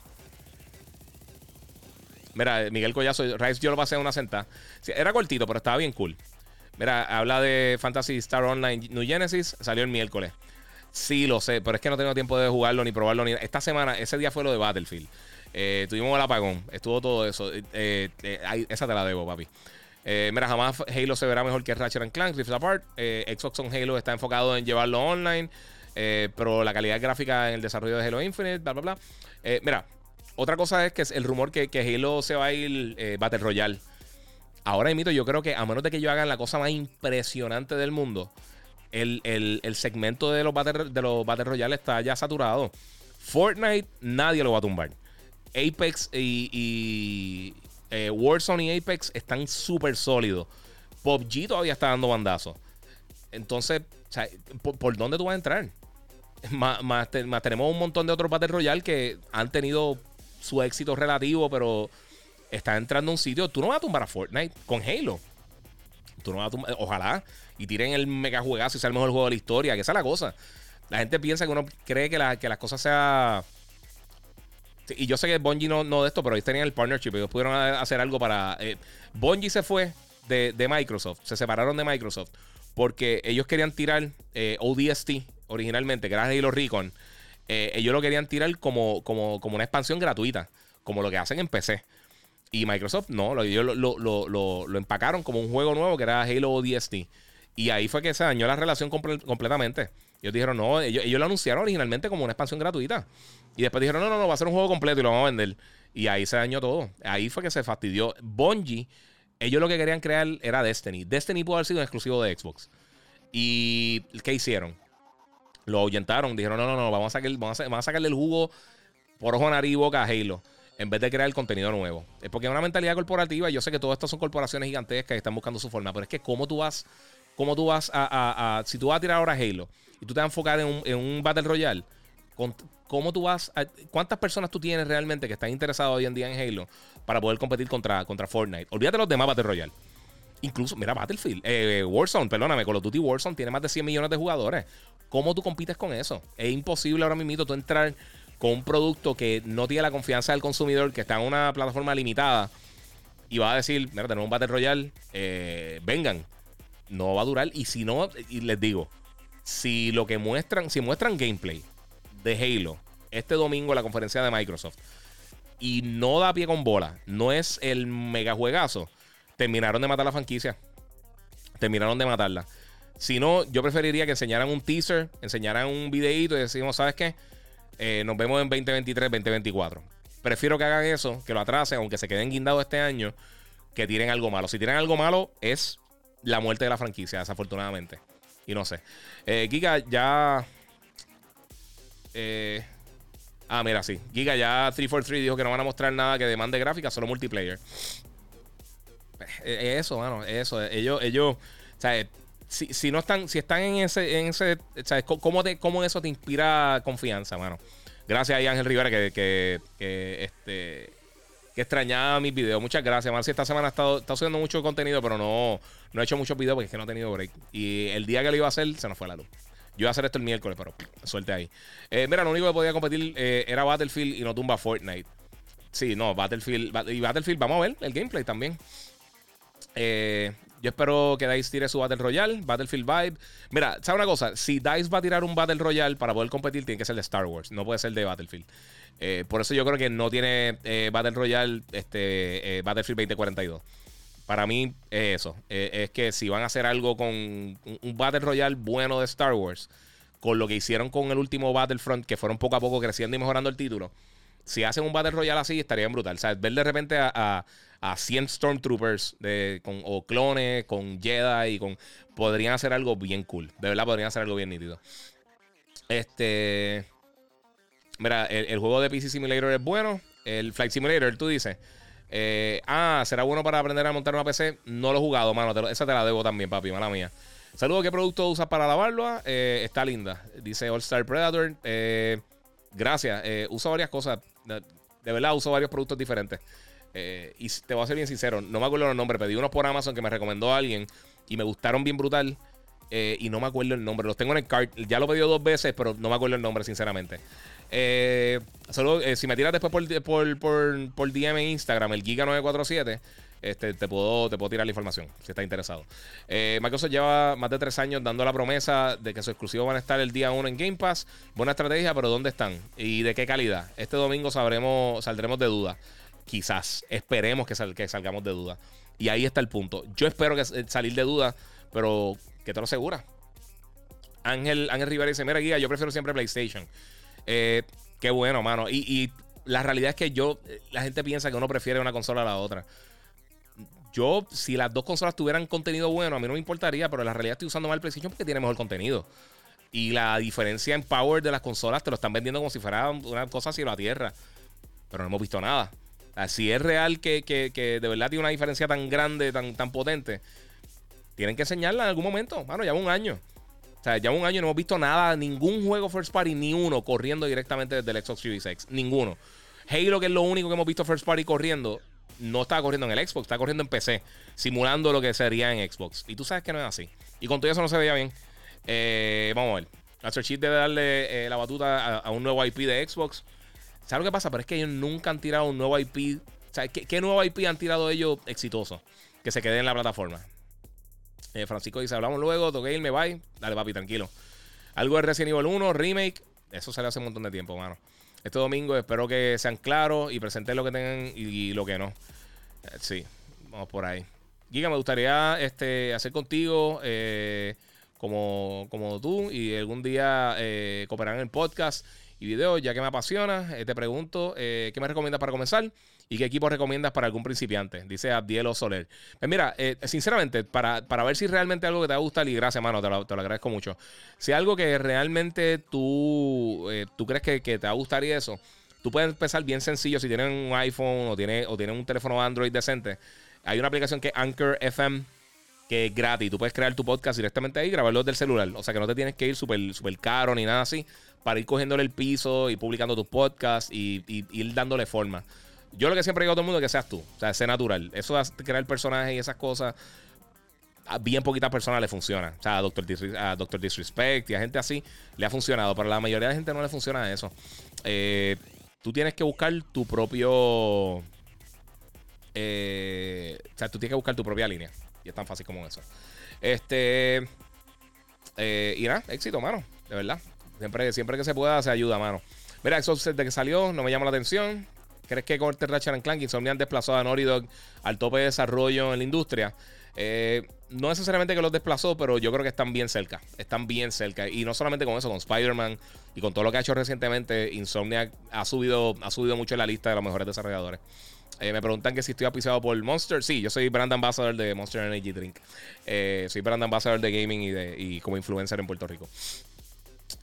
mira, Miguel Collazo, Rise yo lo pasé en una sentada. era cortito, pero estaba bien cool. Mira, habla de Fantasy Star Online New Genesis, salió el miércoles. Sí, lo sé, pero es que no tengo tiempo de jugarlo ni probarlo. Ni... Esta semana, ese día fue lo de Battlefield. tuvimos el apagón, estuvo todo eso. esa te la debo, papi. Eh, mira, jamás Halo se verá mejor que Ratchet Clank, Rift Apart. Eh, Xbox on Halo está enfocado en llevarlo online, eh, pero la calidad gráfica en el desarrollo de Halo Infinite, bla, bla, bla. mira, otra cosa es que es el rumor que, que Halo se va a ir Battle Royale. Ahora imito, yo creo que a menos de que ellos hagan la cosa más impresionante del mundo, el, segmento de los, Battle, de los Battle Royale está ya saturado. Fortnite, nadie lo va a tumbar. Apex y, eh, Warzone y Apex están súper sólidos. PUBG todavía está dando bandazos. Entonces, ¿por, dónde tú vas a entrar? Más, tenemos un montón de otros Battle Royale que han tenido su éxito relativo, pero están entrando a un sitio. Tú no vas a tumbar a Fortnite con Halo. Tú no vas a tumbar, ojalá. Y tiren el mega juegazo y sea el mejor juego de la historia, que esa es la cosa. La gente piensa que uno cree que, la, que las cosas y yo sé que Bungie no, no de esto, pero ellos tenían el partnership. Ellos pudieron hacer algo para. Eh, se fue de, Microsoft. Se separaron de Microsoft. Porque ellos querían tirar eh, ODST originalmente, que era Halo Recon. Eh, ellos lo querían tirar como, como, como una expansión gratuita. Como lo que hacen en PC. Y Microsoft no, lo, ellos lo, lo, empacaron como un juego nuevo que era Halo ODST. Y ahí fue que se dañó la relación completamente. Ellos dijeron, no, ellos, ellos, lo anunciaron originalmente como una expansión gratuita. Y después dijeron, no, no, no, va a ser un juego completo y lo vamos a vender. Y ahí se dañó todo. Ahí fue que se fastidió. Bungie, ellos lo que querían crear era Destiny. Destiny pudo haber sido un exclusivo de Xbox. ¿Y qué hicieron? Lo ahuyentaron. Dijeron, no, no, no, vamos a, sacar, vamos a, sacarle el jugo por ojo, nariz y boca a Halo. En vez de crear el contenido nuevo. Es porque es una mentalidad corporativa. Yo sé que todas estas son corporaciones gigantescas que están buscando su forma. Pero es que, ¿cómo tú vas, cómo tú vas a, Si tú vas a tirar ahora Halo y tú te vas a enfocar en un, en un Battle Royale ¿Cómo tú vas ¿Cuántas personas tú tienes realmente que están interesadas hoy en día en Halo para poder competir contra, contra Fortnite? Olvídate los demás Battle Royale. Incluso, mira, Battlefield, eh, Warzone, perdóname, Call of Duty Warzone tiene más de 100 millones de jugadores. ¿Cómo tú compites con eso? Es imposible ahora mismo tú entrar con un producto que no tiene la confianza del consumidor, que está en una plataforma limitada y va a decir, mira, tenemos un Battle Royale, eh, vengan. No va a durar. Y si no, y les digo, si lo que muestran, si muestran gameplay de Halo este domingo en la conferencia de Microsoft y no da pie con bola, no es el mega juegazo, terminaron de matar la franquicia. Terminaron de matarla. Si no, yo preferiría que enseñaran un teaser, enseñaran un videito y decimos, ¿sabes qué? Eh, nos vemos en 2023, 2024. Prefiero que hagan eso, que lo atrasen, aunque se queden guindados este año, que tiren algo malo. Si tiran algo malo, es la muerte de la franquicia, desafortunadamente. Y no sé. Eh, Giga, ya eh, ah, mira, sí. Giga ya 343 dijo que no van a mostrar nada que demande gráfica, solo multiplayer. Eh, eso, mano, eso. Ellos, ellos, o sea, si, no están, si están en ese, en ese, ¿sabes? ¿Cómo, te, ¿Cómo eso te inspira confianza, mano? Gracias a Ángel Rivera que, que, que, este, que extrañaba mis videos. Muchas gracias, Marci. Esta semana ha estado, está subiendo mucho contenido, pero no, no he hecho muchos videos porque es que no he tenido break. Y el día que lo iba a hacer, se nos fue la luz. Yo iba a hacer esto el miércoles, pero suerte ahí. Eh, mira, lo único que podía competir eh, era Battlefield y no tumba Fortnite. Sí, no, Battlefield. Y Battlefield, vamos a ver el gameplay también. Eh, yo espero que DICE tire su Battle Royale, Battlefield Vibe. Mira, ¿sabes una cosa? Si DICE va a tirar un Battle Royale para poder competir, tiene que ser de Star Wars, no puede ser de Battlefield. Eh, por eso yo creo que no tiene eh, Battle Royale este, eh, Battlefield 2042. Para mí es eso. es que si van a hacer algo con un, Battle Royale bueno de Star Wars, con lo que hicieron con el último Battlefront, que fueron poco a poco creciendo y mejorando el título, si hacen un Battle Royale así, estaría brutal. O sea, ver de repente a, 100 Stormtroopers de, con, o clones, con Jedi, y con, podrían hacer algo bien cool. De verdad, podrían hacer algo bien nítido. Este. Mira, el, juego de PC Simulator es bueno. El Flight Simulator, tú dices. Eh, ah, ¿será bueno para aprender a montar una PC? No lo he jugado, mano. esa te la debo también, papi, mala mía. Saludos, ¿qué producto usas para lavarlo? Eh, está linda. Dice All Star Predator. Eh, gracias. uso varias cosas. De verdad, uso varios productos diferentes. Y te voy a ser bien sincero, no me acuerdo los nombres. Pedí unos por Amazon que me recomendó alguien y me gustaron bien brutal. y no me acuerdo el nombre. Los tengo en el cart. Ya lo pedido dos veces, pero no me acuerdo el nombre, sinceramente. Eh, solo, eh, si me tiras después por, por, por, por DM en Instagram, el Giga947, este, te, puedo, te puedo tirar la información si estás interesado. Eh, Microsoft lleva más de tres años dando la promesa de que sus exclusivos van a estar el día 1 en Game Pass. Buena estrategia, pero ¿dónde están? ¿Y de qué calidad? Este domingo sabremos, saldremos de duda. Quizás, esperemos que, salgamos de duda. Y ahí está el punto. Yo espero que salir de duda, pero que te lo asegura. Ángel, Ángel Rivera dice: Mira, guía, yo prefiero siempre PlayStation. Eh, qué bueno, mano. Y, la realidad es que yo, la gente piensa que uno prefiere una consola a la otra. Yo, si las dos consolas tuvieran contenido bueno, a mí no me importaría, pero la realidad estoy usando más el PlayStation porque tiene mejor contenido. Y la diferencia en power de las consolas te lo están vendiendo como si fuera una cosa cielo a tierra. Pero no hemos visto nada. Si es real que, de verdad tiene una diferencia tan grande, tan, tan potente, tienen que enseñarla en algún momento. Mano, ya un año. O sea, ya un año no hemos visto nada, ningún juego first party, ni uno corriendo directamente desde el Xbox Series X. Ninguno. Halo, que es lo único que hemos visto first party corriendo, no está corriendo en el Xbox, está corriendo en PC, simulando lo que sería en Xbox. Y tú sabes que no es así. Y con todo eso no se veía bien. Eh, vamos a ver. Master Chief debe darle eh, la batuta a, un nuevo IP de Xbox. ¿Sabes lo que pasa? Pero es que ellos nunca han tirado un nuevo IP. O sea, ¿qué, ¿qué, nuevo IP han tirado ellos exitoso? Que se quede en la plataforma. Eh, Francisco dice, hablamos luego, toqué irme, bye. Dale, papi, tranquilo. Algo de Resident Evil 1, remake. Eso sale hace un montón de tiempo, mano. Este domingo espero que sean claros y presenten lo que tengan y, lo que no. Eh, sí, vamos por ahí. Giga, me gustaría este, hacer contigo eh, como, como tú y algún día cooperar en el podcast y videos, ya que me apasiona. te pregunto, ¿qué me recomiendas para comenzar? ¿Y qué equipo recomiendas para algún principiante? Dice Abdielo Soler. Pues mira, eh, sinceramente, para, para, ver si realmente algo que te va a gustar, y gracias, mano, te lo, agradezco mucho. Si algo que realmente tú, eh, tú crees que, te va a gustar y eso, tú puedes empezar bien sencillo si tienes un iPhone o o tienes un teléfono Android decente. Hay una aplicación que es Anchor FM que es gratis. Tú puedes crear tu podcast directamente ahí y grabarlo desde el celular. O sea que no te tienes que ir súper super caro ni nada así para ir cogiéndole el piso y publicando tus podcasts y, ir dándole forma. Yo lo que siempre digo a todo el mundo es que seas tú. O sea, sé natural. Eso de crear personajes y esas cosas, a bien poquitas personas le funciona. O sea, a Doctor, Doctor Disrespect y a gente así le ha funcionado. Pero a la mayoría de la gente no le funciona eso. Eh, tú tienes que buscar tu propio. Eh, o sea, tú tienes que buscar tu propia línea. Y es tan fácil como eso. Este. Eh, y nada, éxito, mano. De verdad. Siempre, siempre que se pueda, se ayuda, mano. Mira, eso desde que salió no me llama la atención. ¿Crees que con este Ratchet Clank Insomnia han desplazado a Naughty Dog al tope de desarrollo en la industria? Eh, no necesariamente que los desplazó, pero yo creo que están bien cerca. Están bien cerca. Y no solamente con eso, con Spider-Man y con todo lo que ha hecho recientemente, Insomnia ha subido, ha subido mucho en la lista de los mejores desarrolladores. Eh, me preguntan que si estoy apisado por Monster. Sí, yo soy brand ambassador de Monster Energy Drink. Eh, soy brand ambassador de gaming y, de, y como influencer en Puerto Rico.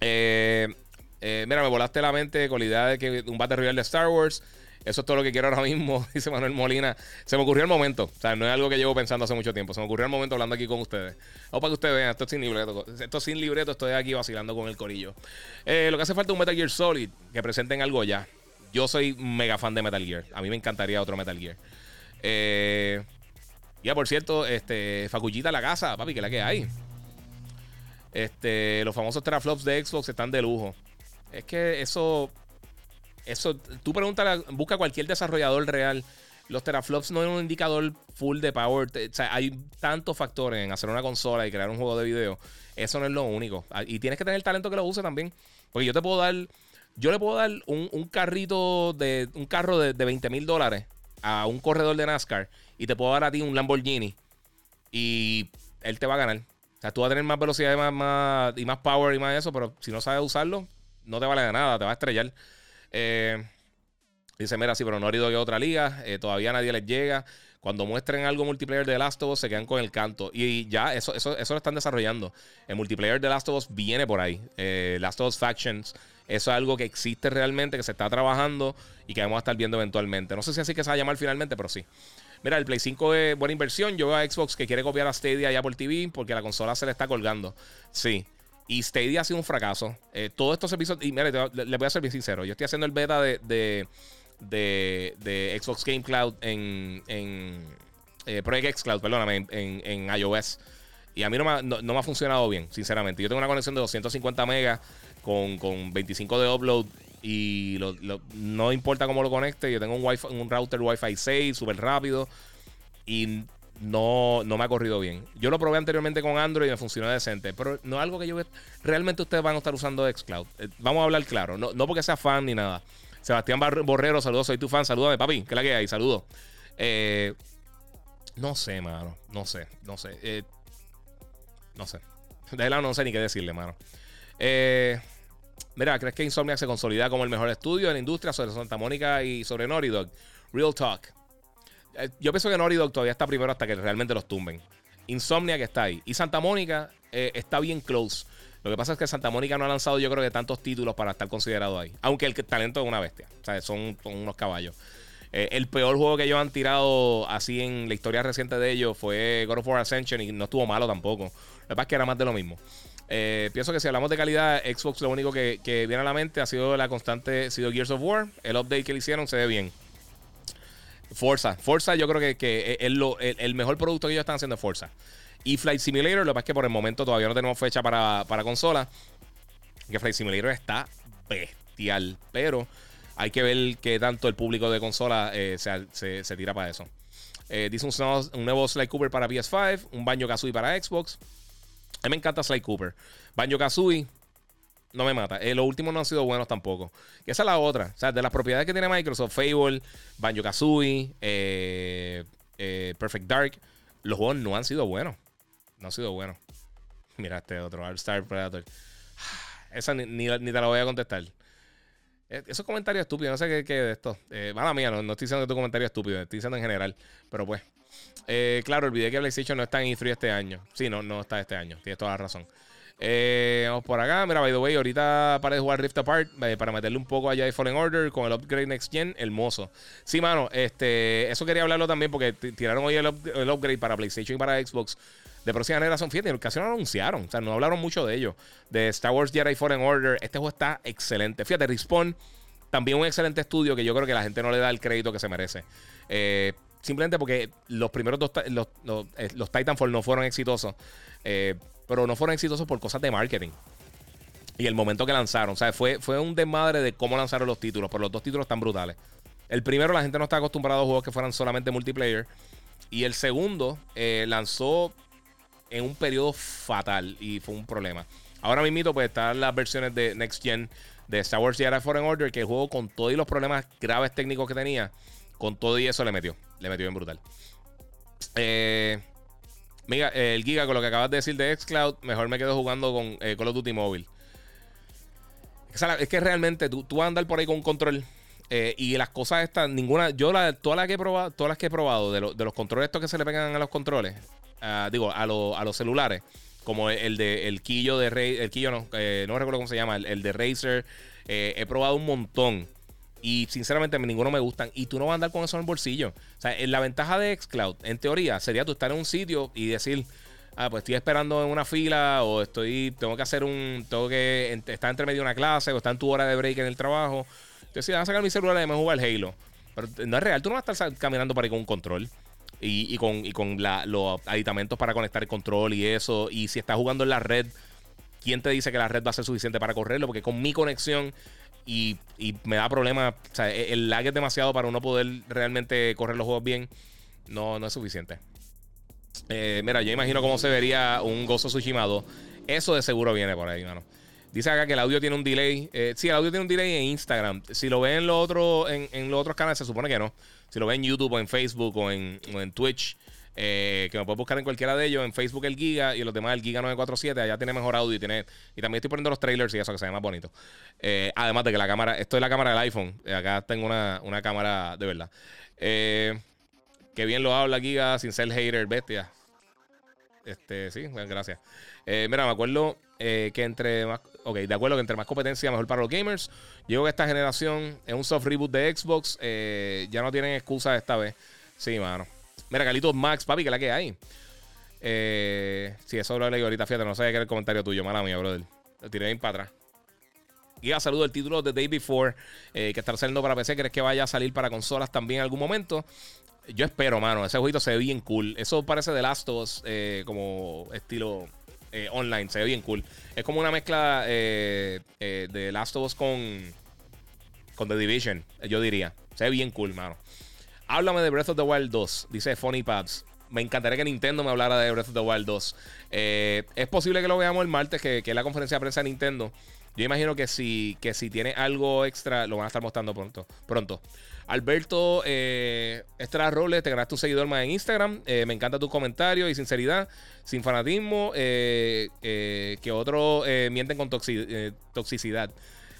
mira, me volaste la mente con la idea de que un Battle Royale de Star Wars Eso es todo lo que quiero ahora mismo, dice Manuel Molina. Se me ocurrió el momento. O sea, no es algo que llevo pensando hace mucho tiempo. Se me ocurrió el momento hablando aquí con ustedes. O para que ustedes vean, esto es sin libreto. Esto es sin libreto, estoy aquí vacilando con el corillo. Eh, lo que hace falta es un Metal Gear Solid que presenten algo ya. Yo soy mega fan de Metal Gear. A mí me encantaría otro Metal Gear. Eh, ya, por cierto, este, Facullita la casa, papi, que la que hay. Este, los famosos teraflops de Xbox están de lujo. Es que eso. Eso. Tú preguntas, busca cualquier desarrollador real. Los teraflops no es un indicador full de power. O sea, hay tantos factores en hacer una consola y crear un juego de video. Eso no es lo único. Ah, y tienes que tener el talento que lo use también. Porque yo te puedo dar. Yo le puedo dar un, carrito de. Un carro de, de 20 mil dólares a un corredor de NASCAR. Y te puedo dar a ti un Lamborghini. Y él te va a ganar. O sea, tú vas a tener más velocidad y más, más, y más power y más eso, pero si no sabes usarlo, no te vale de nada, te va a estrellar. Eh, dice, mira, sí, pero no ha ido que otra liga, eh, todavía nadie les llega. Cuando muestren algo multiplayer de Last of Us, se quedan con el canto. Y ya, eso, eso, eso lo están desarrollando. El multiplayer de Last of Us viene por ahí. Eh, Last of Us Factions, eso es algo que existe realmente, que se está trabajando y que vamos a estar viendo eventualmente. No sé si así que se va a llamar finalmente, pero sí. Mira, el Play 5 es buena inversión. Yo veo a Xbox que quiere copiar a Stadia ya por TV porque la consola se le está colgando. Sí. Y Stadia ha sido un fracaso. Eh, todos estos servicios. Y mira, le, voy a ser bien sincero. Yo estoy haciendo el beta de, de, Xbox Game Cloud en. en eh, Project X Cloud, perdóname, en, iOS. Y a mí no me, ha, no, me, ha funcionado bien, sinceramente. Yo tengo una conexión de 250 megas con, con 25 de upload y no importa cómo lo conecte, yo tengo un, wifi, un router Wi-Fi 6 súper rápido y no, no me ha corrido bien. Yo lo probé anteriormente con Android y me funcionó decente, pero no es algo que yo realmente ustedes van a estar usando Xcloud. Eh, vamos a hablar claro, no, porque sea fan ni nada. Sebastián Borrero, saludos, soy tu fan, salúdame, papi, que la que hay, saludos. Eh, no sé, mano, no sé, no sé. Eh, no sé. De lado no sé ni qué decirle, mano. Eh. Mira, ¿crees que Insomniac se consolida como el mejor estudio en la industria sobre Santa Mónica y sobre Naughty Dog? Real talk. Eh, yo pienso que Naughty Dog todavía está primero hasta que realmente los tumben. Insomniac está ahí. Y Santa Mónica eh, está bien close. Lo que pasa es que Santa Mónica no ha lanzado, yo creo que tantos títulos para estar considerado ahí. Aunque el talento es una bestia. O sea, son, unos caballos. Eh, el peor juego que ellos han tirado así en la historia reciente de ellos fue God of War Ascension y no estuvo malo tampoco. Lo que pasa es que era más de lo mismo. Eh, pienso que si hablamos de calidad, Xbox lo único que, viene a la mente ha sido la constante, ha sido Gears of War. El update que le hicieron se ve bien. Forza. Forza yo creo que, es el, mejor producto que ellos están haciendo es Forza. Y Flight Simulator, lo que pasa es que por el momento todavía no tenemos fecha para, consola. Que Flight Simulator está bestial. Pero hay que ver qué tanto el público de consola eh, se, tira para eso. Eh, dice un, un, nuevo Sly Cooper para PS5, un baño Kazooie para Xbox. A mí me encanta Sly Cooper. Banjo Kazooie no me mata. Eh, los últimos no han sido buenos tampoco. Y esa es la otra. O sea, de las propiedades que tiene Microsoft, Fable, Banjo Kazooie, eh, eh, Perfect Dark, los juegos no han sido buenos. No han sido buenos. Mira este otro, Star Predator. Esa ni, ni, te la voy a contestar. Esos comentarios estúpidos, no sé qué, qué de esto. Eh, mala mía, no, no, estoy diciendo que tu comentario es estúpido, estoy diciendo en general. Pero pues, eh, claro, olvidé que PlayStation no está en E3 este año. Sí, no, no está este año. Tienes toda la razón. Eh, vamos por acá. Mira, by the way, ahorita para de jugar Rift Apart eh, para meterle un poco allá de Fallen Order con el upgrade Next Gen, hermoso. Sí, mano, este, eso quería hablarlo también porque tiraron hoy el, upgrade para PlayStation y para Xbox de próxima generación. Fíjate, casi no lo anunciaron. O sea, no hablaron mucho de ello. De Star Wars Jedi Fallen Order. Este juego está excelente. Fíjate, Respawn, también un excelente estudio que yo creo que la gente no le da el crédito que se merece. Eh, Simplemente porque los primeros dos los, eh, los, Titanfall no fueron exitosos. Eh, pero no fueron exitosos por cosas de marketing. Y el momento que lanzaron. O sea, fue, fue un desmadre de cómo lanzaron los títulos. Pero los dos títulos están brutales. El primero, la gente no está acostumbrada a juegos que fueran solamente multiplayer. Y el segundo eh, lanzó en un periodo fatal. Y fue un problema. Ahora mismo, pues están las versiones de Next Gen de Star Wars Jedi Fallen Order. Que el juego, con todos los problemas graves técnicos que tenía, con todo y eso le metió. Le metió bien brutal. Eh, mira, el Giga, con lo que acabas de decir de Xcloud, mejor me quedo jugando con eh, Call of Duty Mobile. Es que realmente tú, vas a andar por ahí con un control. Eh, y las cosas estas, ninguna. Yo todas las que he probado, todas las que he probado de, los controles estos que se le pegan a los controles, ah, digo, a, a, los celulares, como el de el quillo de Ray, el quillo no, no recuerdo cómo se llama, el, el de Razer, he probado un montón. Y sinceramente ninguno me gustan. Y tú no vas a andar con eso en el bolsillo. O sea, la ventaja de Xcloud, en teoría, sería tú estar en un sitio y decir, ah, pues estoy esperando en una fila o estoy, tengo que hacer un, tengo que estar entre medio de una clase o está en tu hora de break en el trabajo. Entonces, si vas a sacar mi celular y me jugar Halo. Pero no es real, tú no vas a estar caminando por ahí con un control. Y, con, y con los aditamentos para conectar el control y eso. Y si estás jugando en la red, ¿quién te dice que la red va a ser suficiente para correrlo? Porque con mi conexión y, me da problema, o sea, e, el lag es demasiado para uno poder realmente correr los juegos bien. No, no es suficiente. Eh, mira, yo imagino cómo se vería un Gozo Tsushima Eso de seguro viene por ahí, mano. Dice acá que el audio tiene un delay. Eh, sí, el audio tiene un delay en Instagram. Si lo ven en, lo otro, en, los otros canales, se supone que no. Si lo ven en YouTube o en Facebook o en, Twitch, eh, que me puedes buscar en cualquiera de ellos. En Facebook el Giga y los demás el Giga 947. Allá tiene mejor audio y tiene. Y también estoy poniendo los trailers y eso que se ve más bonito. Eh, además de que la cámara. Esto es la cámara del iPhone. acá tengo una, una cámara de verdad. que bien lo habla Giga sin ser hater, bestia. Este, sí, gracias. mira, me acuerdo que entre más ok, de acuerdo que entre más competencia, mejor para los gamers. Yo que esta generación es un soft reboot de Xbox. Eh, ya no tienen excusa esta vez. Sí, mano. Mira, Carlitos Max, papi, que la que hay. Eh, sí, eso lo leí ahorita, fíjate, no sé qué era el comentario tuyo, mala mía, brother. Lo tiré bien para atrás. Y a saludo el título de Day Before, eh, que está saliendo para PC. ¿Crees que vaya a salir para consolas también en algún momento? Yo espero, mano. Ese jueguito se ve bien cool. Eso parece de Last of Us, eh, como estilo eh, online. Se ve bien cool. Es como una mezcla de Last of Us con, con The Division, yo diría. Se ve bien cool, mano. Háblame de Breath of the Wild 2, dice Funny Pads. Me encantaría que Nintendo me hablara de Breath of the Wild 2. es posible que lo veamos el martes, que, que, es la conferencia de prensa de Nintendo. Yo imagino que si, que si tiene algo extra, lo van a estar mostrando pronto. pronto. Alberto eh, Estrada Robles, te ganaste un seguidor más en Instagram. Eh, me encanta tu comentario y sinceridad, sin fanatismo, eh, eh, que otros mienten con toxicidad.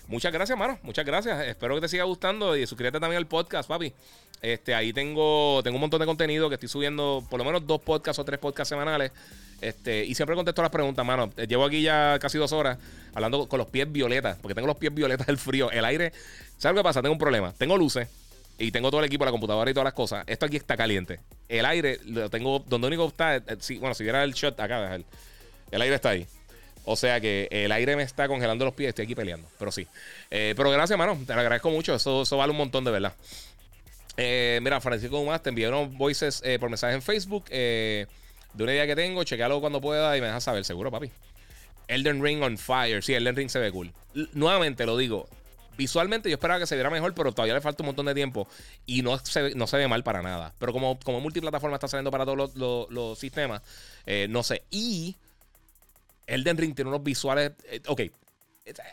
Muchas gracias, mano. Muchas gracias. Espero que te siga gustando y suscríbete también al podcast, papi. Este, ahí tengo, tengo un montón de contenido que estoy subiendo, por lo menos dos podcasts o tres podcasts semanales. Este, y siempre contesto las preguntas, mano. Llevo aquí ya casi dos horas hablando con los pies violetas, porque tengo los pies violetas del frío. El aire, ¿sabes lo que pasa? Tengo un problema. Tengo luces y tengo todo el equipo, la computadora y todas las cosas. Esto aquí está caliente. El aire lo tengo, donde único está, eh, bueno, si viera el shot acá, el aire está ahí. O sea que el aire me está congelando los pies, estoy aquí peleando. Pero sí. Eh, pero gracias, mano. Te lo agradezco mucho. Eso, eso vale un montón de verdad. Eh, mira, Francisco Más, te envié unos voices por mensaje en Facebook de una idea que tengo. Chequealo cuando pueda y me dejas saber, seguro, papi. Elden Ring on fire. Sí, Elden Ring se ve cool. nuevamente lo digo visualmente yo esperaba que se viera mejor, pero todavía le falta un montón de tiempo y no se, no se ve mal para nada. Pero como, como multiplataforma está saliendo para todos los, sistemas, eh, no sé. Y Elden Ring tiene unos visuales. Eh, ok,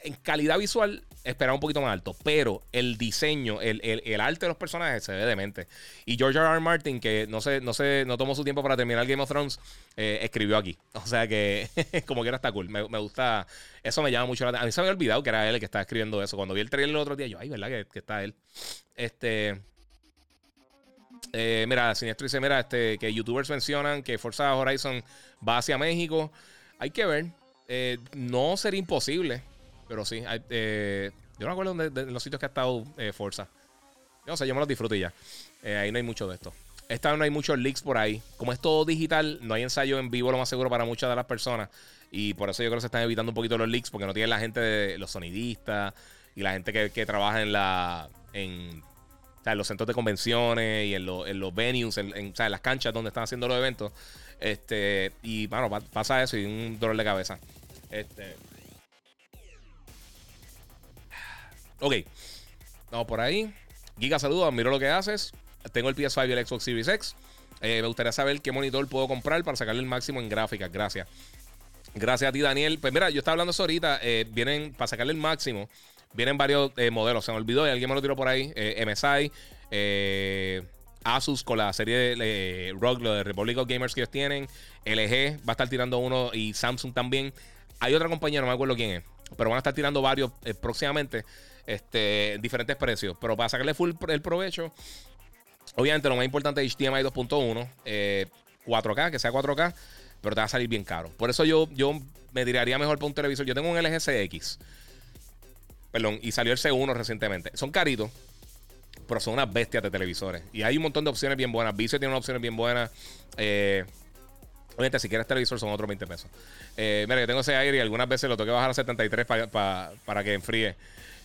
en calidad visual esperaba un poquito más alto, pero el diseño, el, arte de los personajes se ve demente. Y George R. R. Martin, que no sé, no sé, no tomó su tiempo para terminar Game of Thrones, eh, escribió aquí. O sea que, como que era está cool. Me, gusta. Eso me llama mucho la atención. A mí se me había olvidado que era él el que estaba escribiendo eso. Cuando vi el trailer el otro día, yo, ay, ¿verdad que, está él? Este. Eh, mira, Sinestro dice: Mira, este, que youtubers mencionan que Forza Horizon va hacia México. Hay que ver. Eh, no sería imposible. Pero sí, eh, yo no me acuerdo de, los sitios que ha estado eh, Forza. No sé, yo me los disfruto ya. Eh, ahí no hay mucho de esto. Esta no hay muchos leaks por ahí. Como es todo digital, no hay ensayo en vivo lo más seguro para muchas de las personas. Y por eso yo creo que se están evitando un poquito los leaks, porque no tienen la gente de los sonidistas y la gente que, trabaja en la. En, los centros de convenciones y en, en los venues, en, en, las canchas donde están haciendo los eventos. Este, y bueno, pasa eso y un dolor de cabeza. Este. Ok. Vamos por ahí. Giga, saludos. Miro lo que haces. Tengo el PS5 y el Xbox Series X. Eh, me gustaría saber qué monitor puedo comprar para sacarle el máximo en gráficas. Gracias. Gracias a ti, Daniel. Pues mira, yo estaba hablando eso ahorita. Eh, vienen, para sacarle el máximo, vienen varios eh, modelos. Se me olvidó y alguien me lo tiró por ahí. MSI, Asus con la serie de Rock, lo de Republic of Gamers que ellos tienen. LG va a estar tirando uno y Samsung también. Hay otra compañía, no me acuerdo quién es. Pero van a estar tirando varios próximamente este, diferentes precios. Pero para sacarle full el provecho, obviamente lo más importante es HDMI 2.1, 4K, que sea 4K, pero te va a salir bien caro. Por eso yo, yo me tiraría mejor para un televisor. Yo tengo un LG CX. Perdón, y salió el C1 recientemente. Son caritos. Pero son unas bestias de televisores. Y hay un montón de opciones bien buenas. Vicio tiene unas opciones bien buenas. Eh, Obviamente, si quieres televisor son otros 20 pesos. Eh, mira, yo tengo ese aire y algunas veces lo tengo que bajar a 73 para que enfríe.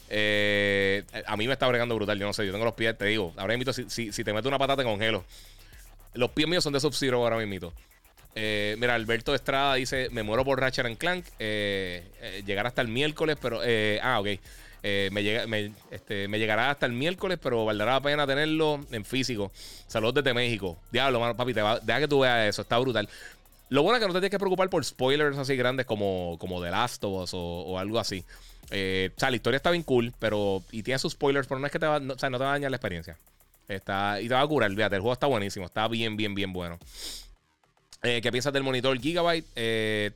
Eh, a mí me está bregando brutal, yo no sé, yo tengo los pies, te digo, ahora mismo si, si, te meto una patata te congelo. Los pies míos son de Sub-Zero ahora mismo. Eh, mira, Alberto Estrada dice, me muero por Ratchet and Clank, eh, llegar hasta el miércoles, pero... ah, ok. Me, llega, este, me, llegará hasta el miércoles, pero valdrá la pena tenerlo en físico. Saludos desde México. Diablo, papi, te deja que tú veas eso, está brutal. Lo bueno es que no te tienes que preocupar por spoilers así grandes como, como The Last of Us o, algo así. Eh, o sea, la historia está bien cool, pero. Y tiene sus spoilers, pero no es que te va, o sea, no te va a dañar la experiencia. Está, y te va a curar, fíjate, el juego está buenísimo, está bien, bien, bien bueno. Eh, ¿Qué piensas del monitor Gigabyte? Eh,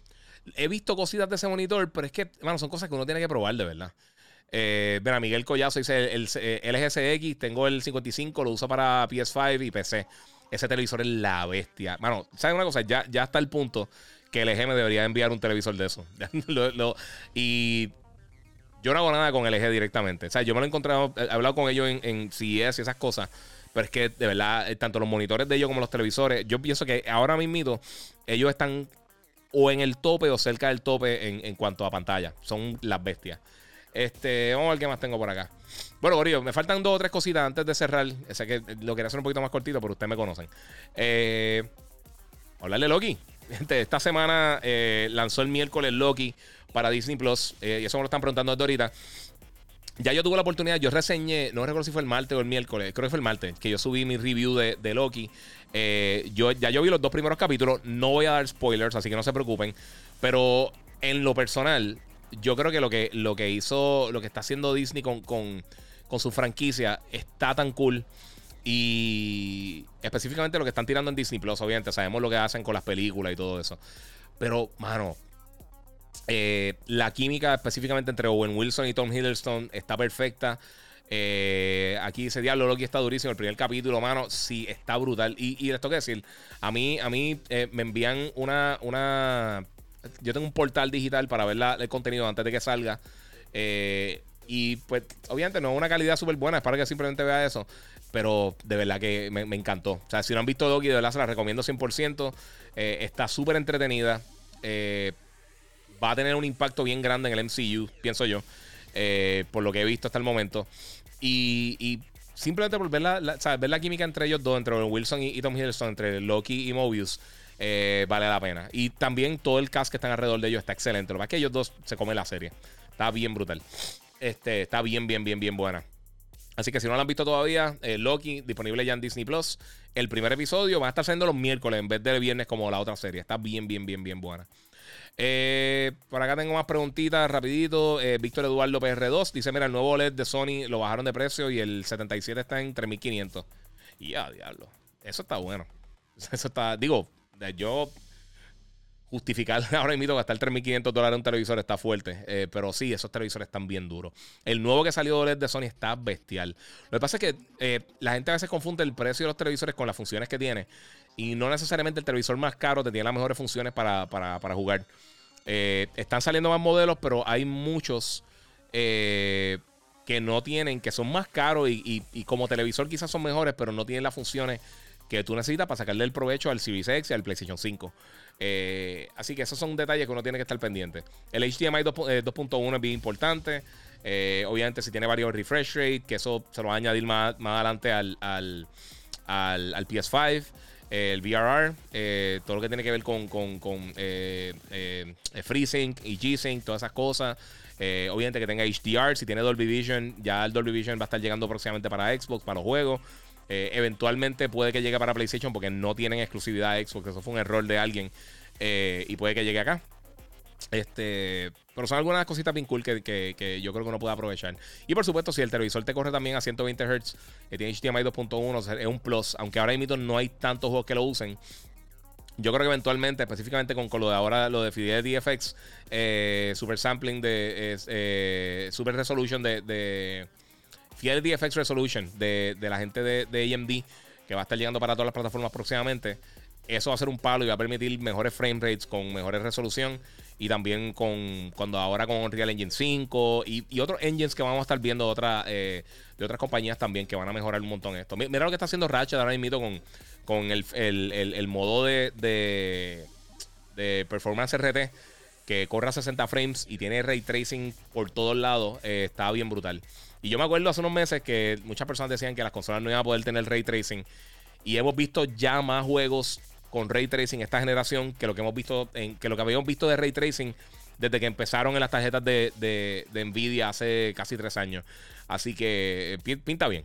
he visto cositas de ese monitor, pero es que, bueno, son cosas que uno tiene que probar de verdad. Eh, Miguel Collazo dice el, el, LGSX, tengo el 55, lo uso para PS5 y PC ese televisor es la bestia. Mano, ¿sabes una cosa? Ya, ya está el punto que el EG me debería enviar un televisor de eso. y yo no hago nada con el EG directamente. O sea, yo me lo he encontrado, he hablado con ellos en, en CES y esas cosas. Pero es que de verdad, eh, tanto los monitores de ellos como los televisores, yo pienso que ahora mismo ellos están o en el tope o cerca del tope en, en cuanto a pantalla. Son las bestias. Este, vamos a ver qué más tengo por acá. Bueno, Gorillo, me faltan dos o tres cositas antes de cerrar. Sé que lo quería hacer un poquito más cortito, pero ustedes me conocen. Eh, hablarle Loki. esta semana eh, lanzó el miércoles Loki para Disney Plus. Eh, y eso me lo están preguntando desde ahorita. Ya yo tuve la oportunidad, yo reseñé, no recuerdo si fue el martes o el miércoles, creo que fue el martes, que yo subí mi review de, de Loki. Eh, yo, ya yo vi los dos primeros capítulos, no voy a dar spoilers, así que no se preocupen. Pero en lo personal, yo creo que lo que, lo que hizo, lo que está haciendo Disney con, con, su franquicia está tan cool. Y específicamente lo que están tirando en Disney Plus, obviamente, sabemos lo que hacen con las películas y todo eso. Pero, mano, eh, la química específicamente entre Owen Wilson y Tom Hiddleston está perfecta. Eh, aquí dice Diablo Loki está durísimo. El primer capítulo, mano, sí, está brutal. Y, y les que decir, a mí, a mí eh, me envían una, una yo tengo un portal digital para ver el contenido antes de que salga. Eh, y pues, obviamente, no es una calidad súper buena, es para que simplemente vea eso. Pero de verdad que me, encantó. O sea, si no han visto Doggy, de verdad se la recomiendo 100%. Eh, está súper entretenida. Eh, va a tener un impacto bien grande en el MCU, pienso yo. por lo que he visto hasta el momento. Y, simplemente por ver la, la química entre ellos dos, entre Wilson y, y Tom Hiddleston, entre Loki y Mobius. Eh, vale la pena. Y también todo el cast que están alrededor de ellos está excelente. Lo que es que ellos dos se comen la serie. Está bien brutal. Este, está bien, bien, bien, bien buena. Así que si no lo han visto todavía, eh, Loki, disponible ya en Disney Plus. El primer episodio va a estar siendo los miércoles en vez de viernes como la otra serie. Está bien, bien, bien, bien buena. Eh, por acá tengo más preguntitas rapidito. Víctor Eduardo PR2 dice, mira, el nuevo OLED de Sony lo bajaron de precio y el 77 está en 3500. Y ya, diablo. Eso está bueno. Eso está, digo, yo justificar ahora mismo gastar 3.500 dólares en un televisor está fuerte. Eh, pero sí, esos televisores están bien duros. El nuevo que salió de Sony está bestial. Lo que pasa es que eh, la gente a veces confunde el precio de los televisores con las funciones que tiene. Y no necesariamente el televisor más caro te tiene las mejores funciones para, jugar. Eh, están saliendo más modelos, pero hay muchos que no tienen, que son más caros y, y como televisor quizás son mejores, pero no tienen las funciones que tú necesitas para sacarle el provecho al Series X y al PlayStation 5. Eh, así que esos son detalles que uno tiene que estar pendiente. El HDMI 2.1 eh, es bien importante. Eh, obviamente, si tiene varios refresh rate, que eso se lo va a añadir más, adelante al, al, al, PS5. el VRR, todo lo que tiene que ver con, con, con FreeSync y G-Sync, todas esas cosas. obviamente que tenga HDR, si tiene Dolby Vision, ya el Dolby Vision va a estar llegando próximamente para Xbox, para los juegos. Eh, eventualmente puede que llegue para PlayStation porque no tienen exclusividad Xbox. Eso fue un error de alguien. Eh, y puede que llegue acá. Este, pero son algunas cositas bien cool que, que, yo creo que uno puede aprovechar. Y por supuesto, si el televisor te corre también a 120 Hz, que tiene HDMI 2.1, es un plus. Aunque ahora mismo no hay tantos juegos que lo usen. Yo creo que eventualmente, específicamente con, lo de ahora, lo de Fidelity FX, eh, Super Sampling de Super Resolution de el DFX Resolution de, la gente de, AMD, que va a estar llegando para todas las plataformas próximamente. eso va a ser un palo y va a permitir mejores frame rates con mejores resolución y también con cuando ahora con Unreal Engine 5 y, otros engines que vamos a estar viendo otra, eh, de otras compañías también que van a mejorar un montón esto. Mira lo que está haciendo Ratchet ahora mismo con, con el, modo de, de, Performance RT que corre a 60 frames y tiene ray tracing por todos lados. Eh, está bien brutal. Y yo me acuerdo hace unos meses que muchas personas decían que las consolas no iban a poder tener ray tracing. Y hemos visto ya más juegos con ray tracing esta generación que lo que hemos visto, en, que lo que habíamos visto de ray tracing desde que empezaron en las tarjetas de, de, Nvidia hace casi tres años. Así que eh, pinta bien.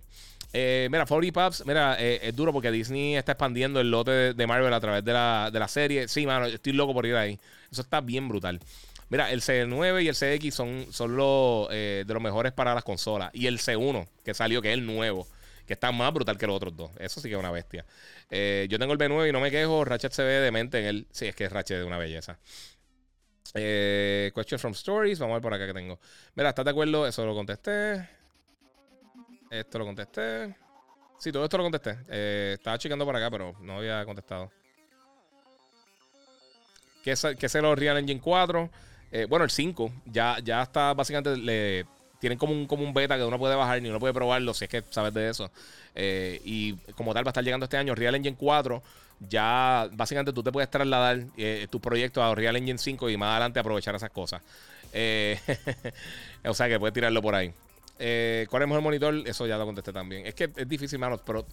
Eh, mira, 40 Pups, mira, eh, es duro porque Disney está expandiendo el lote de, Marvel a través de la, de la, serie. Sí, mano, estoy loco por ir ahí. Eso está bien brutal. Mira, el C9 y el CX son, son los, de los mejores para las consolas. Y el C1, que salió, que es el nuevo que está más brutal que los otros dos. Eso sí que es una bestia. Eh, yo tengo el B9 y no me quejo. Ratchet se ve demente en él. Sí, es que es Ratchet de una belleza. Eh, question from Stories. Vamos a ver por acá que tengo. Mira, ¿estás de acuerdo? Eso lo contesté. Esto lo contesté. Sí, todo esto lo contesté. Eh, estaba checando por acá, pero no había contestado. ¿Qué es, qué es el Real Engine 4? bueno, el 5 ya, ya está básicamente le, tienen como un, como un beta que uno puede bajar y uno puede probarlo si es que sabes de eso. Eh, y como tal va a estar llegando este año Real Engine 4. Ya básicamente tú te puedes trasladar eh, tu proyecto a Real Engine 5 y más adelante aprovechar esas cosas. Eh, o sea que puedes tirarlo por ahí. ¿Cuál es el mejor monitor? Eso ya lo contesté también. Es que es difícil, manos, pero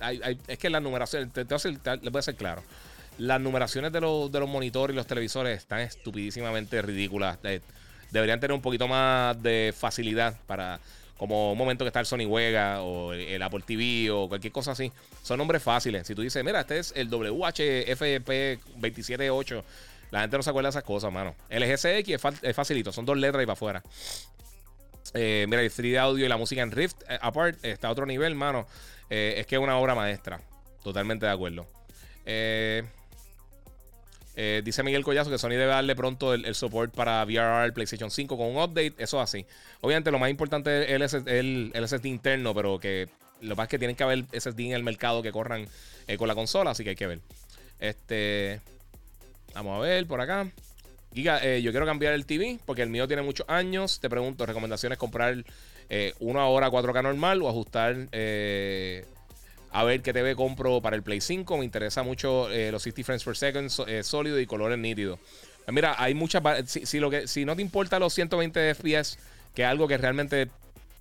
es que las numeraciones, te, te, les voy a ser claro. Las numeraciones de los, de los monitores y los televisores están estupidísimamente ridículas deberían tener un poquito más de facilidad para como un momento que está el Sony Juega o el, Apple TV o cualquier cosa así. Son nombres fáciles. Si tú dices, mira, este es el WHFP 278, la gente no se acuerda de esas cosas, mano. El GCX es, facilito, son dos letras y para afuera. Eh, mira, el 3D audio y la música en Rift eh, apart está a otro nivel, mano. Eh, es que es una obra maestra. Totalmente de acuerdo. Dice Miguel Collazo que Sony debe darle pronto el, support para VRR PlayStation 5 con un update. Eso así. Obviamente, lo más importante es el, SSD interno, pero que lo más es que tienen que haber SSD en el mercado que corran con la consola, así que hay que ver. Este. Vamos a ver por acá. Eh, yo quiero cambiar el TV porque el mío tiene muchos años. Te pregunto, recomendaciones comprar una hora 4K normal o ajustar a ver qué TV compro para el Play 5. Me interesa mucho eh, los 60 frames per second eh, sólido y colores nítidos. Pues mira, hay muchas. Si, si no te importa los 120 FPS, que es algo que realmente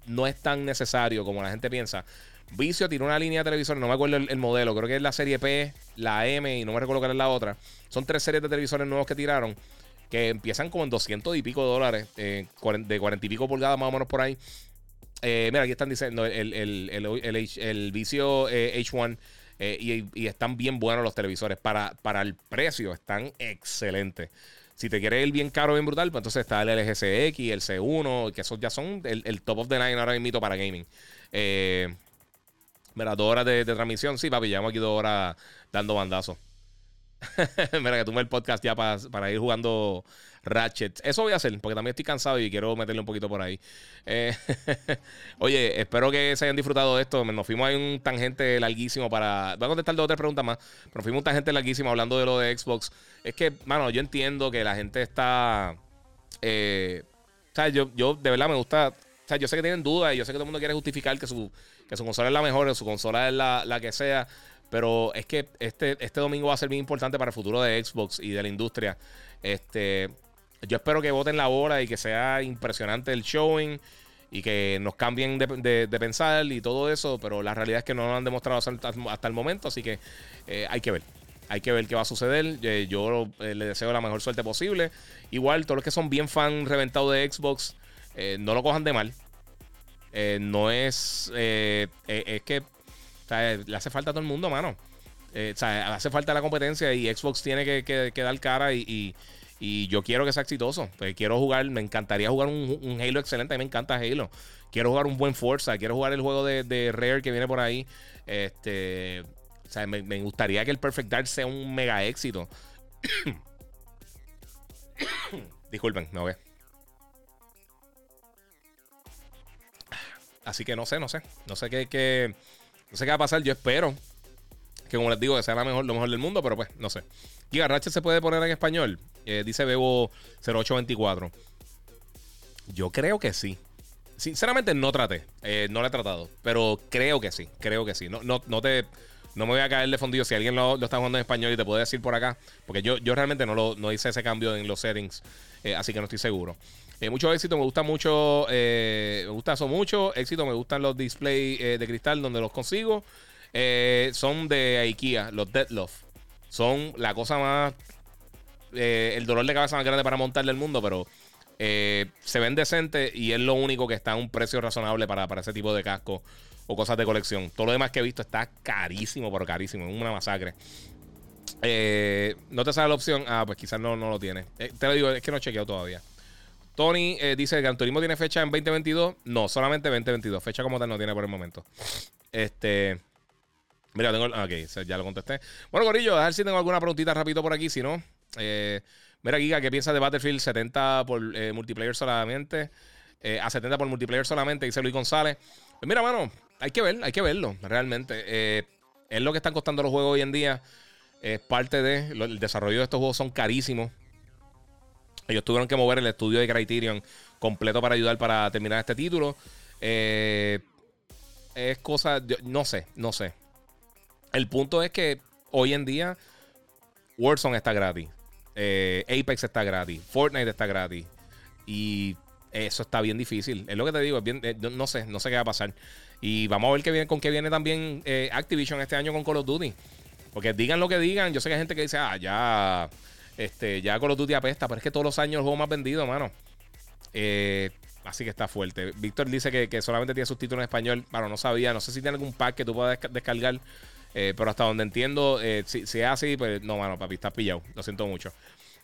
no es tan necesario como la gente piensa. Vicio tiene una línea de televisores, no me acuerdo el, modelo, creo que es la serie P, la M y no me recuerdo cuál es la otra. Son tres series de televisores nuevos que tiraron que empiezan como en 200 y pico dólares, eh, de 40 y pico pulgadas más o menos por ahí. Eh, mira, aquí están diciendo el, el, vicio H1 eh, eh, y, están bien buenos los televisores. Para, para el precio están excelentes. Si te quieres ir bien caro, bien brutal, pues entonces está el LG CX, el C1, que esos ya son el, top of the line ahora mismo para gaming. mira, dos horas de, transmisión. Sí, papi, llevamos aquí dos horas dando bandazos. mira, que tuve el podcast ya para, ir jugando Ratchet. Eso voy a hacer, porque también estoy cansado y quiero meterle un poquito por ahí. Eh, oye, espero que se hayan disfrutado de esto. Nos fuimos ahí un tangente larguísimo para. Voy a contestar dos o tres preguntas más. Pero nos fuimos un tangente larguísimo hablando de lo de Xbox. Es que, mano, yo entiendo que la gente está. Eh, o sea, yo, yo de verdad me gusta. O sea, yo sé que tienen dudas y yo sé que todo el mundo quiere justificar que su, que su consola es la mejor, que su consola es la, la que sea. Pero es que este, este domingo va a ser bien importante para el futuro de Xbox y de la industria. Este, yo espero que voten la bola y que sea impresionante el showing y que nos cambien de, pensar y todo eso, pero la realidad es que no lo han demostrado hasta, el momento, así que eh, hay que ver. Hay que ver qué va a suceder. Eh, yo eh, le deseo la mejor suerte posible. Igual, todos los que son bien fan reventados de Xbox, no lo cojan de mal. no es. es que le hace falta a todo el mundo, mano. o sea, hace falta la competencia y Xbox tiene que, dar cara y yo quiero que sea exitoso. Pues quiero jugar, me encantaría jugar un, Halo excelente. A mí me encanta Halo. Quiero jugar un buen Forza. Quiero jugar el juego de, Rare que viene por ahí. Este. O sea, me, gustaría que el Perfect Dark sea un mega éxito. Disculpen, no ve. Así que no sé, no sé. No sé qué, qué, no sé qué va a pasar. Yo espero Que como les digo, sea la mejor, lo mejor del mundo, pero pues, no sé. Giga Ratchet se puede poner en español. Eh, dice Bebo 0824. Yo creo que sí. Sinceramente no traté. Eh, no lo he tratado. Pero creo que sí. Creo que sí. No, no, no te. No me voy a caer de fondido si alguien lo, está jugando en español y te puede decir por acá. Porque yo, yo realmente no, lo, no hice ese cambio en los settings. Eh, así que no estoy seguro. Eh, mucho éxito, me gusta mucho. me gusta eso mucho. Éxito, me gustan los displays de cristal donde los consigo. son de IKEA, los Deadloft. Son la cosa más. el dolor de cabeza más grande para montar del mundo, pero eh, se ven decentes y es lo único que está a un precio razonable para, para ese tipo de casco o cosas de colección. Todo lo demás que he visto está carísimo, pero carísimo. Es una masacre. Eh, no te sale la opción. Ah, pues quizás no, no lo tiene. Eh, te lo digo, es que no he chequeado todavía. Tony dice: ¿El Gran Turismo tiene fecha en 2022? No, solamente 2022. Fecha como tal no tiene por el momento. Este. Mira, tengo. Ah, ok, ya lo contesté. Bueno, Gorillo, a ver si tengo alguna preguntita rápido por aquí. Si no, eh, Mira, Giga, ¿qué piensas de Battlefield 70 por eh, multiplayer solamente? Eh, a 70 por multiplayer solamente, dice Luis González. Pues mira, mano, hay que ver, hay que verlo, realmente. Eh, es lo que están costando los juegos hoy en día. Es parte de. el desarrollo de estos juegos son carísimos. Ellos tuvieron que mover el estudio de Criterion completo para ayudar para terminar este título. es cosa. no sé, no sé. El punto es que hoy en día Warzone está gratis. Eh, Apex está gratis. Fortnite está gratis. Y eso está bien difícil. Es lo que te digo. eh, no sé, no sé qué va a pasar. Y vamos a ver qué viene, con qué viene también eh, Activision este año con Call of Duty. Porque digan lo que digan. Yo sé que hay gente que dice, ah, ya, este, ya Call of Duty apesta. Pero es que todos los años el juego más vendido, mano. así que está fuerte. Víctor dice que, solamente tiene subtítulos en español. Bueno, no sabía. No sé si tiene algún pack que tú puedas descargar. Eh, pero hasta donde entiendo, eh, si, es así, pues no, mano, papi, estás pillado. Lo siento mucho.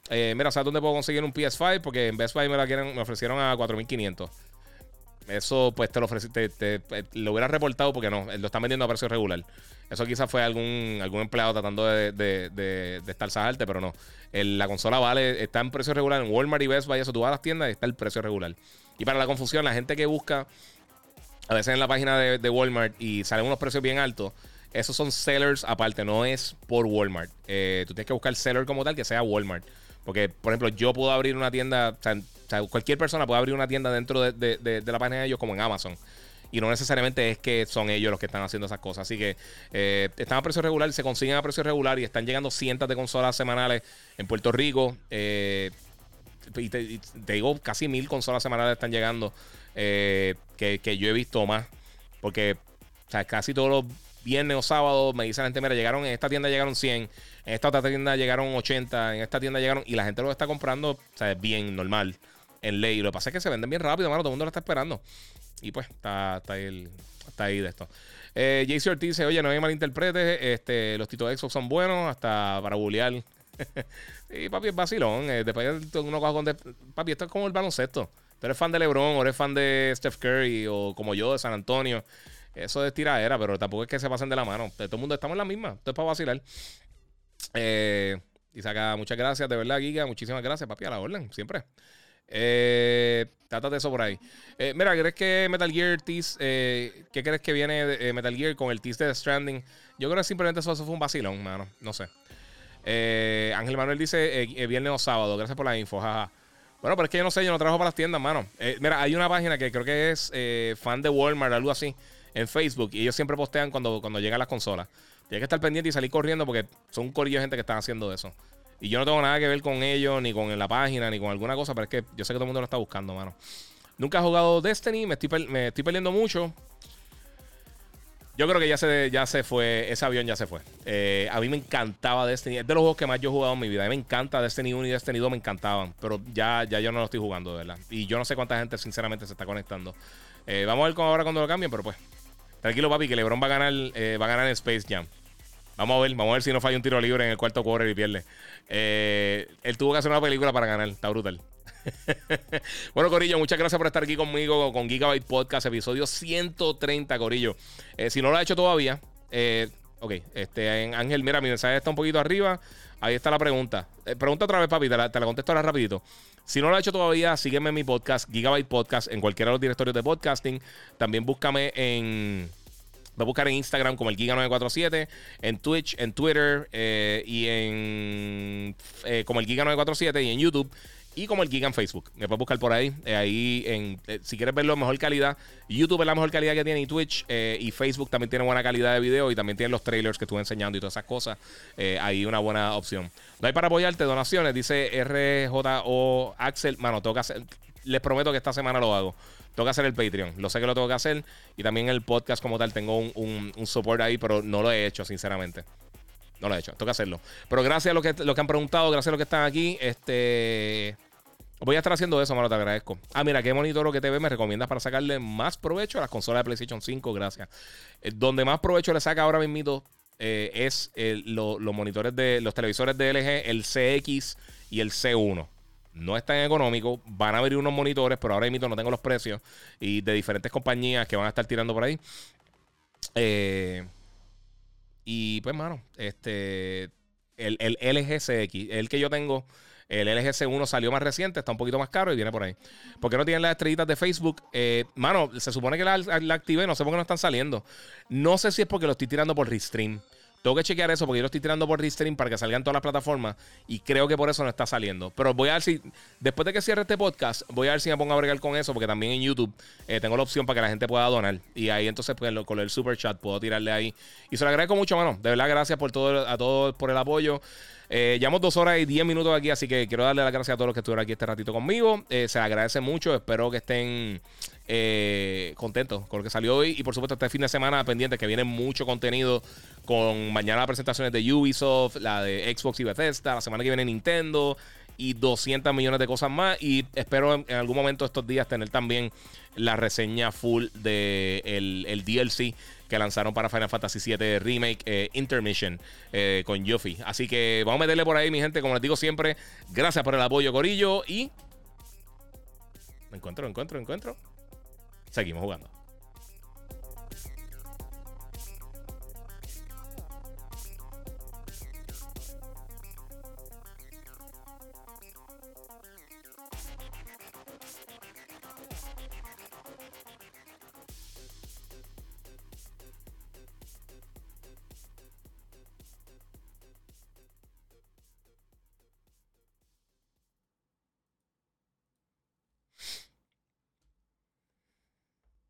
Eh, mira, ¿sabes dónde puedo conseguir un PS5? Porque en Best Buy me, la quieren, me ofrecieron a 4500. Eso, pues te lo ofrecí, te, lo hubiera reportado porque no, lo están vendiendo a precio regular. Eso quizás fue algún, algún empleado tratando de, de, de, estar saharte, pero no. la consola vale, está en precio regular en Walmart y Best Buy. Eso tú vas a las tiendas y está el precio regular. Y para la confusión, la gente que busca a veces en la página de, Walmart y salen unos precios bien altos esos son sellers aparte, no es por Walmart. Eh, tú tienes que buscar seller como tal que sea Walmart. Porque, por ejemplo, yo puedo abrir una tienda, cualquier persona puede abrir una tienda dentro de, la página de ellos como en Amazon. Y no necesariamente es que son ellos los que están haciendo esas cosas. Así que eh, están a precio regular, se consiguen a precio regular y están llegando cientos de consolas semanales en Puerto Rico. Eh, y, te, digo, casi mil consolas semanales están llegando que, que, yo he visto más. Porque sea, casi todos los viernes o sábado me dice la gente, mira, llegaron, en esta tienda llegaron 100, en esta otra tienda llegaron 80, en esta tienda llegaron, y la gente lo está comprando, o sea, bien, normal, en ley. Lo que pasa es que se venden bien rápido, mano, todo el mundo lo está esperando. Y pues, está, está, ahí, está ahí de esto. Eh, JC Ortiz dice, oye, no hay malinterpretes, este, los títulos Xbox son buenos, hasta para bullear. y papi, es vacilón. Eh, después uno coge con... Papi, esto es como el baloncesto. Tú eres fan de LeBron, o eres fan de Steph Curry, o como yo, de San Antonio. Eso es tiradera, pero tampoco es que se pasen de la mano. Todo el mundo estamos en la misma. Esto es para vacilar. Eh, y saca, muchas gracias, de verdad, Giga. Muchísimas gracias, papi, a la orden, siempre. Eh, de eso por ahí. Eh, mira, ¿crees que Metal Gear Tease, eh, qué crees que viene de eh, Metal Gear con el Tease de Stranding? Yo creo que simplemente eso, fue un vacilón, mano. No sé. Ángel Manuel dice viernes o sábado. Gracias por la info, jaja. Bueno, pero es que yo no sé, yo no trabajo para las tiendas, mano. mira, hay una página que creo que es fan de Walmart, algo así en Facebook y ellos siempre postean cuando, cuando llegan las consolas. Tienes que estar pendiente y salir corriendo porque son un corillo de gente que están haciendo eso. Y yo no tengo nada que ver con ellos, ni con la página, ni con alguna cosa, pero es que yo sé que todo el mundo lo está buscando, mano. Nunca he jugado Destiny, me estoy, me estoy perdiendo mucho. Yo creo que ya se, ya se fue, ese avión ya se fue. Eh, a mí me encantaba Destiny, es de los juegos que más yo he jugado en mi vida. A mí me encanta Destiny 1 y Destiny 2, me encantaban, pero ya, ya yo no lo estoy jugando, de verdad. Y yo no sé cuánta gente sinceramente se está conectando. Eh, vamos a ver cómo ahora cuando lo cambien, pero pues Tranquilo, papi, que LeBron va a ganar, eh, va a ganar en Space Jam. Vamos a ver, vamos a ver si no falla un tiro libre en el cuarto quarter y pierde. Eh, él tuvo que hacer una película para ganar, está brutal. bueno, Corillo, muchas gracias por estar aquí conmigo con Gigabyte Podcast, episodio 130, Corillo. Eh, si no lo ha hecho todavía, ok, este, Ángel, mira, mi mensaje está un poquito arriba. Ahí está la pregunta. pregunta otra vez, papi, te la, te la contesto ahora rapidito. Si no lo has hecho todavía, sígueme en mi podcast, Gigabyte Podcast, en cualquiera de los directorios de podcasting. También búscame en. A buscar en Instagram como el Giga947, en Twitch, en Twitter eh, y en eh, como el Giga947 y en YouTube y como el Giga en Facebook. Me puedes buscar por ahí. Eh, ahí, en, si quieres verlo en mejor calidad, YouTube es la mejor calidad que tiene y Twitch. y Facebook también tiene buena calidad de video y también tiene los trailers que estuve enseñando y todas esas cosas. ahí una buena opción. No hay para apoyarte, donaciones, dice RJO Axel. Mano, tengo que hacer. Les prometo que esta semana lo hago. Tengo que hacer el Patreon. Lo sé que lo tengo que hacer. Y también el podcast como tal. Tengo un, un, support ahí, pero no lo he hecho, sinceramente. No lo he hecho. Tengo que hacerlo. Pero gracias a los que, lo que han preguntado, gracias a los que están aquí. Este. Voy a estar haciendo eso, mano, te agradezco. Ah, mira, qué monitor que te ve me recomiendas para sacarle más provecho a las consolas de PlayStation 5, gracias. Eh, donde más provecho le saca ahora mismo eh, es los monitores de los televisores de LG, el CX y el C1 no es tan económico. Van a abrir unos monitores, pero ahora mismo no tengo los precios. Y de diferentes compañías que van a estar tirando por ahí. Eh, y pues, mano, este. El, el LG CX, el que yo tengo. El LG C1 salió más reciente, está un poquito más caro y viene por ahí. ¿Por qué no tienen las estrellitas de Facebook? Eh, mano, se supone que la, la, activé, no sé por qué no están saliendo. No sé si es porque lo estoy tirando por Restream. Tengo que chequear eso porque yo lo estoy tirando por Restream para que salgan todas las plataformas y creo que por eso no está saliendo. Pero voy a ver si, después de que cierre este podcast, voy a ver si me pongo a bregar con eso porque también en YouTube eh, tengo la opción para que la gente pueda donar. Y ahí entonces pues, con el super chat puedo tirarle ahí. Y se lo agradezco mucho, mano. De verdad, gracias por todo, a todos por el apoyo. Eh, llevamos dos horas y diez minutos aquí, así que quiero darle las gracias a todos los que estuvieron aquí este ratito conmigo. Eh, se agradece mucho. Espero que estén eh, contentos con lo que salió hoy. Y por supuesto, este fin de semana pendiente que viene mucho contenido con mañana presentaciones de Ubisoft, la de Xbox y Bethesda, la semana que viene Nintendo y 200 millones de cosas más. Y espero en, algún momento estos días tener también la reseña full de el, DLC que lanzaron para Final Fantasy VII Remake eh, Intermission eh, con Yuffie. Así que vamos a meterle por ahí, mi gente. Como les digo siempre, gracias por el apoyo, Corillo. Y. Me encuentro, encuentro, encuentro. Seguimos jugando.